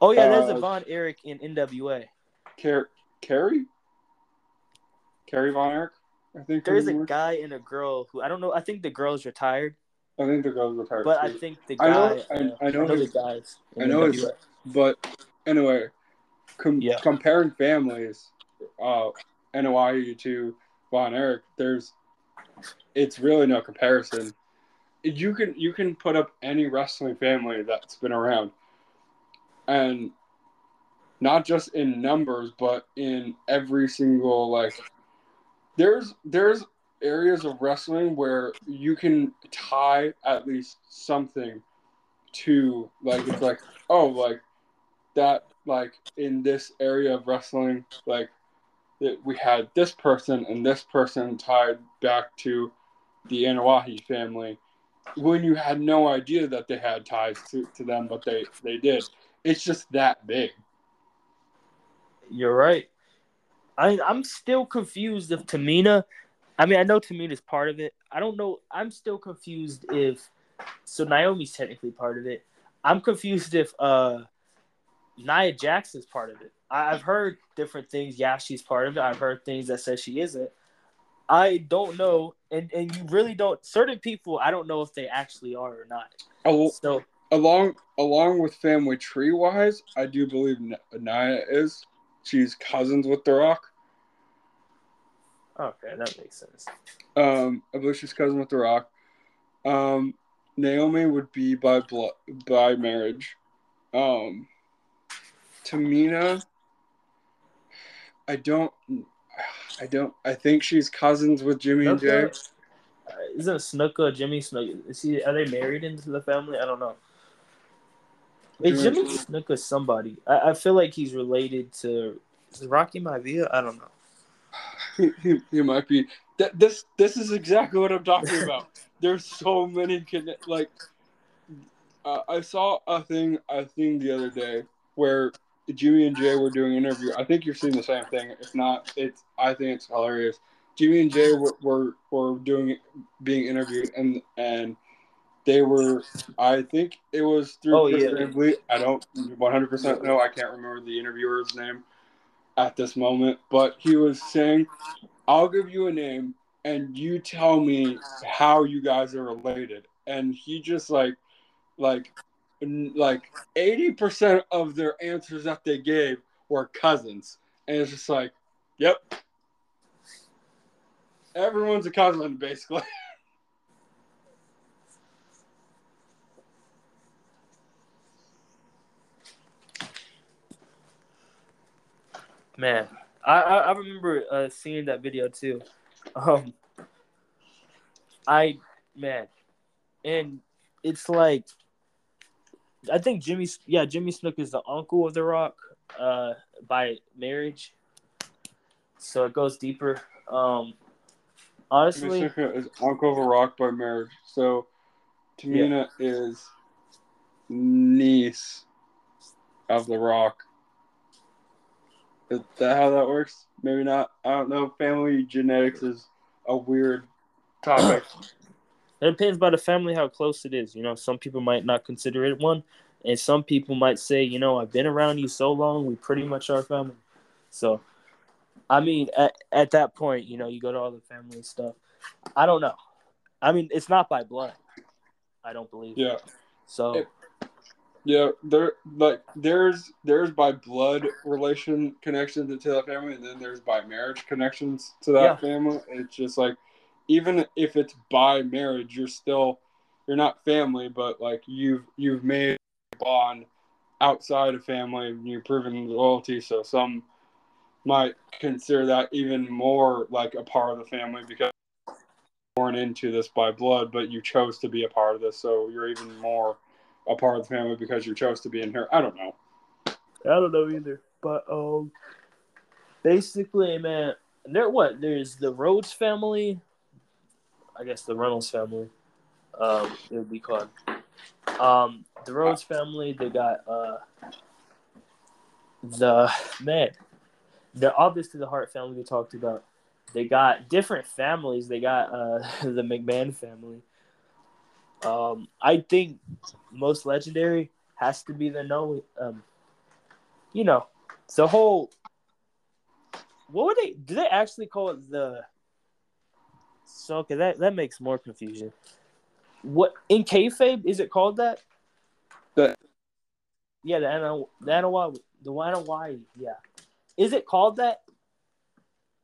Oh yeah, there's uh, a Von Erich in NWA. Car- Carrie. Carrie Von Erich. I think there's a guy and a girl who I don't know. I think the girl's retired. I think the girl's retired. But too. I think the guy. I know. I, I know, I know his, the guys. I know his, But anyway, com- yeah. comparing families, uh, NOI to Von Erich, there's it's really no comparison. You can you can put up any wrestling family that's been around, and not just in numbers, but in every single like. There's there's areas of wrestling where you can tie at least something to like it's like oh like that like in this area of wrestling like that we had this person and this person tied back to the Anoa'i family when you had no idea that they had ties to, to them, but they, they did. It's just that big. You're right. I, I'm still confused if Tamina, I mean, I know Tamina's part of it. I don't know. I'm still confused if, so Naomi's technically part of it. I'm confused if uh, Nia Jackson's part of it. I've heard different things. Yeah, she's part of it. I've heard things that says she isn't. I don't know, and and you really don't. Certain people, I don't know if they actually are or not. Oh, so along along with family tree wise, I do believe Nia is. She's cousins with The Rock. Okay, that makes sense. Um, I believe she's cousin with The Rock. Um, Naomi would be by blood by marriage. Um, Tamina I don't. I don't. I think she's cousins with Jimmy Snuka? and Jey. Isn't Snuka Jimmy Snuka? Is he? Are they married into the family? I don't know. Hey, Jimmy Snuka is somebody. I, I feel like he's related to Rocky Maivia. I don't know. He, he, he might be. Th- this this is exactly what I'm talking about. There's so many connect. Like, uh, I saw a thing I think the other day where Jimmy and Jey were doing an interview. I think you're seeing the same thing. If not, it's I think it's hilarious. Jimmy and Jey were, were, were doing being interviewed and and they were I think it was through oh, Chris yeah. I don't 100 percent know. I can't remember the interviewer's name at this moment, but he was saying, "I'll give you a name and you tell me how you guys are related." And he just like like like 80% of their answers that they gave were cousins. And it's just like, yep. Everyone's a cousin, basically. Man, I, I, remember uh, seeing that video too. Um, I, man, and it's like I think Jimmy, yeah, Jimmy Snuka is the uncle of The Rock uh, by marriage, so it goes deeper. Um, honestly, Jimmy Snuka is uncle of The Rock by marriage. So Tamina yeah. is niece of The Rock. Is that how that works? Maybe not. I don't know. Family genetics is a weird topic. It depends by the family how close it is. You know, some people might not consider it one, and some people might say, you know, I've been around you so long, we pretty much are family. So, I mean, at, at that point, you know, you go to all the family stuff. I don't know. I mean, it's not by blood. I don't believe. Yeah. So It- Yeah, there like there's there's by blood relation connections to that family, and then there's by marriage connections to that Yeah. family. It's just like even if it's by marriage, you're still you're not family, but like you've you've made a bond outside of family, and you've proven loyalty. So some might consider that even more like a part of the family because born into this by blood, but you chose to be a part of this, so you're even more a part of the family because you chose to be in here. I don't know. I don't know either. But um, basically, man, there what? There's the Rhodes family. I guess the Runnels family. Um, it would be called. Um, the Rhodes family. They got uh, the man. The obviously the Hart family we talked about. They got different families. They got uh the McMahon family. Um, I think most legendary has to be the no um you know, the whole. What would they? Do they actually call it the? So okay, that that makes more confusion. What in kayfabe is it called that? The- yeah, the Ana- the Anawa the Anoa'i, yeah. Is it called that?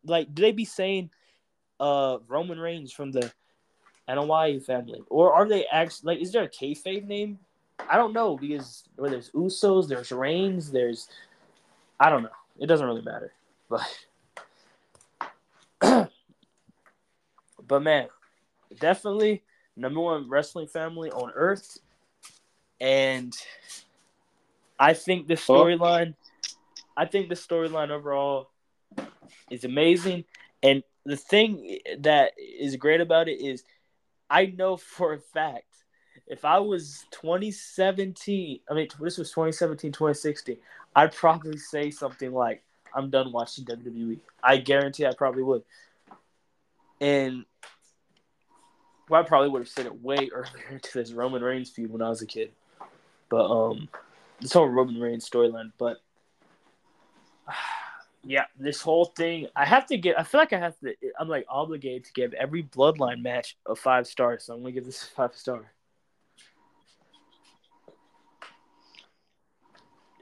Like, do they be saying, uh, Roman Reigns from the Anoa'i family, or are they actually like? Is there a kayfabe name? I don't know because where there's Usos, there's Reigns, there's I don't know. It doesn't really matter, but but man, definitely number one wrestling family on earth, and I think the storyline, I think the storyline overall is amazing, and the thing that is great about it is, I know for a fact if I was 2017, I mean, this was 2017, 2016, I'd probably say something like, I'm done watching WWE. I guarantee I probably would. And well, I probably would have said it way earlier to this Roman Reigns feud when I was a kid. But, um, this whole Roman Reigns storyline. But, yeah, this whole thing, I have to get, I feel like I have to, I'm like obligated to give every bloodline match a five star. So I'm to give this a five star.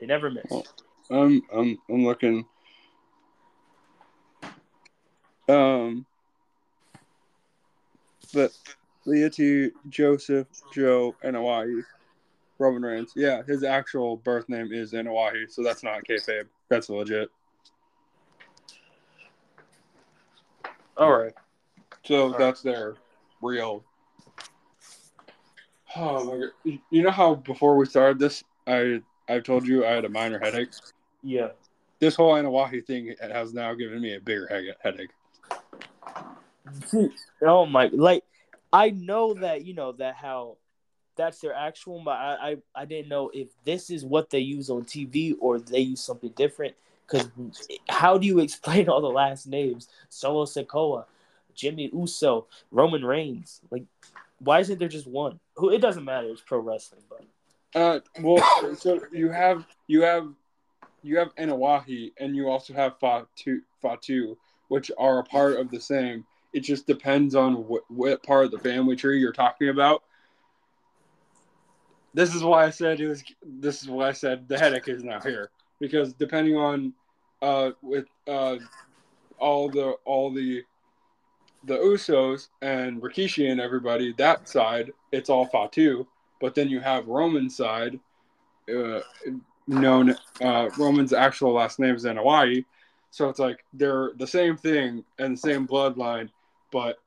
They never miss. Oh. Um, I'm I'm looking. Um, but Leati, Joseph, Joe, Anoa'i, Roman Reigns. Yeah, his actual birth name is Anoa'i, so that's not kayfabe. That's legit. All right. So right. that's their real. Oh my god! You know how before we started this, I I told you I had a minor headache. Yeah. This whole Anoa'i thing has now given me a bigger he- headache. Oh my! Like, I know that you know that how that's their actual, but I I, I didn't know if this is what they use on TV or they use something different. Because how do you explain all the last names? Solo Sikoa, Jimmy Uso, Roman Reigns. Like, why isn't there just one? Who? It doesn't matter. It's pro wrestling, but Uh, well, so you have you have you have Anoa'i, and you also have Fatu, Fatu, which are a part of the same. It just depends on what, what part of the family tree you're talking about. This is why I said it was. This is why I said the headache is now here because depending on uh with uh all the all the the Usos and Rikishi and everybody that side, it's all Fatu. But then you have Roman's side, uh, known uh, Roman's actual last name is in Hawaii, so it's like they're the same thing and the same bloodline, but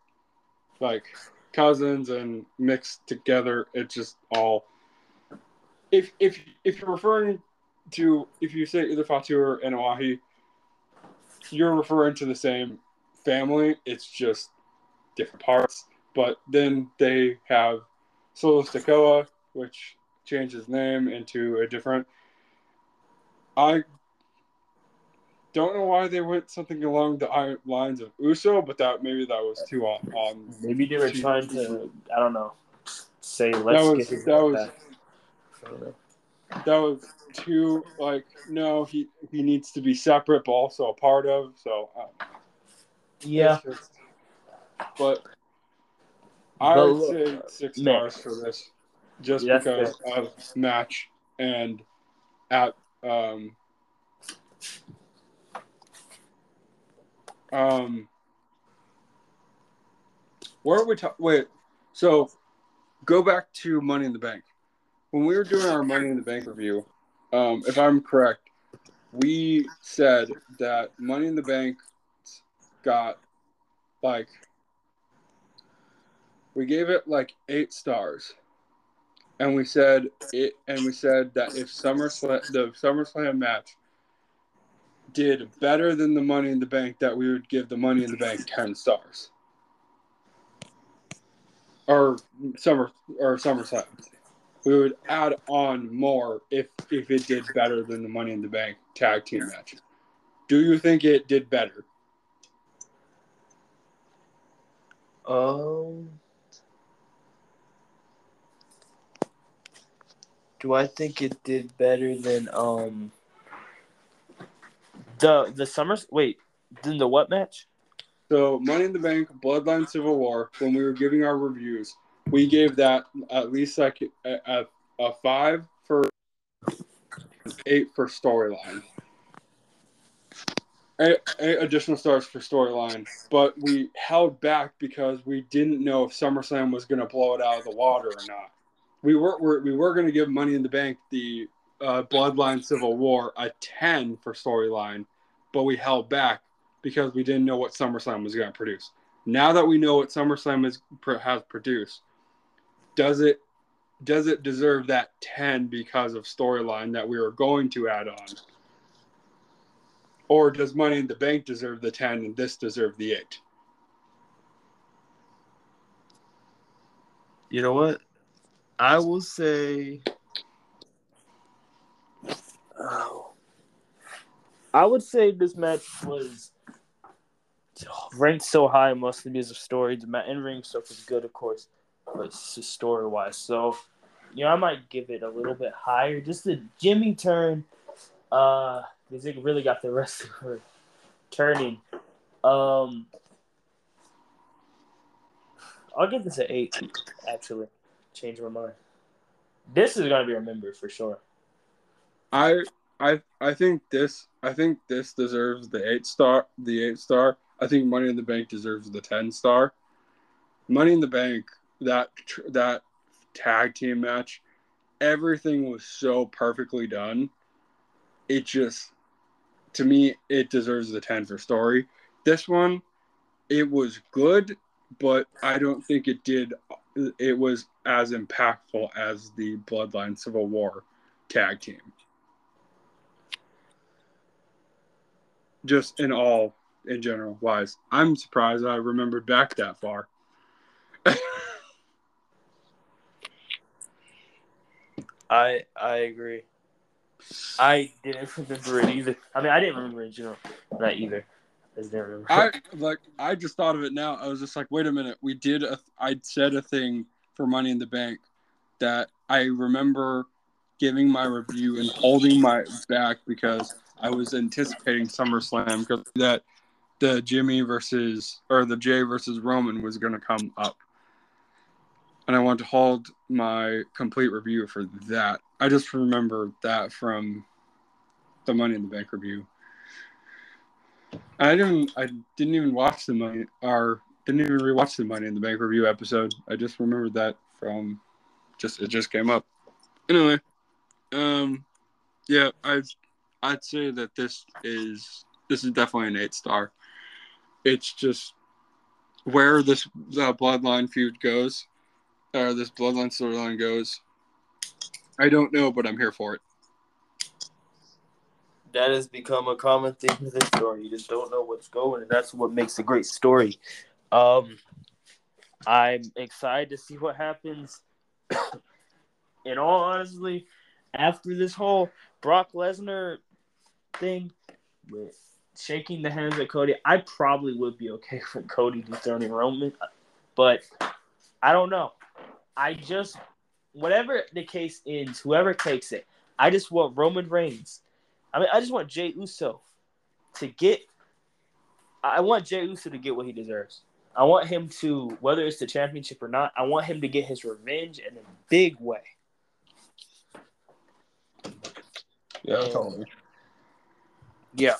like cousins and mixed together. It's just all. If if if you're referring to if you say either Fatu or Anoa'i, you're referring to the same family. It's just different parts. But then they have Sikoa, which changed his name into a different. I don't know why they went something along the lines of Uso, but that maybe that was too on. on maybe they were trying to. I don't know. Say let's was- get that was- back. I don't know. that was too like no, he he needs to be separate, but also a part of. So uh, Yeah. just- but I But would look, say six man. stars for this. just Yes, because of match and at um um where are we talking? Wait, so go back to Money in the Bank. When we were doing our Money in the Bank review, um, if I'm correct, we said that Money in the Bank got like we gave it like eight stars, and we said it, and we said that if SummerSlam the SummerSlam match did better than the Money in the Bank, that we would give the Money in the Bank ten stars. Or summer or SummerSlam. We would add on more if if it did better than the Money in the Bank tag team match. Do you think it did better? Um, do I think it did better than um the the summers? Wait, than the what match? So, Money in the Bank, Bloodline Civil War, when we were giving our reviews, we gave that at least like a, a, a five for eight for storyline. Eight, eight additional stars for storyline, but we held back because we didn't know if SummerSlam was going to blow it out of the water or not. We were, were we were going to give Money in the Bank the uh, Bloodline Civil War a ten for storyline, but we held back because we didn't know what SummerSlam was going to produce. Now that we know what SummerSlam is, has produced, does it does it deserve that 10 because of storyline that we were going to add on? Or does Money in the Bank deserve the 10 and this deserve the 8? You know what? I will say. I would say this match was ranked so high mostly because of story. The in ring stuff was good, of course, but story wise. So, you know, I might give it a little bit higher. Just the Jimmy turn, uh, because it really got the rest of her turning. Um, I'll give this an eight. Actually, change my mind. This is gonna be remembered for sure. I I I think this I think this deserves the 8 star the 8 star. I think Money in the Bank deserves the 10 star. Money in the Bank that that tag team match everything was so perfectly done. It just to me it deserves the 10 for story. This one it was good, but I don't think it did it was as impactful as the Bloodline Civil War tag team. Just in all in general wise. I'm surprised I remembered back that far. I I agree. I didn't remember it either. I mean, I didn't remember it in general, not either. I just didn't remember. I like. I just thought of it now. I was just like, wait a minute. We did. A, I said a thing for Money in the Bank that I remember giving my review and holding my back because I was anticipating SummerSlam because that the Jimmy versus or the Jey versus Roman was going to come up, and I want to hold my complete review for that. I just remember that from the Money in the Bank review. I didn't. I didn't even watch the money or didn't even rewatch the Money in the Bank review episode. I just remembered that from just it just came up. Anyway, um, yeah, I I'd say that this is this is definitely an eight star. It's just where this uh, bloodline feud goes, or this bloodline storyline goes. I don't know, but I'm here for it. That has become a common theme in this story. You just don't know what's going, and that's what makes a great story. Um, I'm excited to see what happens. In all honesty, after this whole Brock Lesnar thing with shaking the hands of Cody, I probably would be okay with Cody dethroning Roman, but I don't know. I just whatever the case is, whoever takes it, I just want Roman Reigns. I mean, I just want Jey Uso to get. I want Jey Uso to get what he deserves. I want him to, whether it's the championship or not, I want him to get his revenge in a big way. Yeah, totally. Yeah.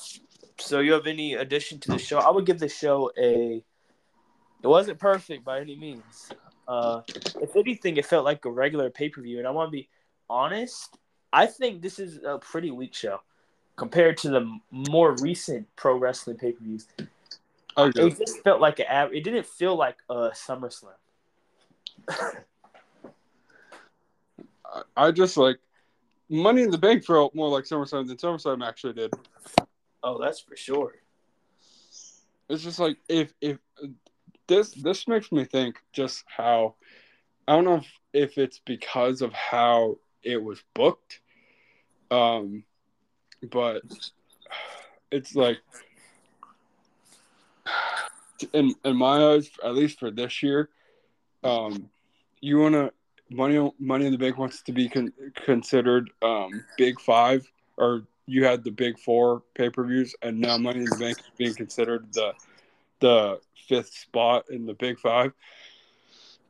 So you have any addition to the show? I would give the show a. It wasn't perfect by any means. Uh, if anything, it felt like a regular pay per view, and I want to be honest. I think this is a pretty weak show compared to the more recent pro wrestling pay per views. I agree. It just felt like an It didn't feel like a SummerSlam. I- I just like Money in the Bank felt more like SummerSlam than SummerSlam actually did. Oh, that's for sure. It's just like if if this this makes me think just how I don't know if, if it's because of how it was booked, um, but it's like in in my eyes, at least for this year, um, you want to money money in the bank wants to be con- considered um, big five, or you had the big four pay per views, and now money in the bank is being considered the the fifth spot in the big five.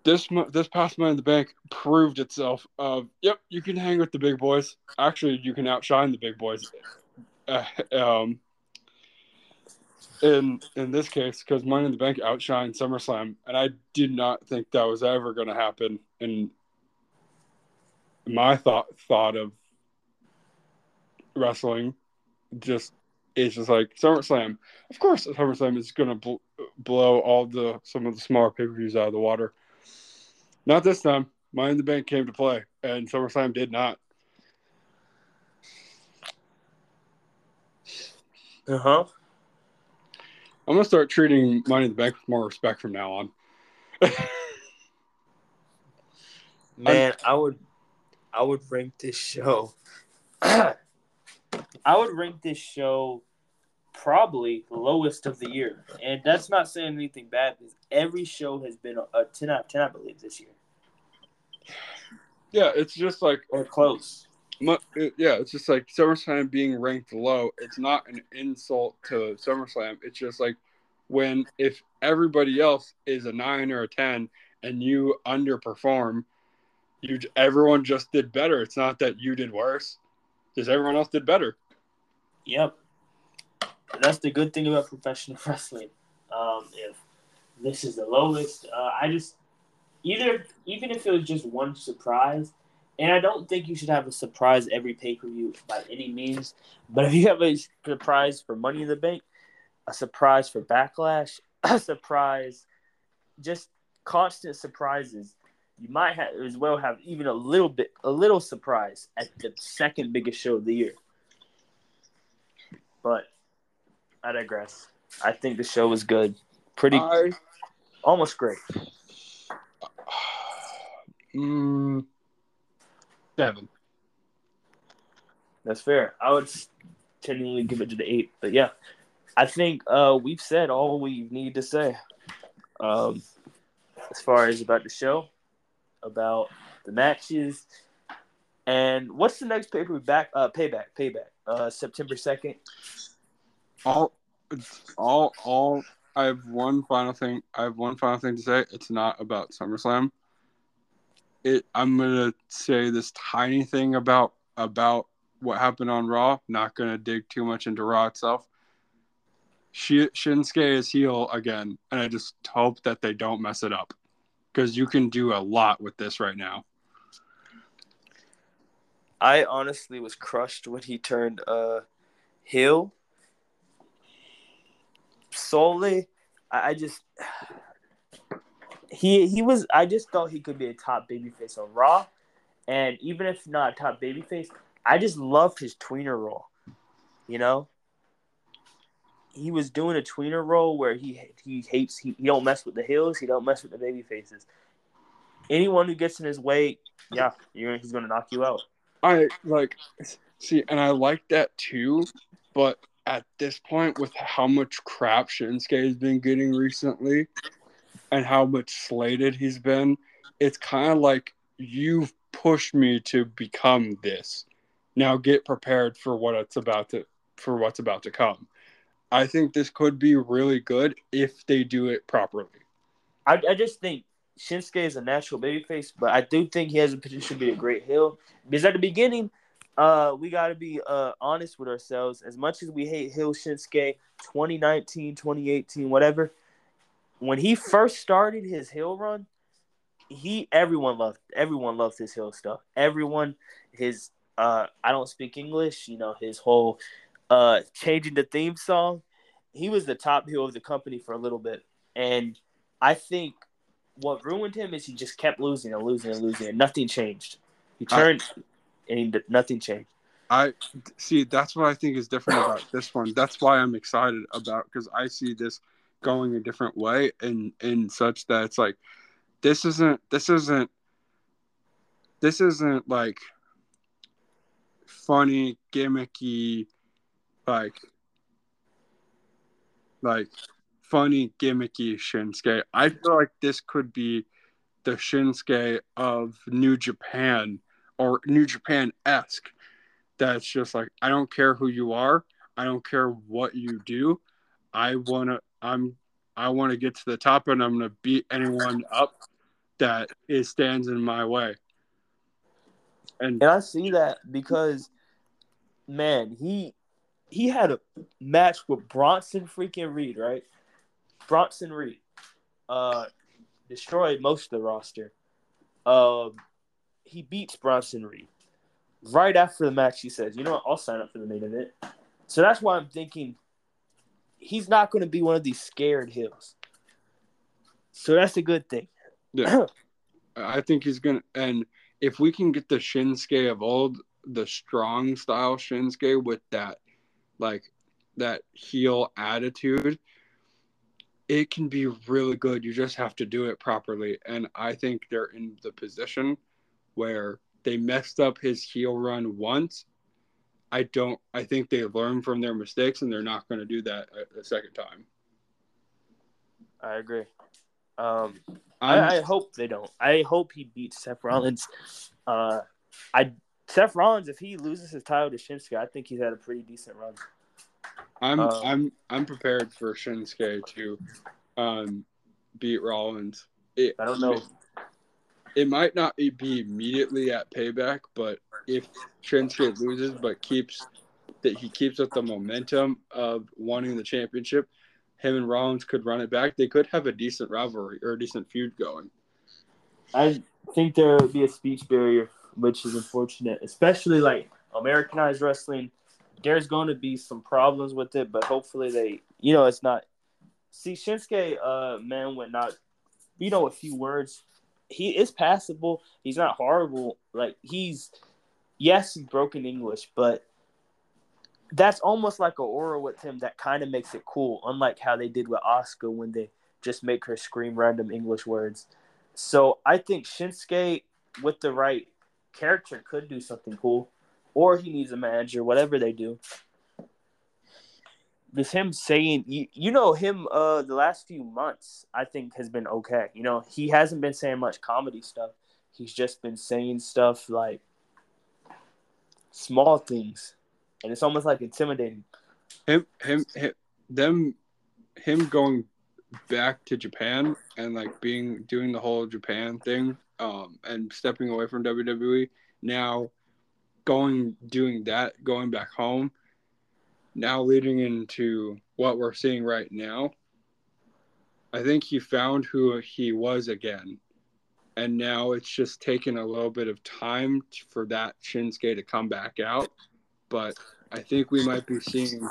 This this past money in the bank proved itself. Of yep, you can hang with the big boys. Actually, you can outshine the big boys. Uh, um, in in this case because Money in the Bank outshined SummerSlam, and I did not think that was ever going to happen. And my thought thought of wrestling just is just like SummerSlam. Of course, SummerSlam is going to bl- blow all the some of the smaller pay per views out of the water. Not this time. Money in the Bank came to play, and SummerSlam did not. Uh huh. I'm gonna start treating Money in the Bank with more respect from now on. Man, I would, I would rank this show. I would rank this show probably lowest of the year, and that's not saying anything bad because every show has been a, a ten out of ten, I believe, this year yeah, it's just like or close. It- yeah, it's just like SummerSlam being ranked low. It's not an insult to SummerSlam. It's just like when if everybody else is a nine or a ten and you underperform, you everyone just did better. It's not that you did worse, because everyone else did better. Yep, that's the good thing about professional wrestling. Um, if this is the lowest, uh, I just either even if it was just one surprise, and I don't think you should have a surprise every pay per view by any means. But if you have a surprise for Money in the Bank, a surprise for Backlash, a surprise, just constant surprises, you might have as well have even a little bit, a little surprise at the second biggest show of the year. But I digress. I think the show was good, pretty, I almost great. mm, seven. That's fair. I would genuinely give it to the eight, but yeah, I think uh, we've said all we need to say um, as far as about the show, about the matches, and what's the next paper back? Uh, payback, payback. Uh, September second. all all all I have one final thing I have one final thing to say. It's not about SummerSlam. It I'm gonna say this tiny thing about about what happened on Raw. Not gonna dig too much into Raw itself. Shi Shinsuke is heel again, and I just hope that they don't mess it up. Because you can do a lot with this right now. I honestly was crushed when he turned uh, heel. Solely, I, I just he he was. I just thought he could be a top babyface on Raw, and even if not top babyface, I just loved his tweener role. You know, he was doing a tweener role where he he hates he, he don't mess with the heels, he don't mess with the baby faces. Anyone who gets in his way, yeah, he's gonna knock you out. I like see, and I like that too, but at this point, with how much crap Shinsuke has been getting recently, and how much slated he's been, it's kind of like you've pushed me to become this. Now get prepared for what it's about to for what's about to come. I think this could be really good if they do it properly. I, I just think Shinsuke is a natural babyface, but I do think he has a potential to be a great heel. Because at the beginning, uh, we got to be uh, honest with ourselves. As much as we hate Heel Shinsuke 2019, 2018, whatever, when he first started his heel run, he everyone loved everyone loved his heel stuff. Everyone his uh I don't speak English, you know, his whole uh changing the theme song. He was the top heel of the company for a little bit. And I think what ruined him is he just kept losing and losing and losing and nothing changed. He turned I, and nothing changed. I see that's what I think is different about this one. That's why I'm excited about because I see this going a different way and in such that it's like this isn't this isn't this isn't like funny gimmicky like like funny gimmicky Shinsuke. I feel like this could be the Shinsuke of New Japan or New Japan esque. That's just like I don't care who you are, I don't care what you do. I wanna I'm I want to get to the top and I'm to beat anyone up that is stands in my way. And, and I see that because man, he he had a match with Bronson freaking Reed, right? Bronson Reed uh destroyed most of the roster. Um he beats Bronson Reed. Right after the match, he says, "You know what? I'll sign up for the main event." So that's why I'm thinking he's not going to be one of these scared heels. So that's a good thing. Yeah. I think he's going to, and if we can get the Shinsuke of old, the strong style Shinsuke with that, like, that heel attitude, it can be really good. You just have to do it properly. And I think they're in the position where they messed up his heel run once I don't. I think they learn from their mistakes, and they're not going to do that a, a, second time. I agree. Um, I, I, hope they don't. I hope he beats Seth Rollins. Uh, I Seth Rollins, if he loses his title to Shinsuke, I think he's had a pretty decent run. I'm um, I'm I'm prepared for Shinsuke to um, beat Rollins. It, I don't know it might not be immediately at payback, but if Shinsuke loses but keeps that he keeps up the momentum of wanting the championship, him and Rollins could run it back. They could have a decent rivalry or a decent feud going. I think there would be a speech barrier, which is unfortunate, especially like Americanized wrestling. There's going to be some problems with it, but hopefully they, you know, it's not. See, Shinsuke, uh, man, went not, you know, a few words he is passable. He's not horrible. Like he's yes, he's broken English, but that's almost like a aura with him that kind of makes it cool. Unlike how they did with Asuka when they just make her scream random English words. So I think Shinsuke with the right character could do something cool, or he needs a manager, whatever they do this him saying you, you know him uh the last few months I think has been okay. You know, he hasn't been saying much comedy stuff. He's just been saying stuff like small things. And it's almost like intimidating. Him him, him them him going back to Japan and like being doing the whole Japan thing um and stepping away from WWE now going doing that going back home now leading into what we're seeing right now, I think he found who he was again. And now it's just taken a little bit of time for that Shinsuke to come back out. But I think we might be seeing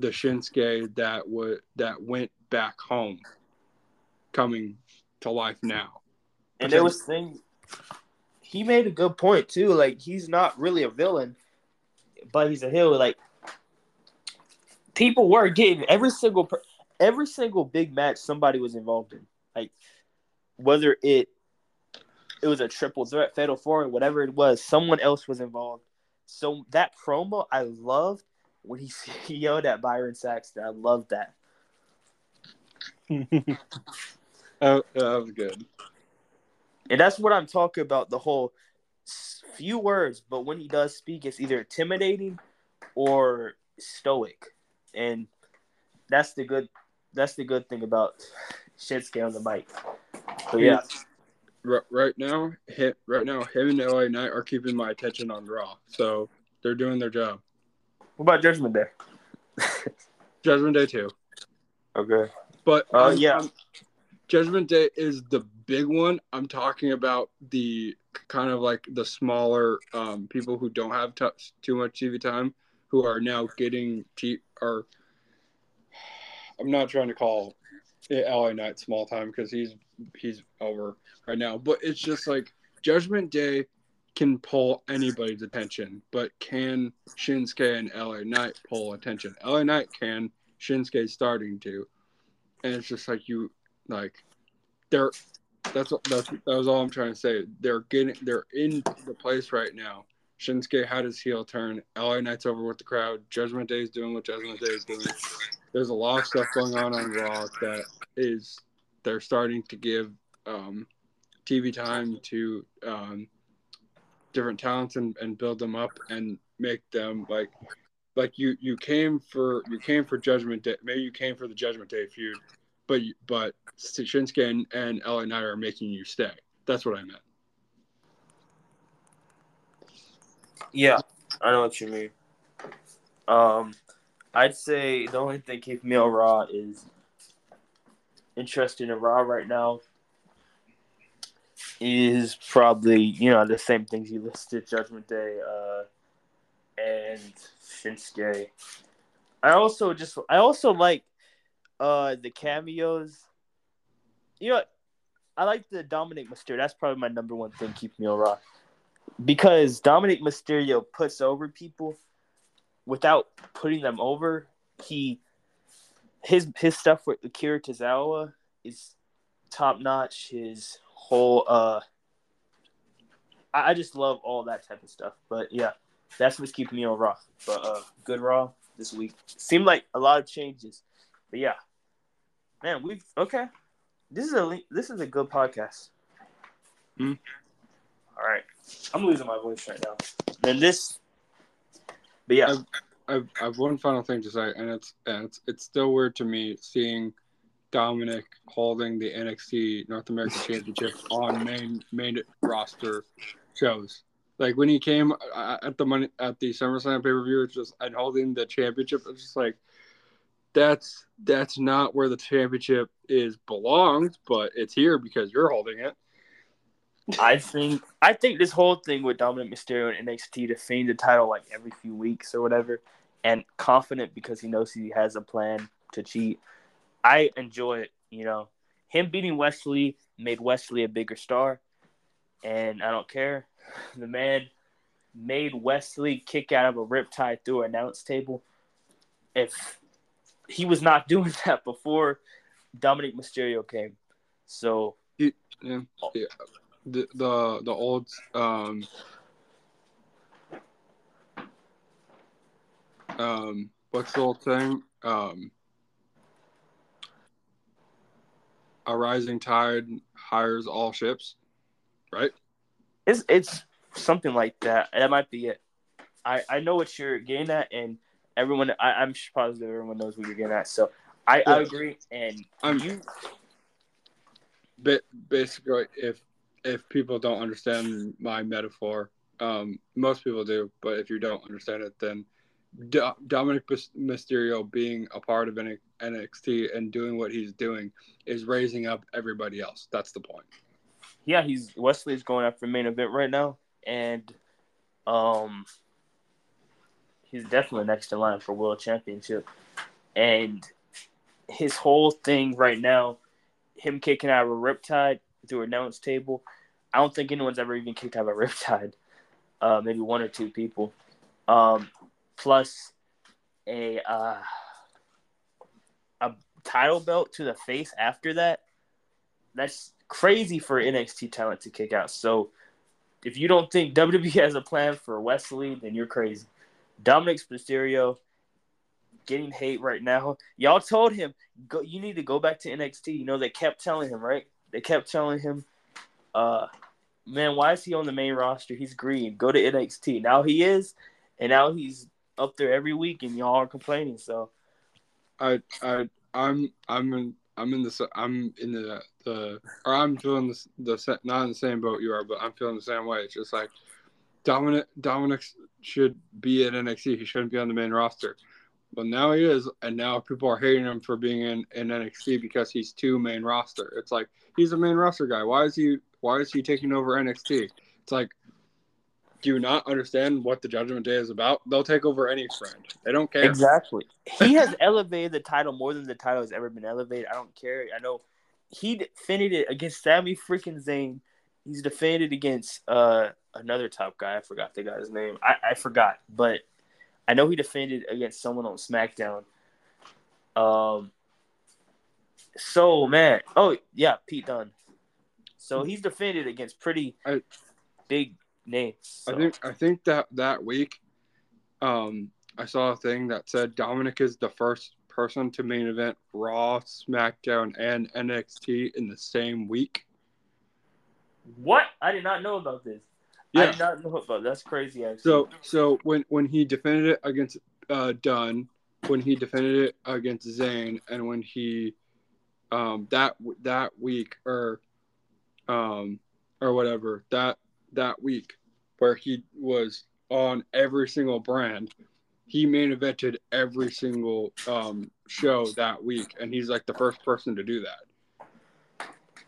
the Shinsuke that would that went back home coming to life now. And there was things he made a good point too. Like he's not really a villain, but he's a hero. Like people were getting every single every single big match somebody was involved in. Like whether it it was a triple threat, fatal four, whatever it was, someone else was involved. So that promo I loved when he, he yelled at Byron Saxton. I loved that. oh, that was good. And that's what I'm talking about. The whole few words, but when he does speak, it's either intimidating or stoic and that's the good that's the good thing about Shinsuke on the mic. But yeah, Right, now, hit right now, him and LA Knight are keeping my attention on Raw, so they're doing their job. what about Judgment Day? Judgment Day too, Okay. but Uh, I'm- yeah. I'm- Judgment Day is the big one. I'm talking about the kind of like the smaller um, people who don't have t- too much TV time, who are now getting t- or I'm not trying to call it LA Knight small time because he's he's over right now, but it's just like Judgment Day can pull anybody's attention, but can Shinsuke and LA Knight pull attention? LA Knight can, Shinsuke's starting to, and it's just like you like they're that's that's that was all I'm trying to say. They're getting they're in the place right now. Shinsuke had his heel turn. LA Knight's over with the crowd. Judgment Day is doing what Judgment Day is doing. There's a lot of stuff going on on Raw that is they're starting to give um, TV time to um, different talents and, and build them up and make them like like you you came for you came for Judgment Day. Maybe you came for the Judgment Day feud, but but Shinsuke and, and LA Knight are making you stay. That's what I meant. Yeah, I know what you mean. Um, I'd say the only thing keeping me on Raw is interested in Raw right now is probably you know the same things you listed: Judgment Day, uh, and Shinsuke. I also just I also like uh the cameos. You know, I like the Dominic Mysterio. That's probably my number one thing keeping me on Raw because Dominic Mysterio puts over people without putting them over. He his his stuff with Akira Tozawa is top notch. His whole uh I, I just love all that type of stuff. But yeah, that's what's keeping me on Raw. But uh good Raw this week. Seemed like a lot of changes. But yeah. Man, we've okay. This is a this is a good podcast. Hmm. All right. I'm losing my voice right now. Then this but yeah. I've, I've one final thing to say, and it's and it's it's still weird to me seeing Dominic holding the NXT North American Championship on main main roster shows. Like when he came uh, at the money at the SummerSlam pay per view, it's just and holding the championship. It's just like that's that's not where the championship is belongs, but it's here because you're holding it. I think I think this whole thing with Dominic Mysterio and NXT defending the title like every few weeks or whatever, and confident because he knows he has a plan to cheat. I enjoy it. You know, him beating Wes Lee made Wes Lee a bigger star, and I don't care. The man made Wes Lee kick out of a riptide through an announce table. If he was not doing that before Dominic Mysterio came, so Yeah, yeah. The the the old um um what's the old thing? Um a rising tide hires all ships, right? It's it's something like that. That might be it. I I know what you're getting at, and everyone I, I'm positive everyone knows what you're getting at. So I, I agree. And I'm- you Ba- basically, if if people don't understand my metaphor, um, most people do, but if you don't understand it, then Do- Dominic Mys- Mysterio being a part of NXT and doing what he's doing is raising up everybody else. That's the point. yeah, he's Wes Lee's going after main event right now, and um, he's definitely next in line for world championship. And his whole thing right now, him kicking out of a riptide through a announce table. I don't think anyone's ever even kicked out of a riptide. Uh, maybe one or two people. Um, plus a uh, a title belt to the face after that. That's crazy for NXT talent to kick out. So if you don't think WWE has a plan for Wes Lee, then you're crazy. Dominic Mysterio getting hate right now. Y'all told him go you need to go back to NXT. You know they kept telling him, right? They kept telling him, uh man, why is he on the main roster? He's green. Go to NXT. Now he is, and now he's up there every week and y'all are complaining. So I I I'm I'm I'm in the I'm in the the or I'm feeling the the not in the same boat you are, but I'm feeling the same way. It's just like Dominic Dominic should be at NXT. He shouldn't be on the main roster. Well, now he is, and now people are hating him for being in, in NXT because he's too main roster. It's like he's a main roster guy. Why is he Why is he taking over NXT? It's like, do you not understand what the Judgment Day is about? They'll take over any friend. They don't care. Exactly. He has elevated the title more than the title has ever been elevated. I don't care. I know he defended it against Sammy freaking Zayn. He's defended against uh, another top guy. I forgot the guy's name. I, I forgot, but I know he defended against someone on SmackDown. Um. So man, oh yeah, Pete Dunne. So he's defended against pretty I, big names. So. I think I think that that week, um, I saw a thing that said Dominic is the first person to main event Raw, SmackDown, and NXT in the same week. What? I did not know about this. Yeah. I did not know about. That's crazy. Actually. So so when when he defended it against uh, Dunne, when he defended it against Zayn, and when he um that that week or um or whatever that that week where he was on every single brand he main evented every single um show that week and he's like the first person to do that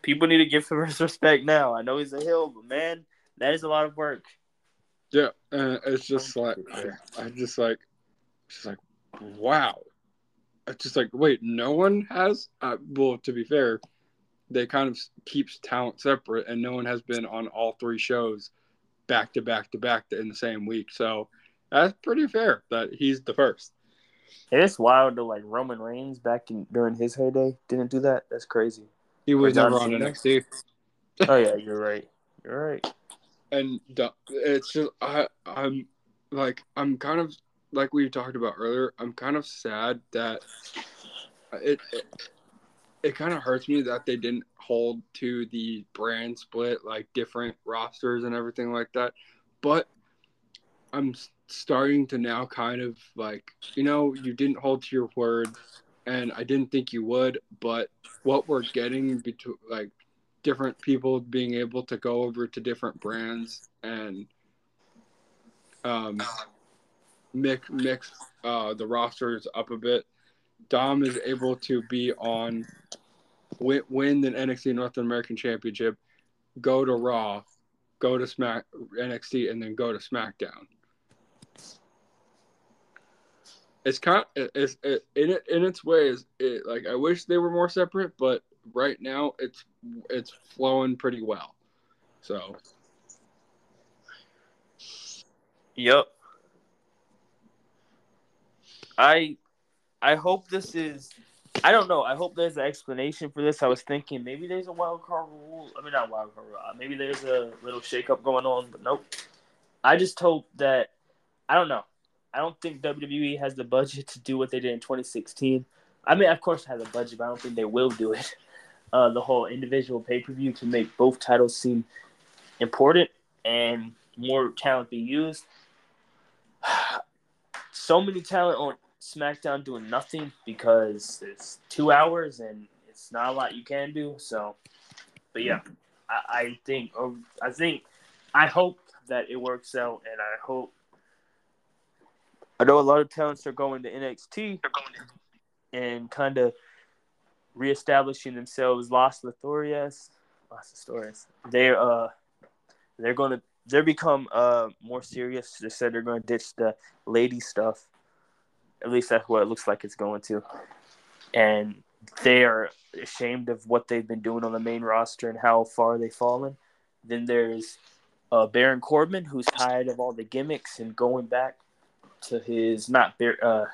people need to give him his respect now i know he's a heel but man that is a lot of work. Yeah, and it's just like I just like, just like, wow. It's just like, wait, no one has. Uh, well, to be fair, they kind of keeps talent separate, and no one has been on all three shows back to back to back in the same week. So that's pretty fair that he's the first. It's wild to like Roman Reigns back in during his heyday didn't do that. That's crazy. He was never on NXT. oh yeah, you're right. You're right and it's just I I'm like I'm kind of like we talked about earlier. I'm kind of sad that it it, it kind of hurts me that they didn't hold to the brand split, like different rosters and everything like that. But I'm starting to now kind of like you know you didn't hold to your word, and I didn't think you would. But what we're getting between like different people being able to go over to different brands and um, mix mix uh, the rosters up a bit. Dom is able to be on win, win the NXT North American Championship, go to Raw, go to Smack NXT, and then go to SmackDown. It's kind of it's it, in it, in its ways. It, like I wish they were more separate, but right now it's it's flowing pretty well. So. Yep. I I hope this is I don't know. I hope there's an explanation for this. I was thinking maybe there's a wild card rule. I mean, not wild card rule. Uh, maybe there's a little shakeup going on, but nope. I just hope that I don't know. I don't think WWE has the budget to do what they did in 2016. I mean, of course, has a budget, but I don't think they will do it uh, the whole individual pay per view to make both titles seem important and more talent be used. so many talent on SmackDown doing nothing because it's two hours and it's not a lot you can do. So, but yeah, I, I think, I think, I hope that it works out, and I hope. I know a lot of talents are going to NXT and kind of reestablishing themselves. Las Lotharios, Las Lotharios. They're uh, they're going to they're become uh more serious. They said they're going to ditch the lady stuff. At least that's what it looks like it's going to. And they are ashamed of what they've been doing on the main roster and how far they've fallen. Then there's uh, Baron Corbin, who's tired of all the gimmicks and going back to his not uh,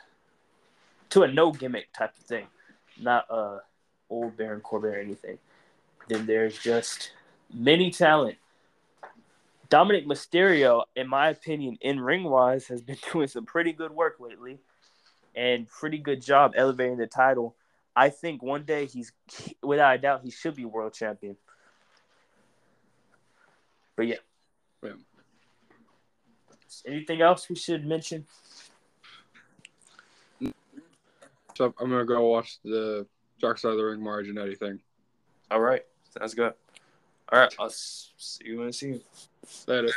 to a no gimmick type of thing, not uh old Baron Corbin or anything. Then there's just many talent. Dominic Mysterio, in my opinion, in ring wise, has been doing some pretty good work lately, and pretty good job elevating the title. I think one day he's, without a doubt, he should be world champion. But yeah. yeah. Anything else we should mention? So I'm gonna go watch the dark side of the ring margin anything. All right, sounds good. All right, I'll see you when I see you. Later.